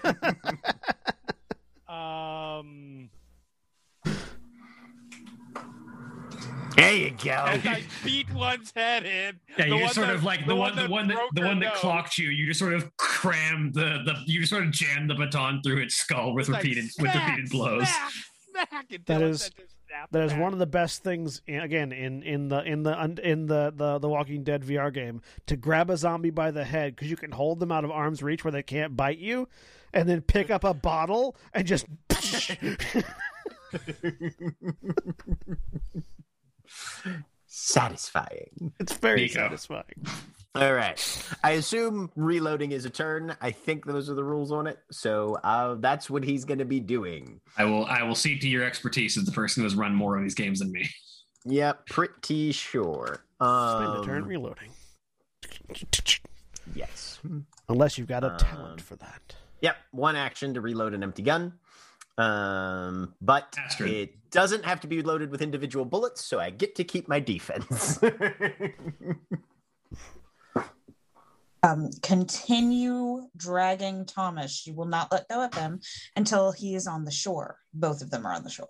Um, There you go. as I beat one's head in. yeah, you one just sort that- of like the, one, the that one that the one that nose. clocked you. You just sort of crammed the the you just sort of jammed the baton through its skull with It's like, repeated with repeated blows. Smack, smack, until That it is- said to snap That is one of the best things in- again in in the in the in the the, the Walking Dead VR game to grab a zombie by the head because you can hold them out of arm's reach where they can't bite you, and then pick up a bottle and just. Satisfying. it's very satisfying. All right. I assume reloading is a turn. I think those are the rules on it. So uh, that's what he's going to be doing. I will I will cede to your expertise as the person who has run more of these games than me. Yep, pretty sure. Spend a Um, turn reloading. Yes. Unless you've got a Um, talent for that. Yep, one action to reload an empty gun. Um, but Astrid. it doesn't have to be loaded with individual bullets, so I get to keep my defense. Um, continue dragging Thomas. You will not let go of him until he is on the shore. Both of them are on the shore.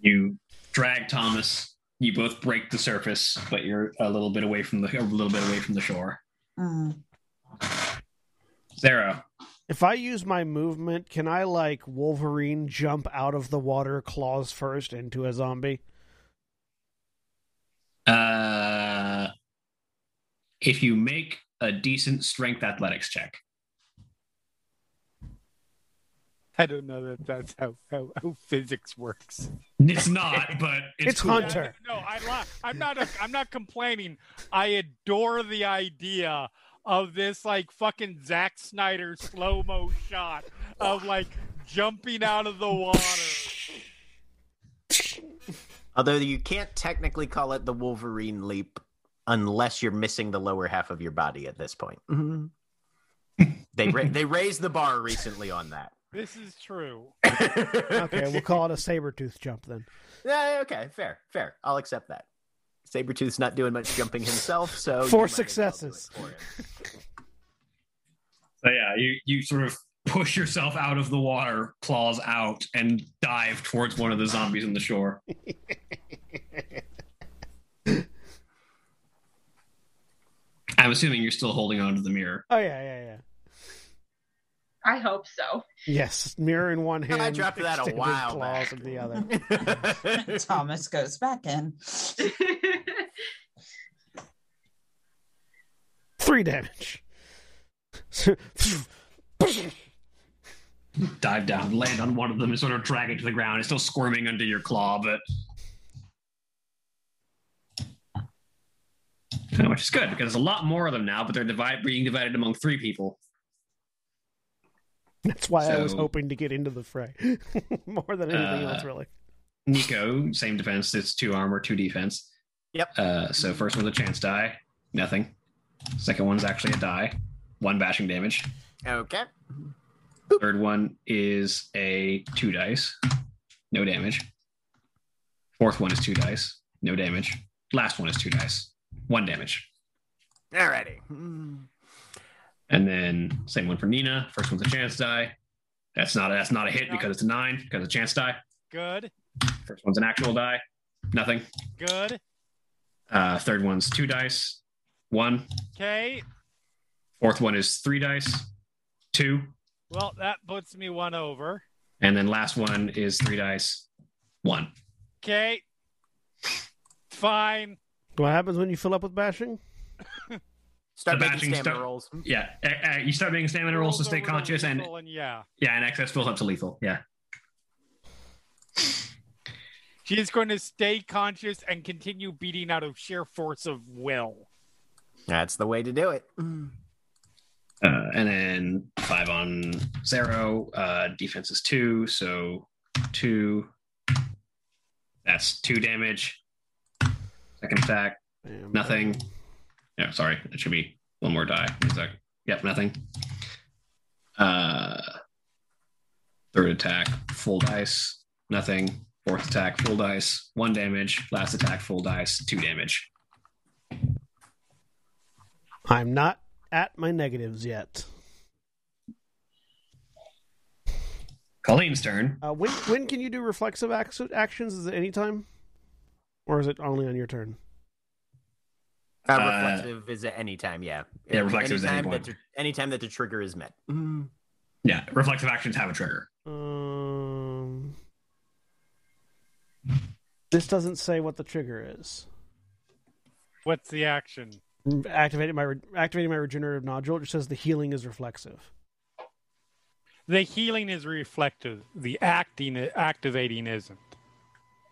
You drag Thomas. You both break the surface, but you're a little bit away from the a little bit away from the shore. Mm. Xaro. If I use my movement, can I like Wolverine jump out of the water claws first into a zombie? Uh, if you make a decent strength athletics check, I don't know that that's how, how, how physics works. it's not, but it's, It's cool. Hunter. No, I li- I'm not. I'm not complaining. I adore the idea of this like fucking Zack Snyder slow mo shot of like jumping out of the water. Although you can't technically call it the Wolverine leap unless you're missing the lower half of your body at this point. Mm-hmm. they ra- they raised the bar recently on that. This is true. Okay, we'll call it a saber tooth jump then. Yeah, okay, fair, fair. I'll accept that. Sabretooth's not doing much jumping himself, so Four might as well do it successes. for. So yeah, you you sort of push yourself out of the water, claws out, and dive towards one of the zombies on the shore. I'm assuming you're still holding on to the mirror. Oh yeah, yeah, yeah. I hope so. Yes, mirror in one hand. I dropped that a extended while claws back. in the other. Thomas goes back in. Three damage. Dive down, land on one of them, and sort of drag it to the ground. It's still squirming under your claw, but which is good because there's a lot more of them now, but they're divide, being divided among three people. That's why I was hoping to get into the fray more than anything Uh, else, really. Nico, same defense. It's two armor, two defense. Yep. Uh, so first one's a chance die, nothing. Second one's actually a die, one bashing damage. Okay. Third one is a two dice, no damage. Fourth one is two dice, no damage. Last one is two dice, one damage. Alrighty. And then same one for Nina. First one's a chance die. That's not that's not a hit because it's a nine because it's a chance die. Good. First one's an actual die, nothing. Good. Uh, third one's two dice, one. Okay. Fourth one is three dice, two. Well, that puts me one over. And then last one is three dice, one. Okay. Fine. What happens when you fill up with bashing? Start The making bashing stamina stuff- rolls. Yeah, uh, uh, you start making stamina rolls to stay conscious, and and yeah, yeah, and excess fills up to lethal. Yeah, she is going to stay conscious and continue beating out of sheer force of will. That's the way to do it. uh, and then five on Xaro. Uh, defense is two, so two. That's two damage. Second attack, Bam, Nothing. bam. Yeah, sorry. It should be one more die. One sec. Yep, nothing. Uh, third attack, full dice, nothing. Fourth attack, full dice, one damage. Last attack, full dice, two damage. I'm not at my negatives yet. Colleen's turn. Uh, when when can you do reflexive ac- actions? Is it any time, or is it only on your turn? Uh, Uh, reflexive is at any time, yeah. Yeah, reflexive is at any anytime point. that the, anytime that the trigger is met. Yeah, Reflexive actions have a trigger. Um, this doesn't say what the trigger is. What's the action? Activating my activating my regenerative nodule. It just says the healing is reflexive. The healing is reflective. The acting, activating isn't.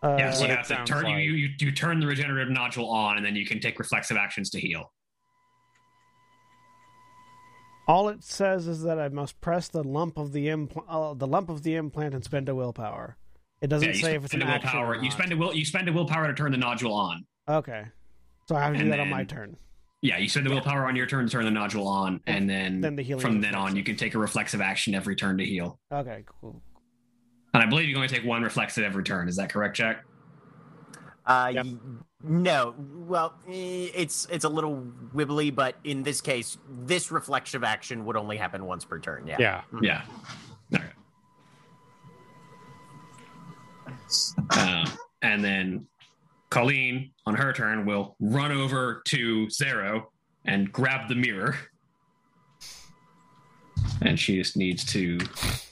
Uh, yeah, so you it have to turn like. you, you you turn the regenerative nodule on, and then you can take reflexive actions to heal. all it says is that I must press the lump of the impl- uh, the lump of the implant and spend a willpower. It doesn't Yeah, you say if it's spend an a willpower. or You spend a will. You spend a willpower to turn the nodule on. Okay, so I have to do And that on my turn. Yeah, you spend the willpower on your turn to turn the nodule on, and then, Then the healing from is then on, you can take a reflexive action every turn to heal. Okay, cool. And I believe you can only take one reflexive every turn. Is that correct, Jack? Uh, Yep. y- no, well, eh, it's it's a little wibbly, but in this case, this reflexive action would only happen once per turn. Yeah. Yeah. Yeah. Okay. Uh, and then Colleen, on her turn, will run over to Xaro and grab the mirror. And she just needs to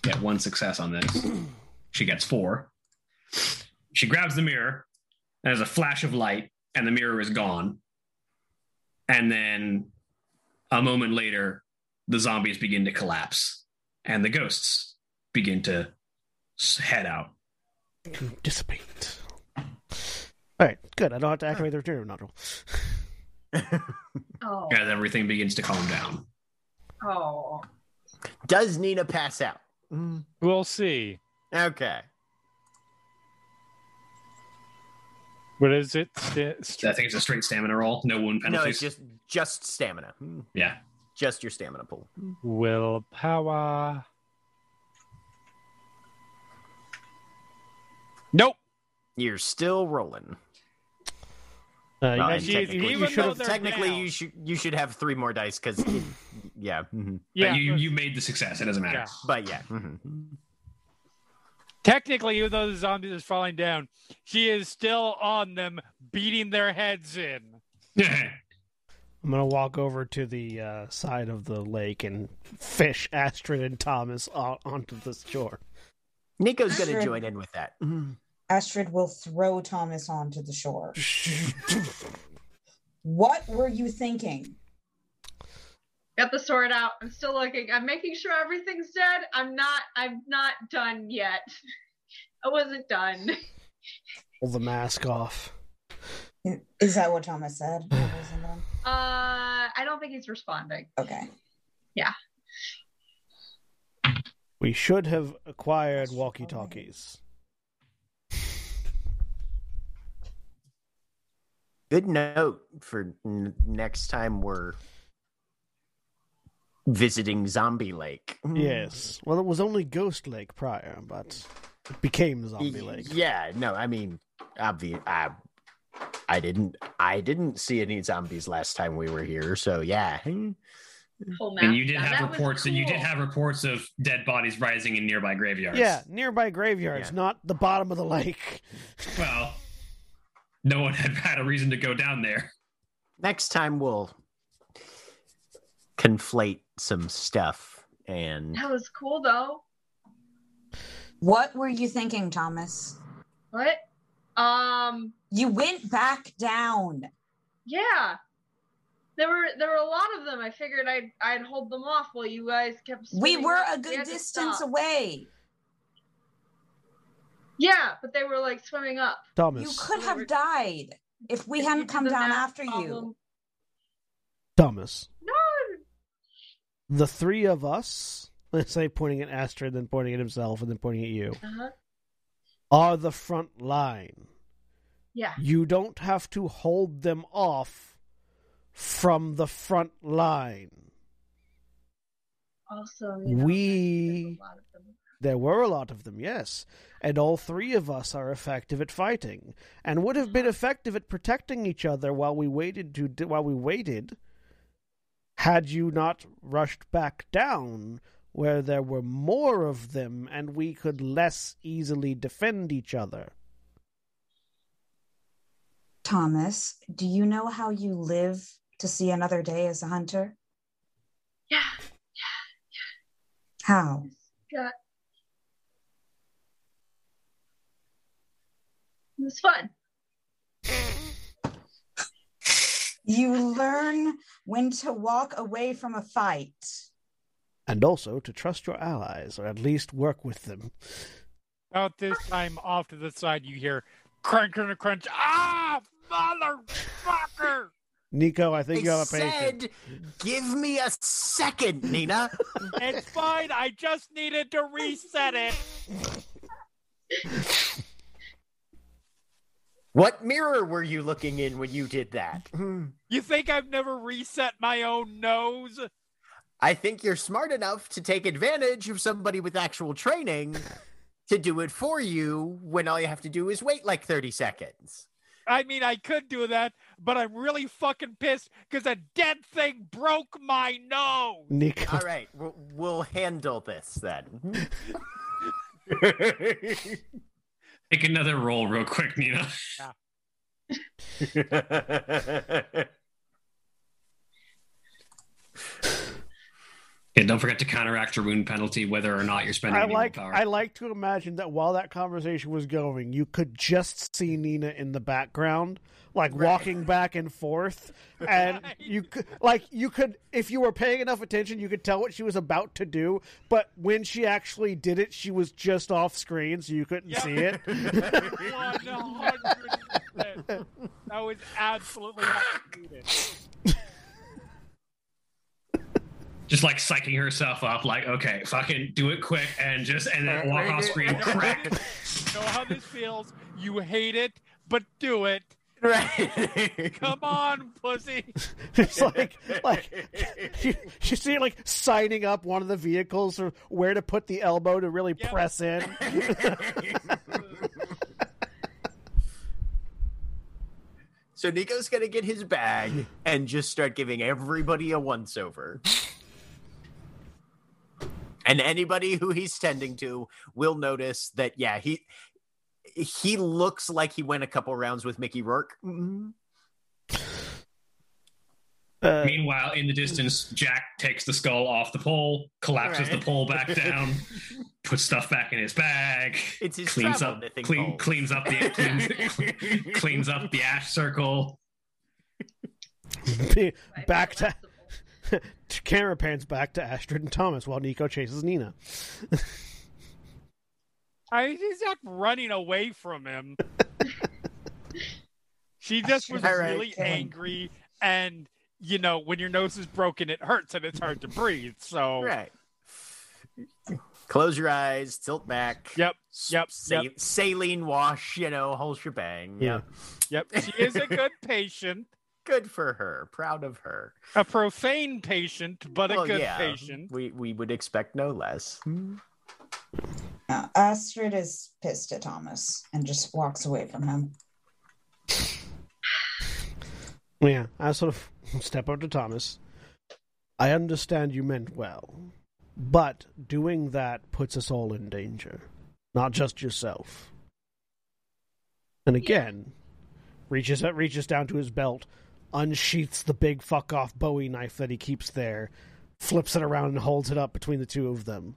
get one success on this. She gets four. She grabs the mirror, and there's a flash of light, and the mirror is gone. And then a moment later, the zombies begin to collapse, and the ghosts begin to head out. To dissipate. All right, good. I don't have to activate the regenerative nodule. Oh, as everything begins to calm down. oh. Does Nina pass out? Mm. We'll see. Okay. What is it? St- I think it's a straight stamina roll, no wound penalties. No, it's just just stamina. yeah. Just your stamina pool. Willpower. Nope. You're still rolling. Uh, you Well, guys- technically, even you should have, technically down. you should you should have three more dice because yeah, mhm. Yeah. But you, you made the success. It doesn't matter. Yeah. but yeah. mhm. Technically, even though the zombie is falling down, she is still on them, beating their heads in. I'm gonna walk over to the uh, side of the lake and fish Astrid and Thomas on- onto the shore. Nico's gonna join in with that. Mhm. Astrid will throw Thomas onto the shore. What were you thinking? Got the sword out. I'm still looking. I'm making sure everything's dead. I'm not. I'm not done yet. I wasn't done. Pull the mask off. Is that what Thomas said? Or wasn't it? Uh, I don't think he's responding. Okay. Yeah. We should have acquired walkie Good note for n- next time we're visiting Zombie Lake. Yes. Well, it was only Ghost Lake prior, but it became Zombie Lake. Yeah, no, I mean, obvious. I, I didn't, I didn't see any zombies last time we were here, so yeah. Full. And you did Now, have that was reports, and you did have reports of dead bodies rising in nearby graveyards. Yeah, nearby graveyards, Yeah. not the bottom of the lake. Well, no one had had a reason to go down there. Next time we'll conflate some stuff and That was cool though. What were you thinking, Thomas? What? Um. You went back down. Yeah. There were there were a lot of them. I figured I'd I'd hold them off while you guys kept. We were up. a good had distance away. Yeah, but they were like swimming up. Thomas. You could have were- died if we If hadn't come down math after you. Thomas. No. The three of us, let's say pointing at Astrid, then pointing at himself, and then pointing at you, Uh-huh. are the front line. Yeah. You don't have to hold them off from the front line. Also, you know, We- there's a lot of them. There were a lot of them, yes. And all three of us are effective at fighting, and would have been effective at protecting each other while we waited to while we waited. Had you not rushed back down, where there were more of them, and we could less easily defend each other. Thomas, do you know how you live to see another day as a hunter? Yeah. yeah, yeah. How? Got. Was fun. You learn when to walk away from a fight. And also to trust your allies, or at least work with them. About this time, off to the side, you hear crunch and a crunch. Ah, motherfucker! Nico, I think you I have a patient. said, give me a second, Nina. It's fine. I just needed to reset it. what mirror were you looking in when you did that? Hmm. You think I've never reset my own nose? I think you're smart enough to take advantage of somebody with actual training to do it for you when all you have to do is wait like 30 seconds. I mean, I could do that, but I'm really fucking pissed because a dead thing broke my nose. Nico, All right, we'll, we'll handle this then. Take another roll real quick, Nina. And don't forget to counteract your wound penalty, whether or not you're spending I like willpower. I like to imagine that while that conversation was going, you could just see Nina in the background, like walking back and forth, and Right. you could like you could if you were paying enough attention, you could tell what she was about to do. But when she actually did it, she was just off screen, so you couldn't Yep. see it. 100%. That was absolutely how I did it. just like psyching herself up, like, okay, fucking do it quick and just and then walk off screen, crack. know how this feels. You hate it, but do it. right. Come on, pussy. it's like like you, you see it like signing up one of the vehicles or where to put the elbow to really Yep. press in. So Nico's gonna get his bag and just start giving everybody a once over. And anybody who he's tending to will notice that yeah, he he looks like he went a couple rounds with Mickey Rourke. Mhm. Uh, Meanwhile, in the distance, Jack takes the skull off the pole, collapses Right. the pole back down, puts stuff back in his bag, It's his cleans up, clean, pole. cleans up the cleans, cleans up the ash circle. back to collapsible. camera pans back to Astrid and Thomas while Nico chases Nina. I, he's not running away from him. She just was All right. really angry, and you know, when your nose is broken, it hurts and it's hard to breathe. So, Right. Close your eyes, tilt back. yep, yep, Sa- yep. Saline wash, you know, whole shebang. Yeah. Yep. yep. She is a good patient, Good for her. Proud of her. a profane patient, but a good yeah, patient. We we would expect no less. Uh, Astrid is pissed at Thomas and just walks away from him. Yeah, I sort of step up to Thomas. I understand you meant well, but doing that puts us all in danger, not just yourself. And again, reaches reaches down to his belt, unsheaths the big fuck off Bowie knife that he keeps there, flips it around and holds it up between the two of them.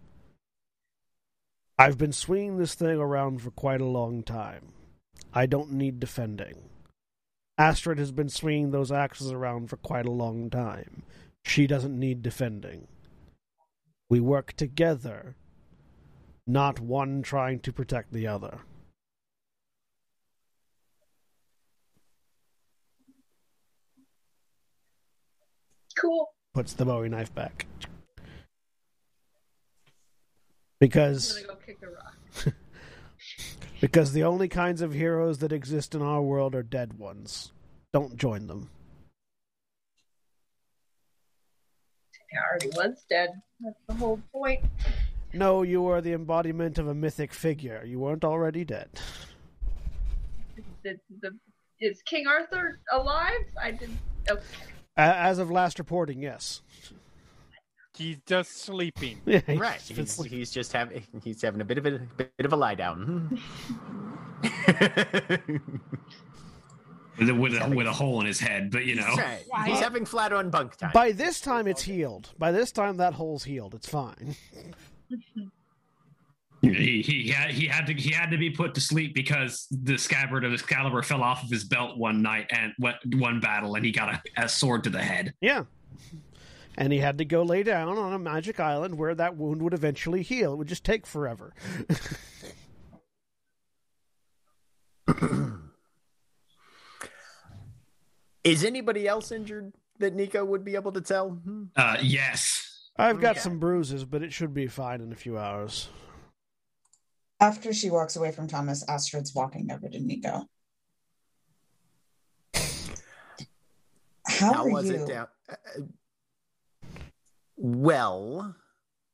I've been swinging this thing around for quite a long time. I don't need defending. Astrid has been swinging those axes around for quite a long time. She doesn't need defending. We work together, not one trying to protect the other. Cool. Puts the Bowie knife back. I'm Because gonna go kick a rock. because the only kinds of heroes that exist in our world are dead ones. Don't join them. I already was dead. That's the whole point. No, you are the embodiment of a mythic figure. You weren't already dead. The, the, is King Arthur alive? I didn't. Okay. A- As of last reporting, yes. He's just sleeping. Yeah, he's Right. been He's, sleeping. he's just having he's having a bit of a bit of a lie down. with a, with a, with a hole in his head, but you know, Right. He's having flat on bunk time. By this time, it's healed. By this time, that hole's healed. It's fine. Mm-hmm. He he had he had to he had to be put to sleep because the scabbard of Excalibur fell off of his belt one night and went one battle, and he got a, a sword to the head. Yeah. And he had to go lay down on a magic island where that wound would eventually heal. It would just take forever. Is anybody else injured that Nico would be able to tell? Hmm. Uh, yes. I've got Okay. some bruises, but it should be fine in a few hours. After she walks away from Thomas, Astrid's walking over to Nico. How, How are was you? it down? uh, Well,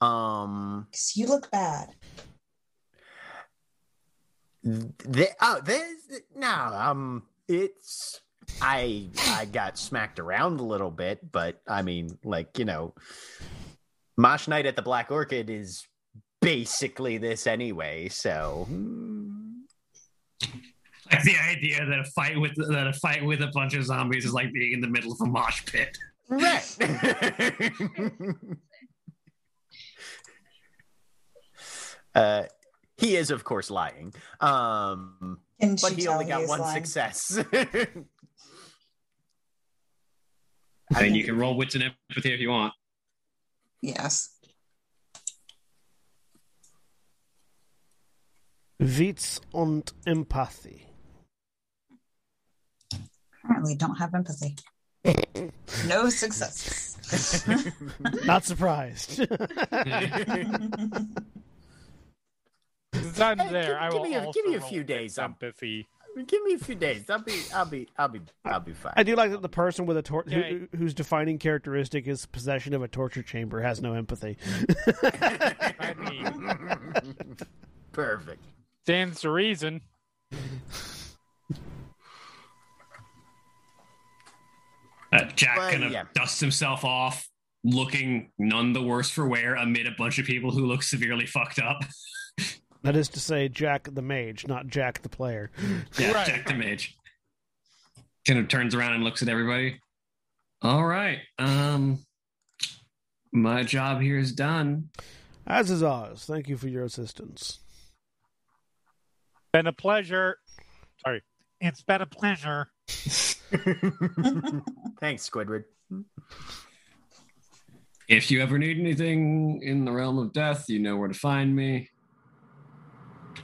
um, you look bad. the, oh, there's no, um, it's I I got smacked around a little bit, but I mean, like you know, Mosh Night at the Black Orchid is basically this anyway. So. Like the idea that a fight with that a fight with a bunch of zombies is like being in the middle of a mosh pit. right. uh, he is, of course, lying. Um, but he only got is one lying? success. I mean, you can roll wits and empathy if you want. Yes. Witz und Empathy. Apparently, don't have empathy. no success. Not surprised. Since I'm Hey, there, give- I give will me a- give me a few with days, um, Empathy. Give me a few days. I'll be, I'll be, I'll be, I'll be fine. I do like that the person with a tor- who, whose defining characteristic is possession of a torture chamber has no empathy. I mean, Perfect. Stands to reason. Uh, Jack Well, kind of yeah. dusts himself off, looking none the worse for wear amid a bunch of people who look severely fucked up. That is to say, Jack the mage, not Jack the player. Yeah, Right. Jack the mage. Kind of turns around and looks at everybody. All right. Um my job here is done. As is ours. Thank you for your assistance. Been a pleasure. Sorry. It's been a pleasure. Thanks, Squidward. If you ever need anything in the realm of death, you know where to find me.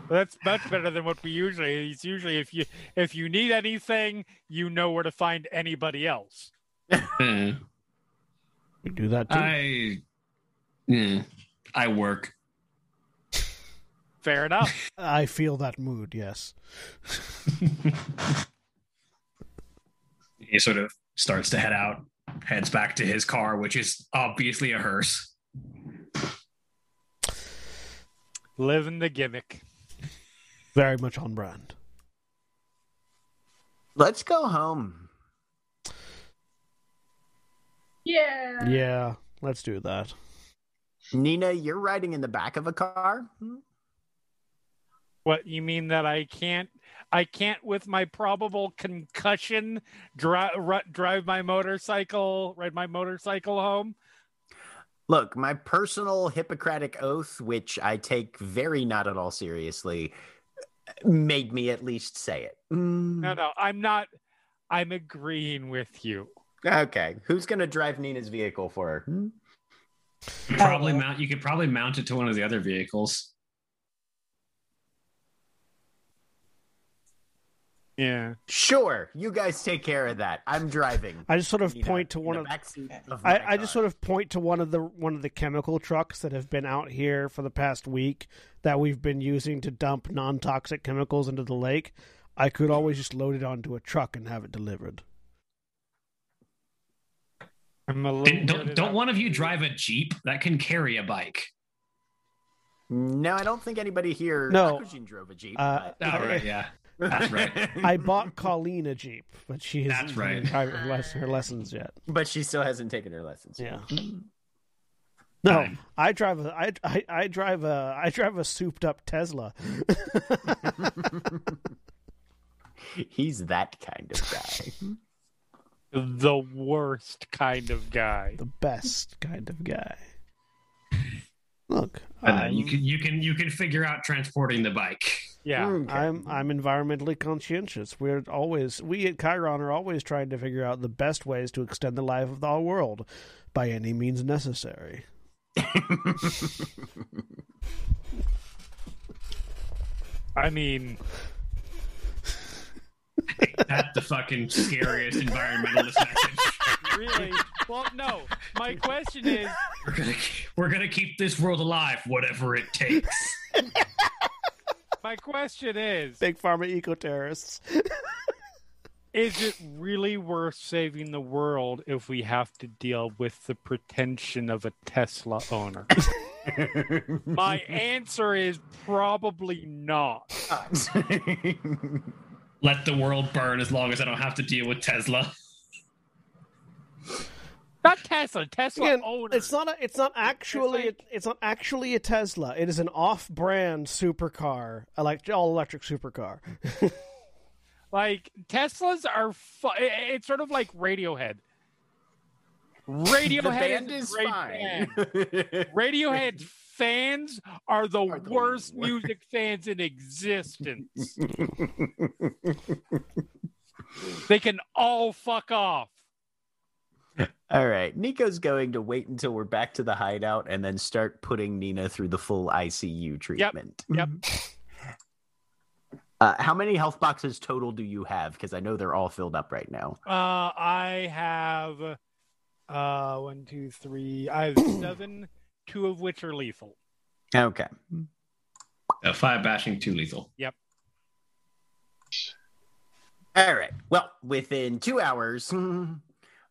That's much better than what we usually. It's usually if you if you need anything, you know where to find anybody else. We do that too. I, yeah, I work. Fair enough. I feel that mood. Yes. he sort of starts to head out, heads back to his car, which is obviously a hearse. Living the gimmick. Very much on brand. Let's go home. Yeah. Yeah. Let's do that. Nina, you're riding in the back of a car. Hmm. What you mean that I can't? I can't with my probable concussion drive drive my motorcycle, ride my motorcycle home. Look, my personal Hippocratic oath, which I take very not at all seriously, made me at least say it. Mm. No, no, I'm not. I'm agreeing with you. Okay, who's gonna drive Nina's vehicle for her? Hmm? Probably Oh. mount. You could probably mount it to one of the other vehicles. Yeah. Sure, you guys take care of that. I'm driving. I just sort of Nina, point to one of backseat of I, I just sort of point to one of the one of the chemical trucks that have been out here for the past week that we've been using to dump non toxic chemicals into the lake. I could always just load it onto a truck and have it delivered. I'm a don't don't one of you drive a jeep that can carry a bike? No, I don't think anybody here. No. Akujin drove a jeep. Uh, Oh, right, yeah. That's right. I bought Colleen a Jeep, but she hasn't That's right. taken her, les- her lessons yet. but she still hasn't taken her lessons. Yeah. No, Fine. I drive a I, I, I drive a I drive a souped up Tesla. He's that kind of guy. the worst kind of guy. the best kind of guy. Look, And then I'm, you can you can you can figure out transporting the bike. Yeah. Okay. I'm I'm environmentally conscientious. We're always we at Cheiron are always trying to figure out the best ways to extend the life of our world by any means necessary. I mean, That's the fucking scariest environmentalist message. really? well, no. My question is We're gonna we're gonna keep this world alive, whatever it takes. my question is Big pharma eco terrorists. is it really worth saving the world if we have to deal with the pretension of a Tesla owner? My answer is probably not. Let the world burn as long as I don't have to deal with Tesla. Not Tesla, Tesla Again, owner. it's not a, it's not actually like- it's not actually a Tesla. It is an off-brand supercar, like all electric supercar. Like Teslas are. Fu- it's sort of like Radiohead. Radiohead the band is, is great fine. band. Radiohead's fans are the Are the worst worst. music fans in existence. they can all fuck off. All right, Nico's going to wait until we're back to the hideout and then start putting Nina through the full ICU treatment. Yep. Uh, how many health boxes total do you have? Because I know they're all filled up right now. Uh, I have uh one, two, three. I have seven, two of which are lethal. Okay. Uh, five bashing, two lethal. Yep. All right. Well, within two hours,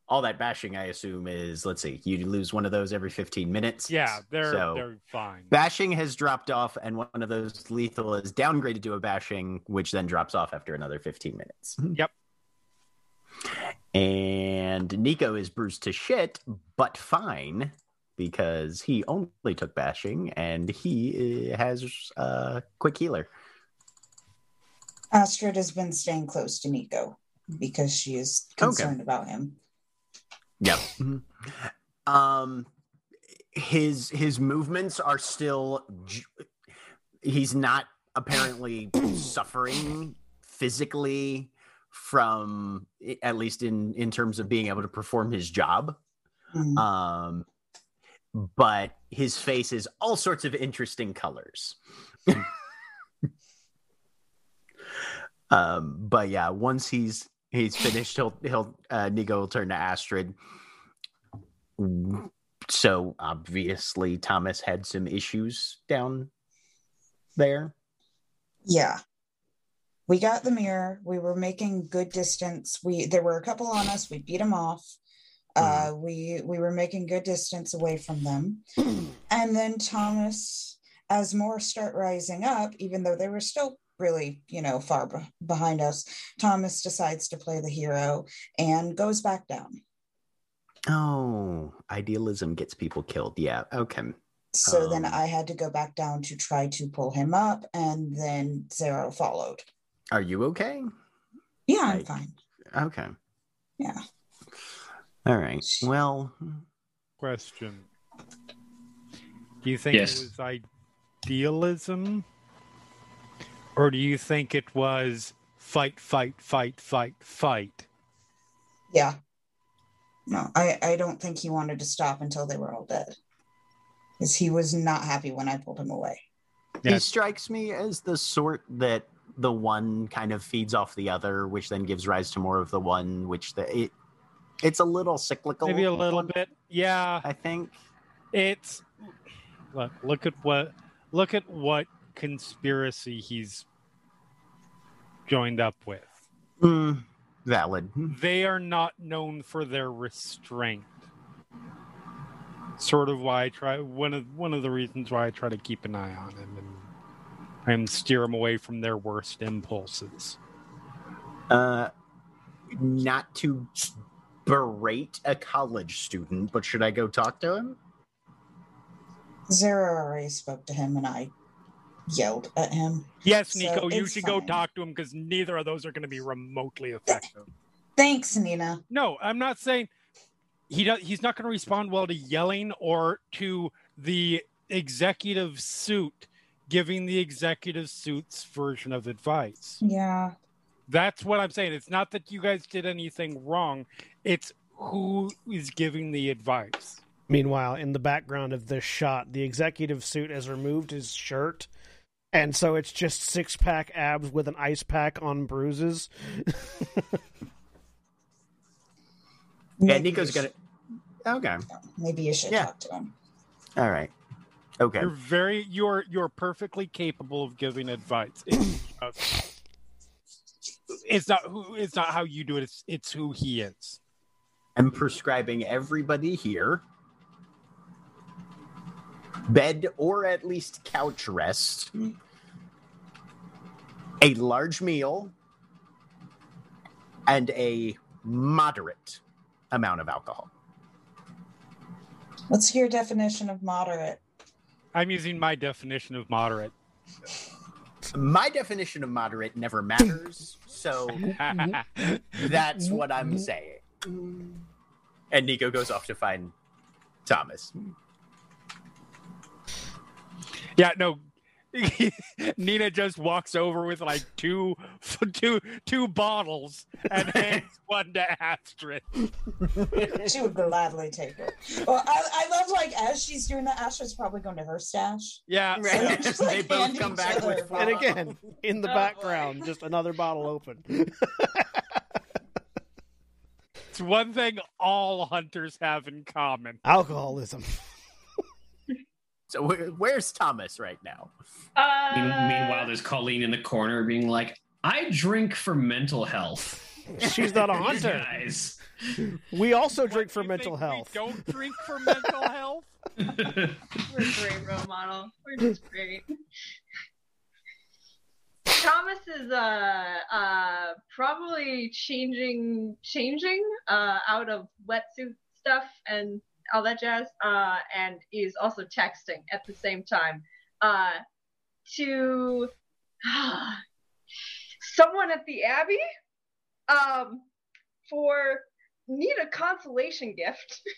all that bashing, I assume, is let's see, you lose one of those every 15 minutes. Yeah, they're So- they're fine. Bashing has dropped off, and one of those lethal is downgraded to a bashing, which then drops off after another 15 minutes. Yep. And Nico is bruised to shit, but fine because he only took bashing and he uh, has a quick healer. Astrid has been staying close to Nico because she is Okay. concerned about him. Yep. um, his his movements are still. He's not apparently suffering physically from at least in in terms of being able to perform his job. Mm. Um, but his face is all sorts of interesting colors. Um, but yeah, once he's he's finished, he'll he'll uh, Nico will turn to Astrid. So obviously, Thomas had some issues down there. Yeah. We got the mirror. We were making good distance. We there were a couple on us. We beat them off. Uh, we we were making good distance away from them, and then Thomas, as more start rising up, even though they were still really you know far be- behind us, Thomas decides to play the hero and goes back down. Oh, idealism gets people killed. Yeah. Okay. So then Um. I had to go back down to try to pull him up, and then Xaro followed. Are you okay? Yeah, I'm Right. fine. Okay. Yeah. All right. Well, Question. Do you think Yes. it was idealism? Or do you think it was fight, fight, fight, fight, fight? Yeah. No, I, I don't think he wanted to stop until they were all dead. Because he was not happy when I pulled him away. he strikes me as the sort that the one kind of feeds off the other, which then gives rise to more of the one, which the it it's a little cyclical. Maybe a little bit. Yeah. I think. It's look look at what look at what conspiracy he's joined up with. Mm, valid. They are not known for their restraint. Sort of why I try one of one of the reasons why I try to keep an eye on him and and steer him away from their worst impulses. Uh, not to berate a college student, but should I go talk to him? Xaro already spoke to him and I yelled at him. Yes, So Nico, you it's should go talk to him because neither of those are going to be remotely effective. Thanks, Nina. No, I'm not saying he does. He's not going to respond well to yelling or to the executive suit giving the executive suit's version of advice. Yeah. That's what I'm saying. It's not that you guys did anything wrong. It's who is giving the advice. Meanwhile, in the background of this shot, the executive suit has removed his shirt, and so it's just six pack abs with an ice pack on bruises. Yeah, Maybe Nico's you gonna. Okay. Maybe you should Yeah. talk to him. All right. Okay. You're very you're you're perfectly capable of giving advice. It's, it's not who it's not how you do it. It's it's who he is. I'm prescribing everybody here bed or at least couch rest, a large meal, and a moderate amount of alcohol. What's your definition of moderate? I'm using my definition of moderate. My definition of moderate never matters, so that's what I'm saying. And Nico goes off to find Thomas. Yeah, no. Nina just walks over with like two, two, two bottles and hands one to Astrid. She would gladly take it. Well, I, I love like as she's doing that, Astrid's probably going to her stash. Yeah, Right. just, they like, both come back other with a and again, in the Oh, background, boy. just another bottle open. it's one thing all hunters have in common. Alcoholism. So where, where's Thomas right now? Uh, Meanwhile, there's Colleen in the corner being like, I drink for mental health. She's not a hunter. Guys. We also drink What, for mental think we health. don't drink for mental health. we're a great role model. We're just great. Thomas is uh uh probably changing changing uh out of wetsuit stuff and all that jazz uh and is also texting at the same time uh to someone at the abbey um for need a consolation gift.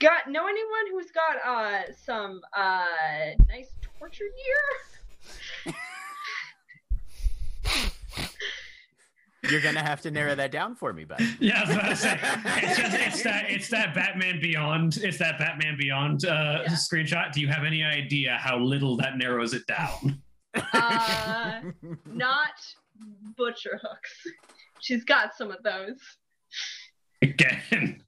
Got know anyone who's got uh some uh nice torture gear You're gonna have to narrow that down for me, bud. Yeah, I was about to say, it's, just, it's that it's that Batman Beyond it's that Batman Beyond uh, Yeah. screenshot. Do you have any idea how little that narrows it down? Uh, not butcher hooks. She's got some of those. Again.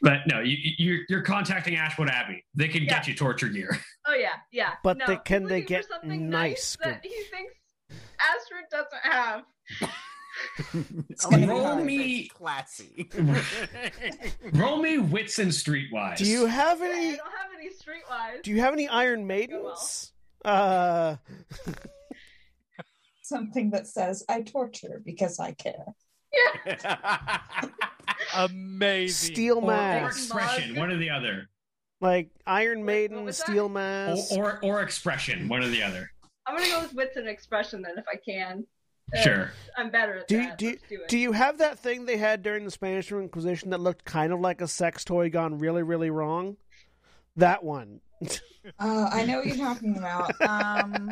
but no, you, you're you're contacting Ashwood Abbey. They can get you torture gear. Oh yeah, yeah. But no, they- can they get something nice that he thinks Astrid doesn't have? gonna be Roll me, classy. roll me wits and streetwise. Do you have Yeah, I any? don't have any streetwise. Do you have any Iron Maidens? Uh, Something that says I torture because I care. Yeah. Amazing. Steel or, or mask, expression, one or the other, like Iron Maiden, was that? Steel or, Mask. or or expression, one or the other. I'm gonna go with wits and expression then, if I can. Sure. I'm better at Do you, that. do, you, Let's do it. do you have that thing they had during the Spanish Inquisition that looked kind of like a sex toy gone really, really wrong? That one. Uh, I know what you're talking about. Um,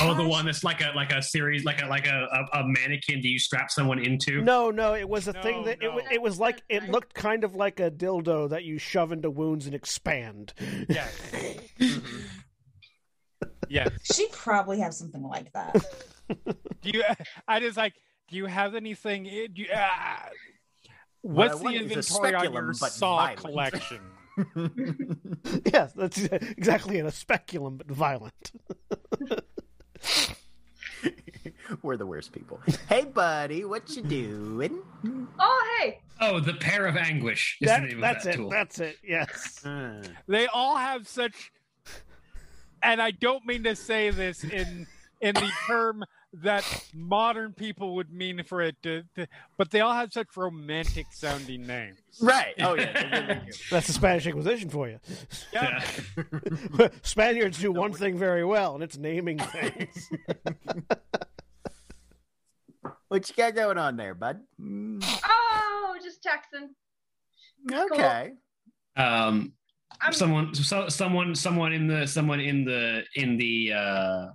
Oh, the one that's like a like a series, like a like a, a, a mannequin. Do you strap someone into? No, no, it was a No, thing that it, no. was, it was like it looked kind of like a dildo that you shove into wounds and expand. Yes. yes. she probably has something like that. Do you? I just like. Do you have anything? Do you, uh, What what's the want is a inventory on speculum, your but saw violent. collection? yes, that's exactly it. A speculum, but violent. We're the worst people. Hey, buddy, what you doing? Oh hey, Oh, the pear of anguish is That- the name that's of that it. tool. That's it. Yes. Uh, They all have such, and I don't mean to say this in in the term that modern people would mean for it to, to but they all have such romantic sounding names. right. Oh yeah. they really do. That's the Spanish Inquisition for you. Yeah. Yeah. Spaniards do one thing very well, and it's naming things. What you got going on there, bud? Oh, just texting. Okay. Um, I'm someone, so, someone, someone in the, someone in the, in the, uh,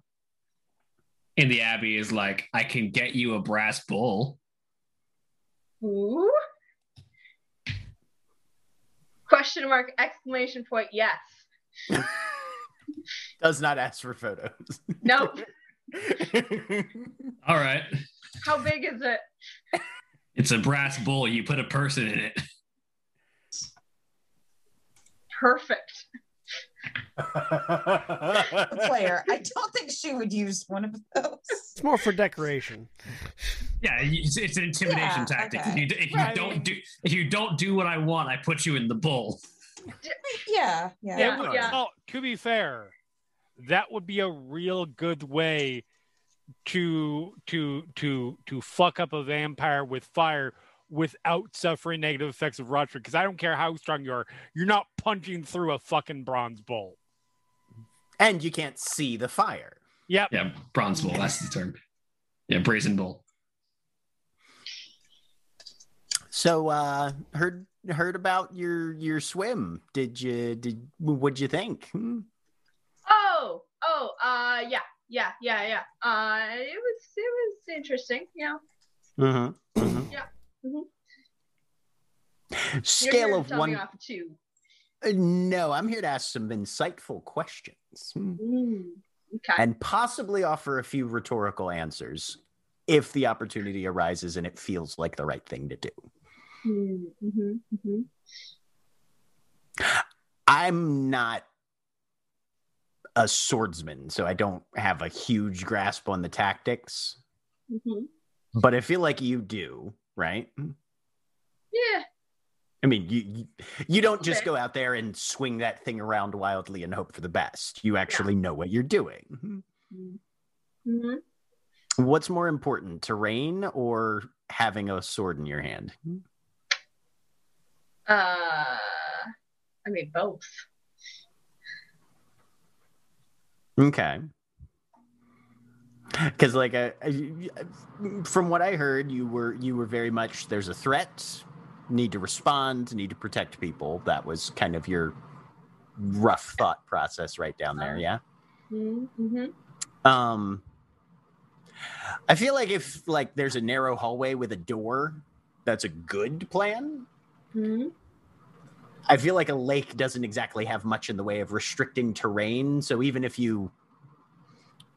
in the abbey is like, I can get you a brass bull. Ooh. Question mark! Exclamation point! Yes. Does not ask for photos. Nope. All right, How big is it? it's a brass bull. You put a person in it. Perfect. Player, I don't think she would use one of those. It's more for decoration. Yeah, it's, it's an intimidation Yeah, tactic. okay. If you, if you don't do, if you don't do what I want, I put you in the bull. Yeah, yeah. Yeah. Would- yeah. well, to be fair, that would be a real good way to to to to fuck up a vampire with fire without suffering negative effects of rupture. Because I don't care how strong you are, you're not punching through a fucking bronze bowl. and you can't see the fire. Yep. Yeah, bronze bowl. That's the term. Yeah, brazen bowl. So uh heard heard about your your swim. Did you did what'd you think? Hmm? Oh, oh, uh, yeah, yeah, yeah, yeah. Uh, it was, it was interesting. Yeah. Mm-hmm. mhm. Mhm. You're Scale of one. two. Uh, No, I'm here to ask some insightful questions Hmm. Mm, okay. and possibly offer a few rhetorical answers if the opportunity arises and it feels like the right thing to do. Mm-hmm, hmm I'm not a swordsman, so I don't have a huge grasp on the tactics, hmm but I feel like you do, right? Yeah. I mean, you you, you don't just Okay. go out there and swing that thing around wildly and hope for the best. You actually know what you're doing. hmm What's more important, terrain or having a sword in your hand? Uh, I mean both. Okay. Because, like, I, I- from what I heard, you were you were very much there's a threat, need to respond, need to protect people. That was kind of your rough thought process right down there. Yeah. Mm-hmm. Um, I feel like if like there's a narrow hallway with a door, that's a good plan. hmm I feel like a lake doesn't exactly have much in the way of restricting terrain. So even if you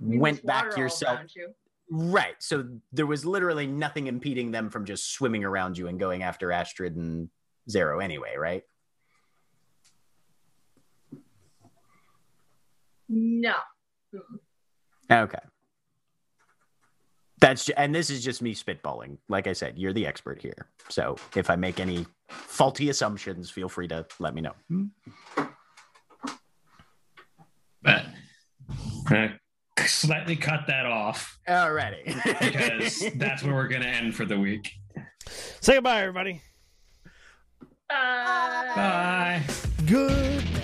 I went back yourself, you. right? So there was literally nothing impeding them from just swimming around you and going after Astrid and Xaro anyway, right? No. Okay. That's ju- and this is just me spitballing. Like I said, you're the expert here. So if I make any faulty assumptions, feel free to let me know. But uh, slightly cut that off Alrighty. because that's where we're going to end for the week. Say goodbye, everybody. Uh, Bye. Good